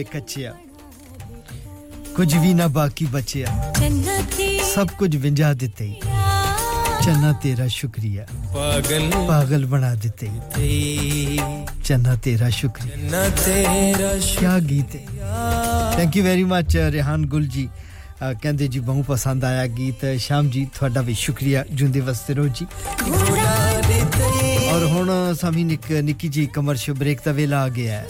ਕਰ ਗਿਓ ਵੇ ਕੱਚਿਆ ਕੁਝ ਵੀ ਨਾ ਬਾਕੀ ਬਚਿਆ चन्ना तेरा ਸਭ ਕੁਝ ਵਿੰਜਾ ਦਿੱਤੇ ਚੰਨਾ ਤੇਰਾ ਸ਼ੁਕਰੀਆ पागल ਪਾਗਲ ਬਣਾ ਦਿੱਤੇ ਚੰਨਾ ਤੇਰਾ ਸ਼ੁਕਰੀਆ चन्ना तेरा ਕੀ ਗੀਤ ਹੈ thank you very much Rehan Gul ji ਅ, ਕਹਿੰਦੇ ਜੀ ਬਹੁਤ ਪਸੰਦ ਆਇਆ ਗੀਤ ਸ਼ਾਮ ਜੀ ਤੁਹਾਡਾ ਵੀ ਸ਼ੁਕਰੀਆ ਜੁੰਦੇ ਵਸਤੇ ਰਹੋ ਜੀ भुला देते ਔਰ ਹੁਣ ਸਾਮੀ ਨਿੱਕ ਨਿੱਕੀ ਜੀ ਕਮਰਸ਼ੀਅਲ ਬ੍ਰੇਕ ਦਾ ਵੇਲਾ ਆ ਗਿਆ ਹੈ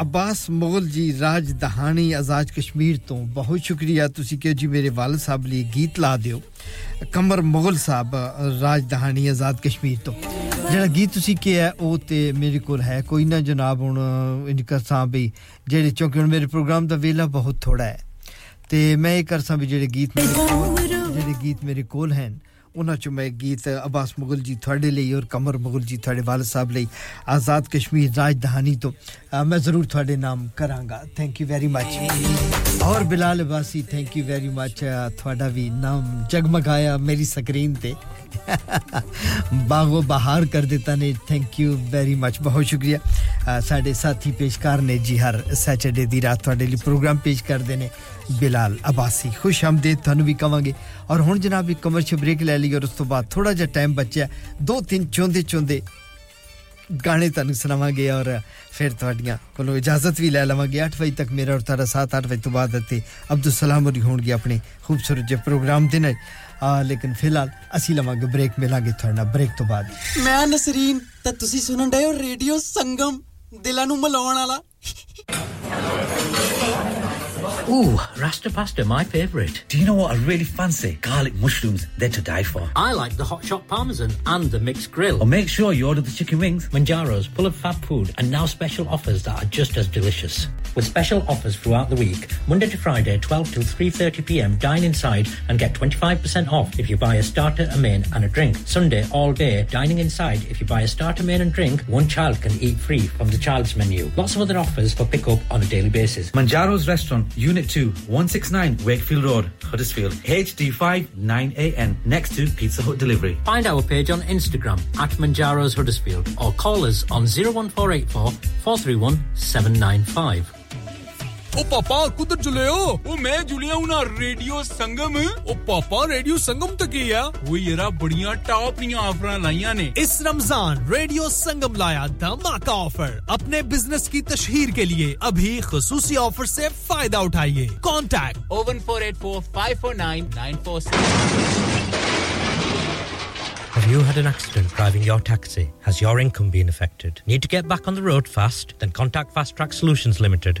ਅਬਾਸ ਮੁਗਲ ਜੀ ਰਾਜ ਦਹਾਣੀ ਆਜ਼ਾਦ ਕਸ਼ਮੀਰ ਤੋਂ ਬਹੁਤ ਸ਼ੁਕਰੀਆ ਤੁਸੀਂ ਕਿ ਜੀ ਮੇਰੇ ਵਾਲਦ ਸਾਹਿਬ ਲਈ ਗੀਤ ਲਾ ਦਿਓ ਕਮਰ ਮੁਗਲ ਸਾਹਿਬ ਰਾਜ ਦਹਾਣੀ ਆਜ਼ਾਦ ਕਸ਼ਮੀਰ ਤੋਂ ਜਿਹੜਾ ਗੀਤ ਤੁਸੀਂ ਕਿਹਾ ਉਹ ਤੇ ਮੇਰੇ ਕੋਲ ਹੈ ਕੋਈ ਨਾ ਜਨਾਬ ਹੁਣ ਇਨਕਰ ਸਾਹਿਬ ਵੀ ਜਿਹੜੇ ਕਿਉਂਕਿ ਹੁਣ ਮੇਰੇ ਪ੍ਰੋਗਰਾਮ ਦਾ ਵੇਲਾ ਬਹੁਤ ਥੋੜਾ ਹੈ ਤੇ ਮੈਂ ਇਹ ਕਰਸਾਂ ਵੀ ਜਿਹੜੇ ਗੀਤ ਜਿਹੜੇ ਗੀਤ ਮੇਰੇ ਕੋਲ ਹਨ ਉਹਨਾਂ ਚੋਂ ਮੈਂ ਗੀਤ ਅਬਾਸ ਮੁਗਲ ਜੀ ਤੁਹਾਡੇ ਲਈ ਔਰ ਕਮਰ ਮੁਗਲ ਜੀ ਤੁਹਾਡੇ ਵਾਲਦ ਸਾਹਿਬ ਲਈ ਆਜ਼ਾਦ ਕਸ਼ਮੀਰ ਰਾਜਧਾਨੀ ਤੋਂ ਅ, ਮੈਂ ਜ਼ਰੂਰ ਤੁਹਾਡੇ ਨਾਮ ਕਰਾਂਗਾ ਥੈਂਕ ਯੂ ਵੈਰੀ ਮੱਚ ਔਰ Bilal Abbasi thank you very much ਤੁਹਾਡਾ ਵੀ ਨਾਮ ਜਗਮਗਾਇਆ ਮੇਰੀ ਸਕਰੀਨ ਤੇ ਬਾਗੋ ਬਹਾਰ ਕਰ ਦਿੱਤਾ ਨੇ ਥੈਂਕ ਯੂ ਵੈਰੀ ਮੱਚ ਬਹੁਤ ਸ਼ੁਕਰੀਆ ਅ, ਸਾਡੇ ਸਾਥੀ ਪੇਸ਼ਕਾਰ ਨੇ ਜੀ ਹਰ ਸੈਟਰਡੇ ਦੀ ਰਾਤ ਤੁਹਾਡੇ ਲਈ ਪ੍ਰੋਗਰਾਮ ਪੇਸ਼ ਕਰਦੇ ਨੇ ਬਿਲਾਲ ਅਬਾਸੀ ਖੁਸ਼ ਆਮਦੀਦ ਤੁਹਾਨੂੰ ਵੀ ਕਵਾਂਗੇ ਔਰ ਹੁਣ ਜਨਾਬ ਇੱਕ ਕਮਰਸ਼ੀਅਲ ਬ੍ਰੇਕ ਲੈ ਲਈ ਔਰ ਉਸ ਤੋਂ ਬਾਅਦ ਥੋੜਾ ਜਿਹਾ ਟਾਈਮ ਬਚਿਆ ਦੋ ਤਿੰਨ ਚੋਂਦੇ ਚੋਂਦੇ ਗਾਣੇ ਤੁਹਾਨੂੰ ਸੁਣਾਵਾਂਗੇ ਔਰ ਫਿਰ ਤੁਹਾਡੀਆਂ ਕੋਲੋਂ ਇਜਾਜ਼ਤ ਵੀ ਲੈ ਲਵਾਂਗੇ 8 ਵਜੇ ਤੱਕ ਮੇਰਾ ਔਰ ਤੁਹਾਡਾ ਸਾਥ 8 ਵਜੇ ਤੋਂ ਬਾਅਦ ਅਤੇ ਅਬਦੁਲ ਸਲਾਮ ਹੋਰੀ ਹੋਣਗੇ ਆਪਣੇ ਖੂਬਸੂਰਤ ਜਿਹੇ ਪ੍ਰੋਗਰਾਮ ਦੇ ਨਾਲ ਆ ਲੇਕਿਨ ਫਿਲਹਾਲ ਅਸੀਂ ਲਵਾਂਗੇ ਬ੍ਰੇਕ ਮਿਲਾਂਗੇ ਤੁਹਾਡੇ ਨਾਲ ਬ੍ਰੇਕ ਤੋਂ ਬਾਅਦ ਮੈਂ ਨਸਰੀਨ ਤੇ ਤੁਸੀਂ ਸੁਣਨ ਡਏ ਹੋ ਰੇਡੀਓ ਸੰਗਮ ਦਿਲਾਂ ਨੂੰ ਮਿਲਾਉਣ ਵਾਲਾ Ooh, Rasta pasta, my favourite. Do you know what I really fancy? Garlic mushrooms, they're to die for. I like the hot shot parmesan and the mixed grill. Or make sure you order the chicken wings. Manjaro's full of fab food and now special offers that are just as delicious. With special offers throughout the week, Monday to Friday, 12 till 3:30 p.m. Dine inside and get 25% off if you buy a starter, a main, and a drink. Sunday all day, dining inside. If you buy a starter, main, and drink, one child can eat free from the child's menu. Lots of other offers for pickup on a daily basis. Manjaro's Restaurant, Unit 2, 169 Wakefield Road, Huddersfield, HD5 9AN, next to Pizza Hut Delivery. Find our page on Instagram at Manjaro's Huddersfield or call us on 01484 431 795. ओ पापा कुधर जुले हो ओ मैं जुलिया हूँ ना radio संगम ओ पापा radio संगम तक ही है वो येरा बढ़िया टॉप नी ऑफ़र लाइया ने इस रमज़ान रेडियो संगम लाया धमाका ऑफ़र अपने बिज़नेस की तशहीर के लिए अभी खसूसी ऑफ़र से फ़ायदा उठाइए contact O one four eight four five four nine nine four Have you had an accident driving your taxi? Has your income been affected? Need to get back on the road fast? Then contact Fast Track Solutions Limited.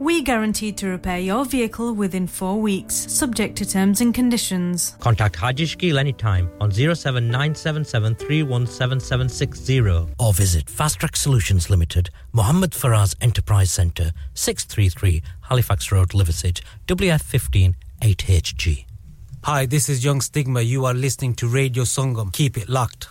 We guarantee to repair your vehicle within four weeks, subject to terms and conditions. Contact Haji Shkil anytime on 07977317760 or visit Fast Track Solutions Limited, Mohammed Faraz Enterprise Centre, 633 Halifax Road, Liversedge, WF15 8HG. Hi, this is Young Stigma. You are listening to Radio Sangam. Keep it locked.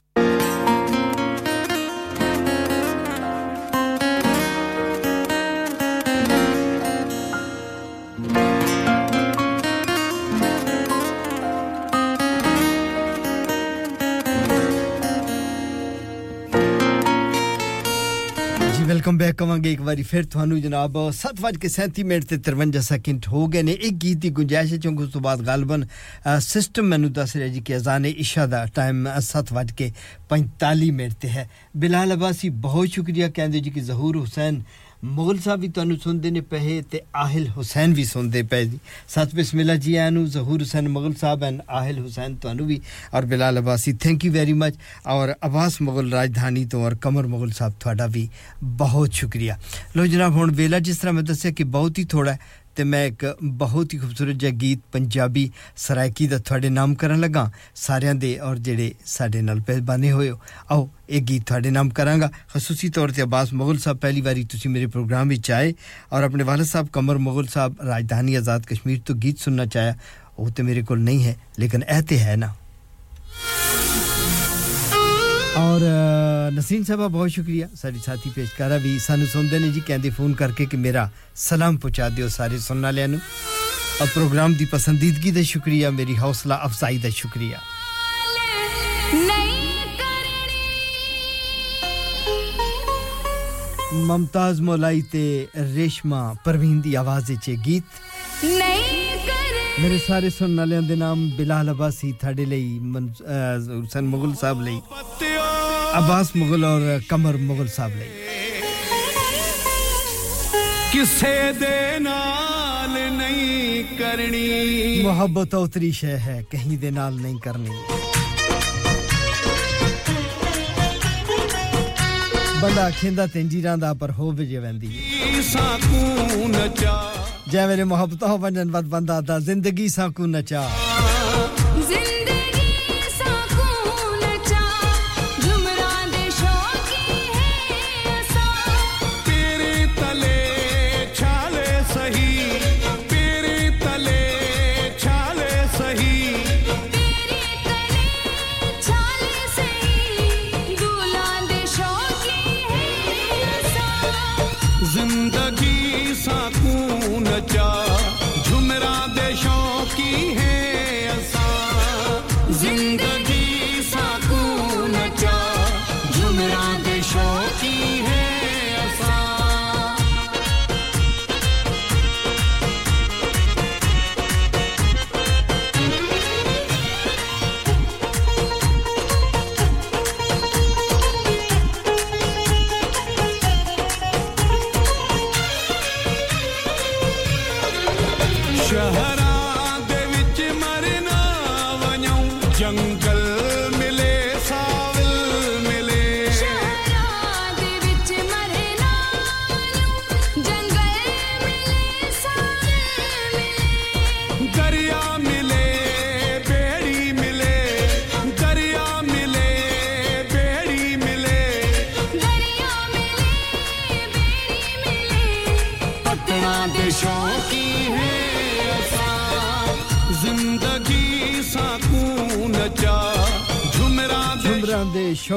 Welcome back ਕਵਾਂਗੇ ਇੱਕ ਵਾਰੀ ਫਿਰ ਤੁਹਾਨੂੰ ਜਨਾਬ 7:37 minute ਤੇ 53 second ਹੋ ਗਏ ਨੇ ਇੱਕ ਗੀਤ ਦੀ ਗੁੰਜਾਇਸ਼ ਹੈ ਕਿਉਂਕਿ ਉਸ ਤੋਂ ਬਾਅਦ ਗਾਲਬਨ ਸਿਸਟਮ ਮੈਨੂੰ ਦੱਸ ਰਿਹਾ ਜੀ ਕਿ ਅਜ਼ਾਨ ਇਸ਼ਾ ਦਾ ਟਾਈਮ 7:45 ਮਿੰਟ ਤੇ ਹੈ ਬਿਲਾਲ ਅਬਾਸੀ ਬਹੁਤ ਸ਼ੁਕਰੀਆ ਕਹਿੰਦੇ ਜੀ ਕਿ ਜ਼ਹੂਰ ਹੁਸੈਨ ਮੁਗਲ ਸਾਹਿਬ ਵੀ ਤੁਹਾਨੂੰ ਸੁਣਦੇ ਨੇ ਪਏ ਤੇ ਆਹਿਲ ਹੁਸੈਨ ਵੀ ਸੁਣਦੇ ਪਏ ਜੀ ਸਤ ਬਿਸਮਿਲ੍ਲਾ ਜੀ ਆਇਆਂ ਨੂੰ ਜ਼ਹੂਰ ਹੁਸੈਨ ਮੁਗਲ ਸਾਹਿਬ ਐਂਡ ਆਹਿਲ ਹੁਸੈਨ ਤੁਹਾਨੂੰ ਵੀ ਔਰ Bilal Abbasi thank you very much ਔਰ ਅਬਾਸ ਮੁਗਲ ਰਾਜਧਾਨੀ ਤੋਂ ਔਰ ਕਮਰ ਮੁਗਲ ਸਾਹਿਬ ਤੁਹਾਡਾ ਵੀ ਬਹੁਤ ਸ਼ੁਕਰੀਆ ਲੋ ਜਨਾਬ ਹੁਣ ਵੇਲਾ ਜਿਸ ਤਰ੍ਹਾਂ ਮੈਂ ਦੱਸਿਆ ਕਿ ਬਹੁਤ ਹੀ ਥੋੜਾ ਹੈ ਤੇ ਮੈਂ ਇੱਕ ਬਹੁਤ ਹੀ ਖੂਬਸੂਰਤ ਜਿਹਾ ਗੀਤ ਪੰਜਾਬੀ ਸਰਾਇਕੀ ਦਾ ਤੁਹਾਡੇ ਨਾਮ ਕਰਨ ਲੱਗਾ ਸਾਰਿਆਂ ਦੇ ਔਰ ਜਿਹੜੇ ਸਾਡੇ ਨਾਲ ਪਹਿਬਾਨੇ ਹੋਏ ਹੋ ਆਓ ਇਹ ਗੀਤ ਤੁਹਾਡੇ ਨਾਮ ਕਰਾਂਗਾ ਖਸੂਸੀ ਤੌਰ ਤੇ ਅਬਾਸ ਮੁਗਲ ਸਾਹਿਬ ਪਹਿਲੀ ਵਾਰੀ ਤੁਸੀਂ ਮੇਰੇ ਪ੍ਰੋਗਰਾਮ ਵਿੱਚ ਆਏ ਔਰ ਆਪਣੇ ਵਾਲਦ ਸਾਹਿਬ ਕਮਰ ਮੁਗਲ ਸਾਹਿਬ ਰਾਜਧਾਨੀ ਆਜ਼ਾਦ ਕਸ਼ਮੀਰ ਤੋਂ ਗੀਤ ਸੁਣਨਾ ਚਾਹਿਆ ਉਹ ਤੇ ਮੇਰੇ ਕੋਲ ਨਹੀਂ ਹੈ ਲੇਕਿਨ ਇਹ ਤੇ ਹੈ ਨਾ ਔਰ ਨਸੀਮ ਸਾਹਿਬਾ ਬਹੁਤ ਸ਼ੁਕਰੀਆ ਸਾਡੀ ਸਾਥੀ ਪੇਸ਼ਕਾਰਾ ਵੀ ਸਾਨੂੰ ਸੁਣਦੇ ਨੇ ਜੀ ਕਹਿੰਦੇ ਫੋਨ ਕਰਕੇ ਕਿ ਮੇਰਾ ਸਲਾਮ ਪਹੁੰਚਾ ਦਿਓ ਸਾਰੇ ਸੁਣਨ ਵਾਲਿਆਂ ਨੂੰ ਔਰ ਪ੍ਰੋਗਰਾਮ ਦੀ ਪਸੰਦੀਦਗੀ ਦਾ ਸ਼ੁਕਰੀਆ ਮੇਰੀ ਹੌਸਲਾ ਅਫਜ਼ਾਈ ਦਾ ਸ਼ੁਕਰੀਆ ਮਮਤਾਜ਼ ਮੌਲਾਈ ਤੇ ਰੇਸ਼ਮਾ ਪਰਵੀਨ ਦੀ ਆਵਾਜ਼ ਵਿੱਚ ਇਹ ਗੀਤ ਮੇਰੇ ਸਾਰੇ ਸੁਣਨ ਵਾਲਿਆਂ ਦੇ ਨਾਮ ਬਿਲਾਲ ਅਬਾਸੀ ਤੁਹਾਡੇ ਲਈ ਹੁਸਨ ਮੁਗਲ ਸਾਹਿਬ ਲਈ ਅਬਾਸ ਮੁਗਲ ਔਰ ਕਮਰ ਮੁਗਲ ਸਾਹਿਬ ਲਈ ਕਿਸੇ ਦੇ ਨਾਲ ਨਹੀਂ ਕਰਨੀ ਮੁਹੱਬਤ ਉਤਰੀ ਸ਼ੈ ਹੈ ਕਹੀਂ ਦੇ ਨਾਲ ਨਹੀਂ ਕਰਨੀ ਬੰਦਾ ਖਿੰਦਾ ਤੰਜੀਰਾਂ ਦਾ ਪਰ ਹੋ ਵਜੇ ਵੰਦੀ ਸਾਕੂ ਨਚਾ ਜੈ ਮੇਰੇ ਮੁਹੱਬਤ ਹੋ ਵੰਜਨ ਵਦ ਬੰਦਾ ਦਾ ਜ਼ਿੰਦਗੀ ਸਾਕੂ ਨਚਾ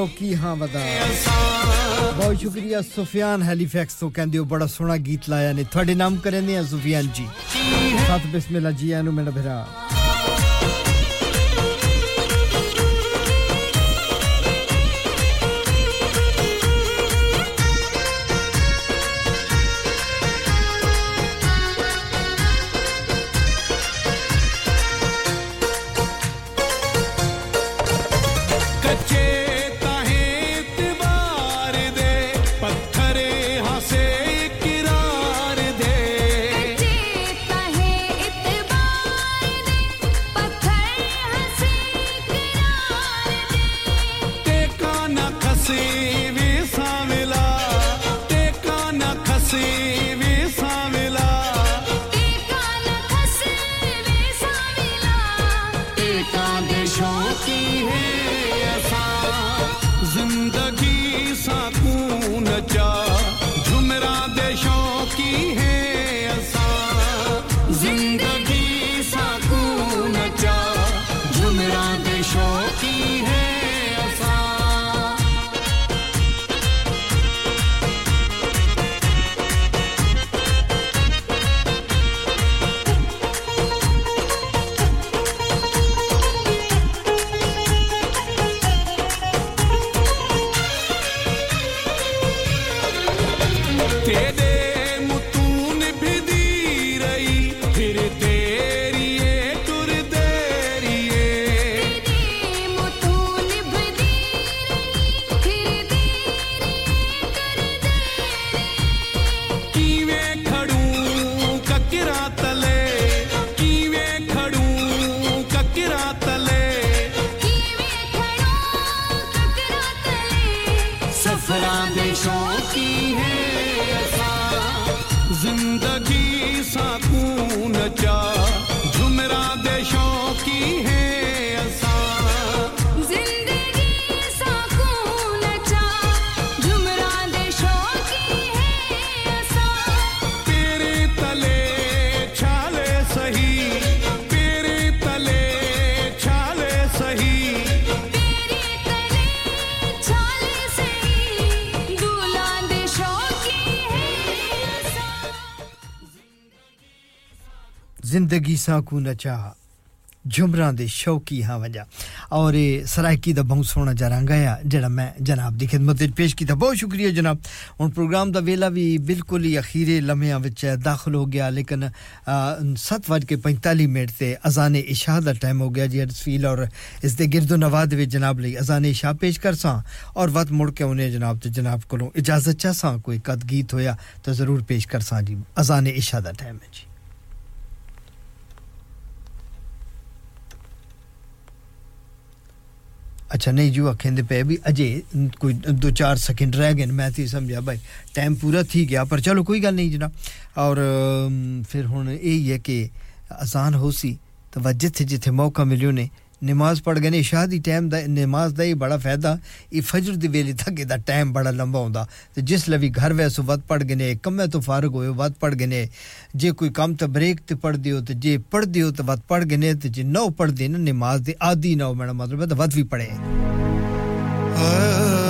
ਦੇ ਸ਼ੌਕੀ ਹਾਂ ਵਦਾ ਬਹੁਤ ਸ਼ੁਕਰੀਆ ਸੁਫਿਆਨ ਹੈਲੀਫੈਕਸ ਤੋਂ ਕਹਿੰਦੇ ਹੋ ਬੜਾ ਸੋਹਣਾ ਗੀਤ ਲਾਇਆ ਨੇ ਤੁਹਾਡੇ ਨਾਮ ਕਰਨੇ ਆ ਸੁਫਿਆਨ ਜੀ ਸਤ ਬਿਸਮਿਲ੍ਲਾ ਜੀ ਆਨੂੰ ਮੇਰਾ ਭਰਾ ज़िंदगी साकू नचा झुमरां दे शौकी हाँ वजा और ये सरायकी दा बहुत सोहना जरांगा है जड़ा मैं जनाब दी खिदमत विच पेश कीता बहुत शुक्रिया जनाब हुन प्रोग्राम दा वेला भी बिल्कुल ही अखीरे लम्हियाँ विच दाखिल हो गया लेकिन सत बज के पैंताली मिनट ते अजान इशा दा टाइम हो गया जी अरसफील और इस दे गिरदो नवाद विच जनाब लई अजान इशा पेश कर सा और वत मुड़ के उन्हें जनाब ते जनाब कोलों इजाज़त चा सा कोई कद गीत होया तो ज़रूर पेश कर सा जी अजान इशा दा टाइम है जी अच्छा नहीं, जी आखें तो पे भी अजय कोई दो चार सेकंड रह गए मैं तो समझा, भाई टाइम पूरा थी गया, पर चलो, कोई गल नहीं जनाब। और फिर हूँ यही है कि आसान हो सी तो जिथे जिथे मौका मिले ने ਨਮਾਜ਼ ਪੜ ਗਏ ਨੇ ਇਸ਼ਾ ਦੀ ਟਾਈਮ ਦਾ ਨਮਾਜ਼ ਦਾ ਹੀ ਬੜਾ ਫਾਇਦਾ ਇਹ ਫਜਰ ਦੇ ਵੇਲੇ ਤੱਕ ਇਹਦਾ ਟਾਈਮ ਬੜਾ ਲੰਬਾ ਹੁੰਦਾ ਤੇ ਜਿਸ ਲਈ ਵੀ ਘਰ ਵੈਸੋ ਵੱਧ ਪੜ ਗਏ ਨੇ ਕੰਮੇ ਤੋਂ ਫਾਰਗ ਹੋਏ ਵੱਧ ਪੜ ਗਏ ਨੇ ਜੇ ਕੋਈ ਕੰਮ ਤਾਂ ਬ੍ਰੇਕ ਤੇ ਪੜਦੇ ਹੋ ਤੇ ਜੇ ਪੜਦੇ ਹੋ ਤਾਂ ਵੱਧ ਪੜ ਗਏ ਨੇ ਤੇ ਜੇ ਨਾ ਪੜਦੇ ਨਾ ਨਮਾਜ਼ ਦੇ ਆਦੀ ਨਾ ਹੋ ਮੇਰਾ ਮਤਲਬ ਹੈ ਤਾਂ ਵੱਧ ਵੀ ਪੜੇ दिन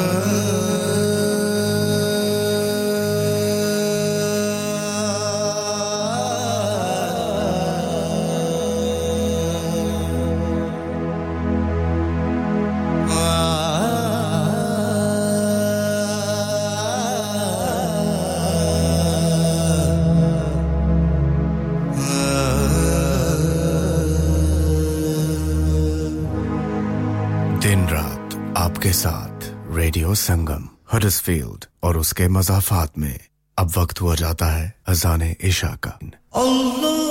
साथ रेडियो संगम हडसफील्ड और उसके मजाफात में अब वक्त हुआ जाता है अजान ईशा का। अल्लाह!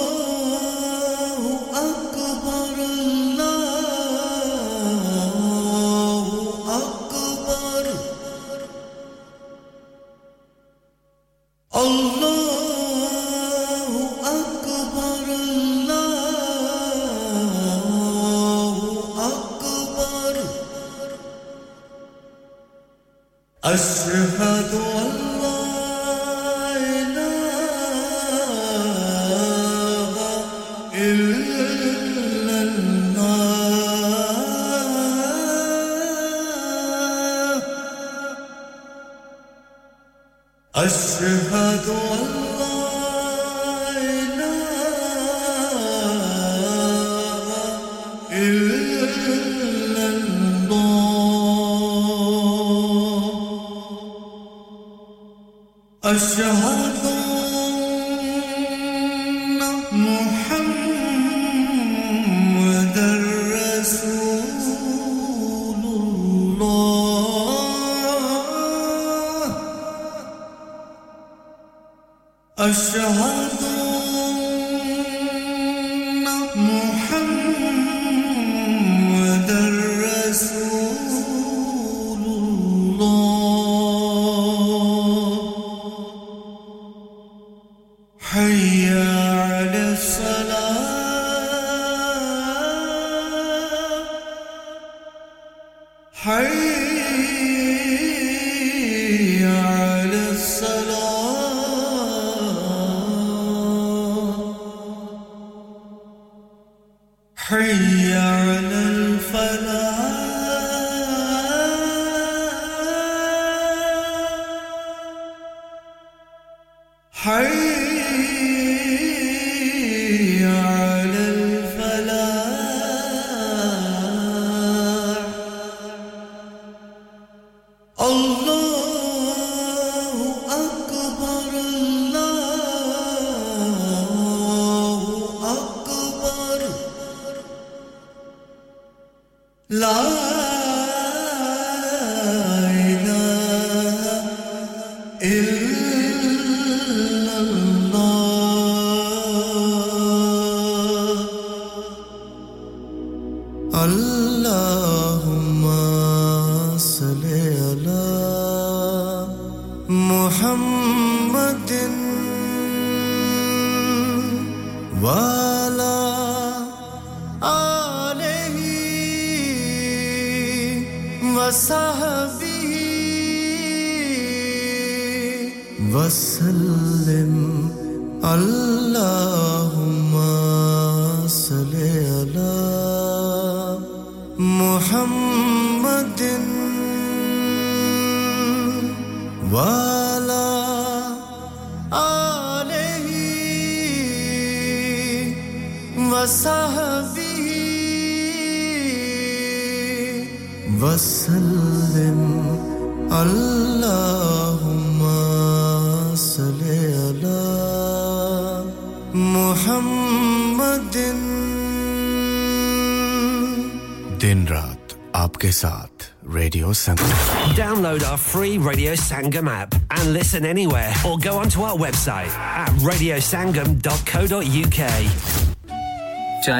Radio Sangam app and listen anywhere or go onto our website at radiosangam.co.uk.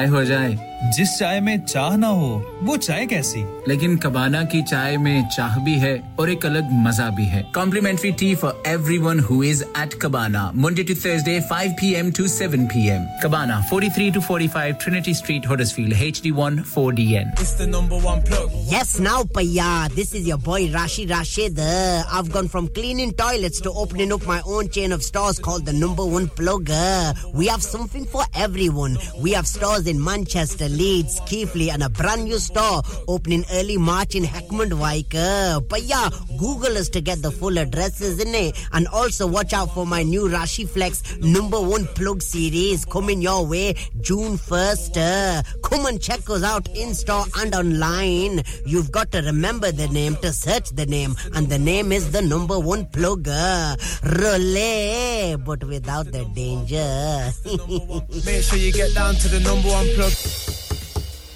Ho jai. जिस चाय में चाह ना हो वो चाय कैसी लेकिन कबाना की चाय में चाह भी है और एक अलग मज़ा भी है complimentary tea for everyone who is at cabana Monday to Thursday 5 pm to 7 pm Cabana 43 to 45 Trinity Street Huddersfield HD1 4DN It's the number one plug. Yes, now, Paya. This is your boy Rashi Rashid. Uh, I've gone from cleaning toilets to opening up my own chain of stores called the Number One Plug. Uh, we have something for everyone. We have stores in Manchester, Leeds, Keighley, and a brand new store opening early March in Heckmond Wike. Uh, Paya, Google us to get the full addresses in it. And also watch out for my new Rashi Flex Number One Plug series coming your way June 1st. Uh, come and check us out in store and online. You've got to remember the name to search the name, and the name is the number one plugger. Relay, but without the danger. (laughs) Make sure you get down to the number one plug.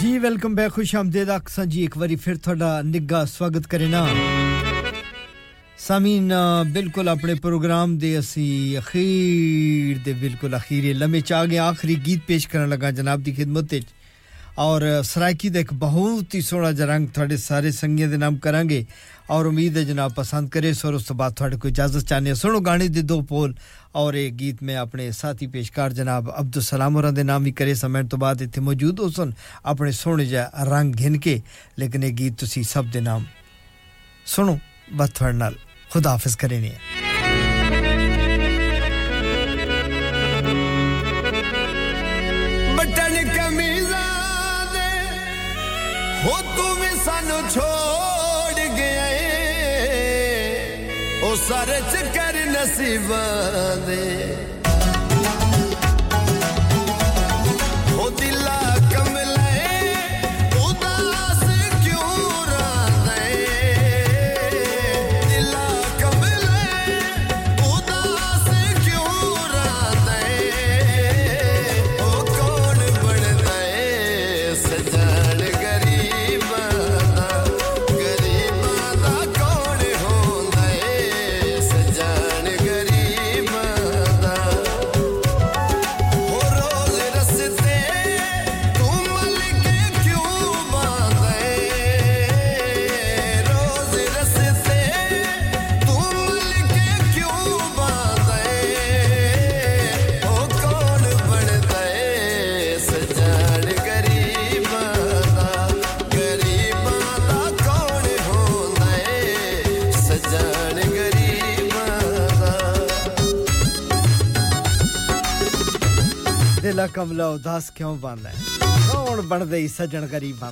ਜੀ welcome back ਖੁਸ਼ ਆਮਦੇਦ ਅਕਸਾਂ ਜੀ ਇੱਕ ਵਾਰੀ ਫਿਰ ਤੁਹਾਡਾ ਨਿੱਘਾ ਸਵਾਗਤ ਕਰੇਨਾ ਸਾਮੀਨ ਬਿਲਕੁਲ ਆਪਣੇ ਪ੍ਰੋਗਰਾਮ ਦੇ ਅਸੀਂ ਅਖੀਰ ਦੇ ਬਿਲਕੁਲ ਅਖੀਰੇ ਲੰਮੇ ਚ ਆ ਗਏ ਆਖਰੀ ਗੀਤ ਪੇਸ਼ ਕਰਨ ਲੱਗਾ ਜਨਾਬ ਦੀ ਖidmat ਵਿੱਚ ਔਰ ਸਰਾਇਕੀ ਦਾ ਇੱਕ ਬਹੁਤ ਹੀ ਸੋਹਣਾ ਜਿਹਾ ਰੰਗ ਤੁਹਾਡੇ ਸਾਰੇ ਸੰਗੀਆਂ ਦੇ ਨਾਮ ਕਰਾਂਗੇ ਔਰ ਉਮੀਦ ਹੈ ਜਨਾਬ ਪਸੰਦ ਕਰੇ ਸੋ ਉਸ ਤੋਂ ਬਾਅਦ ਤੁਹਾਡੇ ਕੋਈ ਇਜਾਜ਼ਤ ਚਾਹਨੇ ਸੁਣੋ ਗਾਣੇ ਦੇ ਦੋ ਪੋਲ ਔਰ ਇਹ ਗੀਤ ਮੈਂ ਆਪਣੇ ਸਾਥੀ ਪੇਸ਼ਕਾਰ ਜਨਾਬ ਅਬਦੁਲ ਸਲਾਮ ਹੋਰਾਂ ਦੇ ਨਾਮ ਵੀ ਕਰੇ ਸਮੇਂ ਤੋਂ ਬਾਅਦ ਇੱਥੇ ਮੌਜੂਦ ਹੋ ਸਨ ਆਪਣੇ ਸੋਹਣੇ ਜਿਹਾ ਰੰਗ ਘਿਨ ਕੇ ਲੇਕਿਨ ਇਹ ਗੀਤ ਤੁਸੀਂ ਸਭ ਦੇ ਨਾਮ ਸੁਣੋ ਬਸ ਤੁਹਾਡੇ ਨਾਲ ਖੁਦਾ ਹਾਫਿਜ਼ ਕਰੇ ਨੇ ਬਟਨ ਕਮੀਜ਼ਾਂ ਦੇ ਹੋ ਤੂੰ ਸਾਰੇ ਚੱਕਰ ਨਸੀਬਾਂ ਦੇ मेला कमला उदास क्यों बनदा कौन बनदे ही सजन गरीबां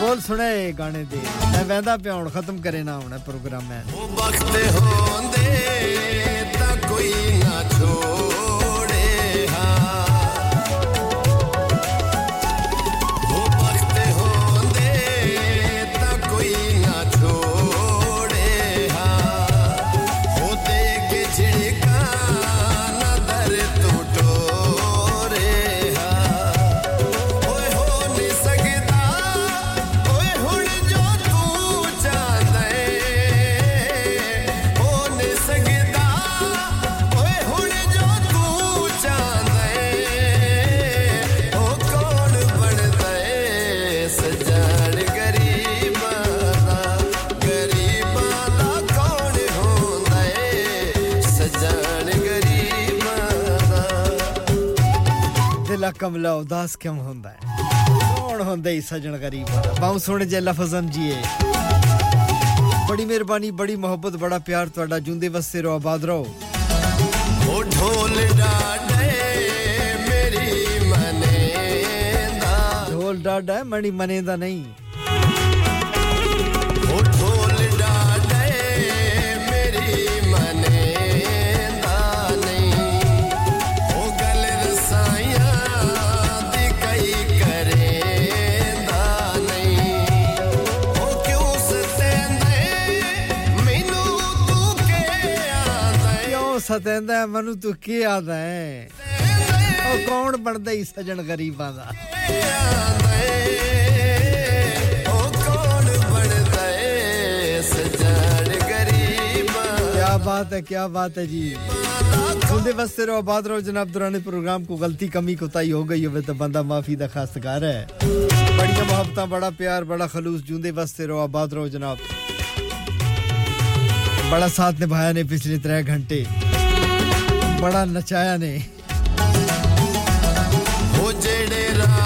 बोल सुने गाने दे। मैं वैंदा प्याउण खत्म करे ना होना प्रोग्राम है। ਕਮਲਾ ਉਦਾਸ ਕਿਉਂ ਹੁੰਦਾ ਹੈ ਕੌਣ ਹੁੰਦਾ ਈ ਸੱਜਣ ਗਰੀਬਾਂ ਦਾ ਬਾਉ ਸੁਣ ਜੇ ਲਫ਼ਜ਼ਨ ਜੀਏ ਬੜੀ ਮਿਹਰਬਾਨੀ ਬੜੀ ਮੁਹੱਬਤ ਬੜਾ ਪਿਆਰ ਤੁਹਾਡਾ ਜੁੰਦੇ ਵਸਦੇ ਰਹੋ ਆਬਾਦ ਰਹੋ ਉਹ ਢੋਲ ਡਾਡੇ ਮੇਰੀ ਮਨੇ ਦਾ ਢੋਲ ਡਾਡਾ ਮਣੀ ਮਨੇ ਦਾ ਨਹੀਂ ਸਤੈਂਦੇ ਮੈਨੂੰ ਤੂੰ ਕੇ ਆਂਦਾ ਕਿਉਂ ਸਤੈਂਦਾ ਹੈ, ਮੈਨੂੰ ਤੂੰ ਕੀ ਆਦਾ ਹੈ ਉਹ ਕੌਣ ਬਣਦਾ ਹੀ ਸਜਣ ਗਰੀਬਾਂ ਦਾ क्या बात है क्या बात है जी सुनते बसते रहो आबाद रहो जनाब दौरान प्रोग्राम को गलती कमी कोताही हो गई हो तो बंदा माफी दा खास्तकार है बड़िया मोहब्बत बड़ा प्यार बड़ा खलूस जूंदे बसते रहो आबाद रहो जनाब बड़ा साथ निभाया ने पिछले त्रै घंटे बड़ा नचाया ने। हो जेड़े राज़ी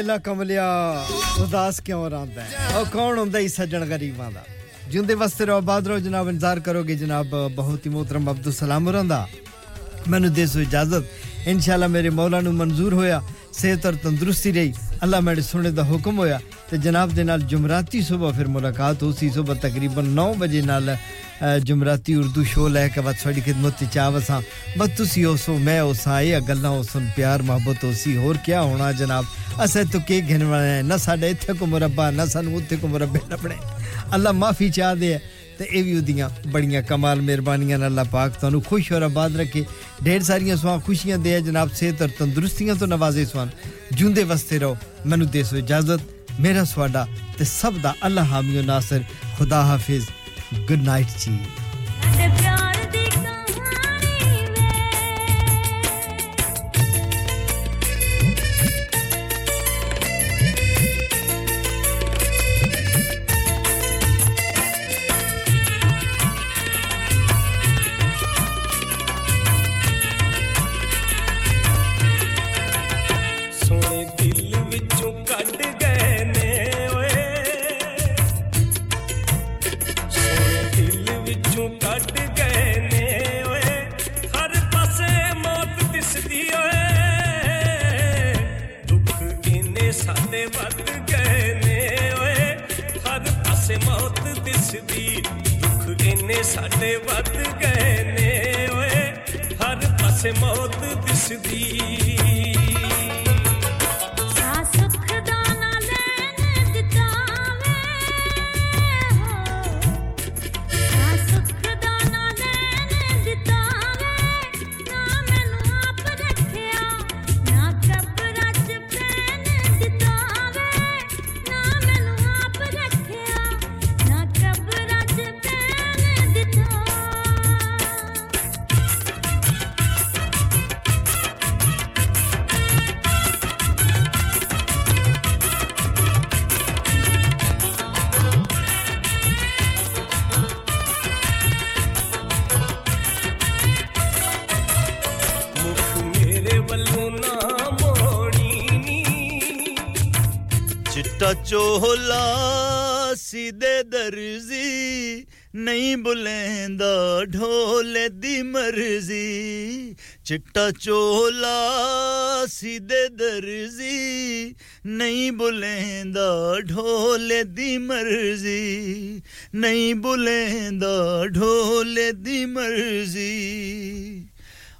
ਓ ਦਿਲਾ ਕਮਲਿਆ ਉਦਾਸ ਕਿਉਂ ਰਹਿੰਦਾ ਹੈ ਉਹ ਕੌਣ ਹੁੰਦਾ ਹੀ ਸੱਜਣ ਗਰੀਬਾਂ ਦਾ ਜਿੰਦੇ ਵਸਤੇ ਰਹੋ ਆਬਾਦ ਰਹੋ ਜਨਾਬ ਇੰਤਜ਼ਾਰ ਕਰੋਗੇ ਜਨਾਬ ਬਹੁਤ ਹੀ ਮੋਹਤਰਮ ਅਬਦੁਲ ਸਲਾਮ ਹੋਰਾਂ ਦਾ ਮੈਨੂੰ ਦੇ ਸੋ ਇਜਾਜ਼ਤ ਇਨਸ਼ਾਅੱਲਾ ਮੇਰੇ ਮੌਲਾ ਨੂੰ ਮਨਜ਼ੂਰ ਹੋਇਆ ਸਿਹਤ ਔਰ ਤੰਦਰੁਸਤੀ ਰਹੀ ਅੱਲਾ ਮੇਰੇ ਸੁਣੇ ਦਾ ਹੁਕਮ ਹੋਇਆ ਤੇ ਜਨਾਬ ਦੇ ਨਾਲ ਜੁਮਰਾਤੀ ਸਵੇਰ ਫਿਰ ਮੁਲਾਕਾਤ ਹੋਸੀ ਸਵੇਰ ਤਕਰੀਬਨ 9 ਵਜੇ ਨਾਲ ਅ, ਜੁਮਰਾਤੀ ਉਰਦੂ ਸ਼ੋ ਲੈ ਕੇ ਬਾਅਦ ਤੁਹਾਡੀ ਖidmat ਚ ਚਾਵਸਾਂ ਬਸ ਤੁਸੀਂ ਹੋਸੋ ਮੈਂ ਹੋਸਾਂ ਇਹ ਗੱਲਾਂ ਹੋਸਨ ਪਿਆਰ ਮੁਹੱਬਤ ਹੋਸੀ ਹੋਰ ਕੀ ਹੋਣਾ ਜਨਾਬ ਅਸਾਂ ਤੋਂ ਕੀ ਘਿਨ ਵਾਲੇ ਨਾ ਸਾਡੇ ਇੱਥੇ ਕੋ ਮੁਰੱਬਾ ਨਾ ਸਾਨੂੰ ਉੱਥੇ ਕੋ ਮੁਰੱਬੇ ਲੱਭਣੇ ਅੱਲਾ ਮਾਫੀ ਚਾਹਦੇ ਹੈ ਤੇ ਇਹ ਵੀ ਉਹਦੀਆਂ ਬੜੀਆਂ ਕਮਾਲ ਮਿਹਰਬਾਨੀਆਂ ਨਾਲ ਅੱਲਾਹ ਪਾਕ ਤੁਹਾਨੂੰ ਖੁਸ਼ ਔਰ ਆਬਾਦ ਰੱਖੇ ਢੇਰ ਸਾਰੀਆਂ ਸਵਾ ਖੁਸ਼ੀਆਂ ਦੇ ਜਨਾਬ ਸਿਹਤ ਔਰ ਤੰਦਰੁਸਤੀਆਂ ਤੋਂ ਨਵਾਜ਼ੇ ਸਵਾਨ ਜੁੰਦੇ ਵਸਤੇ ਰਹੋ ਮੈਨੂੰ ਦੇ ਸੋ ਇਜਾਜ਼ਤ ਮੇਰਾ ਸਵਾਡਾ ਤੇ ਸਭ ਦਾ ਅੱਲਾਹ ਹਾਮੀ ਔਰ ਨਾਸਰ ਖੁਦਾ ਹਾਫਿਜ਼। ਗੁੱਡ ਨਾਈਟ ਜੀ ਦਿਸਦੀ। ਦੁੱਖ ਇੰਨੇ ਸਾਡੇ ਵੱਧ ਗਏ ਨੇ ਓਏ। ਹਰ ਪਾਸੇ ਮੌਤ ਦਿਸਦੀ। ਦਰਜ਼ੀ ਨਹੀਂ ਬੁਲੇਂਦਾ ਢੋਲੇ ਦੀ ਮਰਜ਼ੀ ਚਿੱਟਾ ਚੋਲਾ ਸਿੱਧੇ ਦਰਜ਼ੀ ਨਹੀਂ ਬੁਲੇਂਦਾ ਢੋਲੇ ਦੀ ਮਰਜ਼ੀ ਨਹੀਂ ਬੁਲੇਂਦਾ ढोले दी मर्जी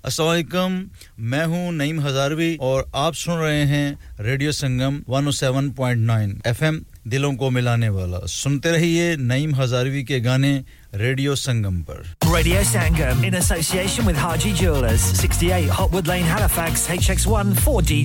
असलकम मैं हूं नईम हजारवी और आप सुन रहे हैं रेडियो संगम 107.9 एफएम दिलों को मिलाने वाला। सुनते रहिए नईम हजारवी के गाने रेडियो संगम पर। Radio Sangam in association with Haji jewellers 68 Hotwood Lane Halifax H X one four D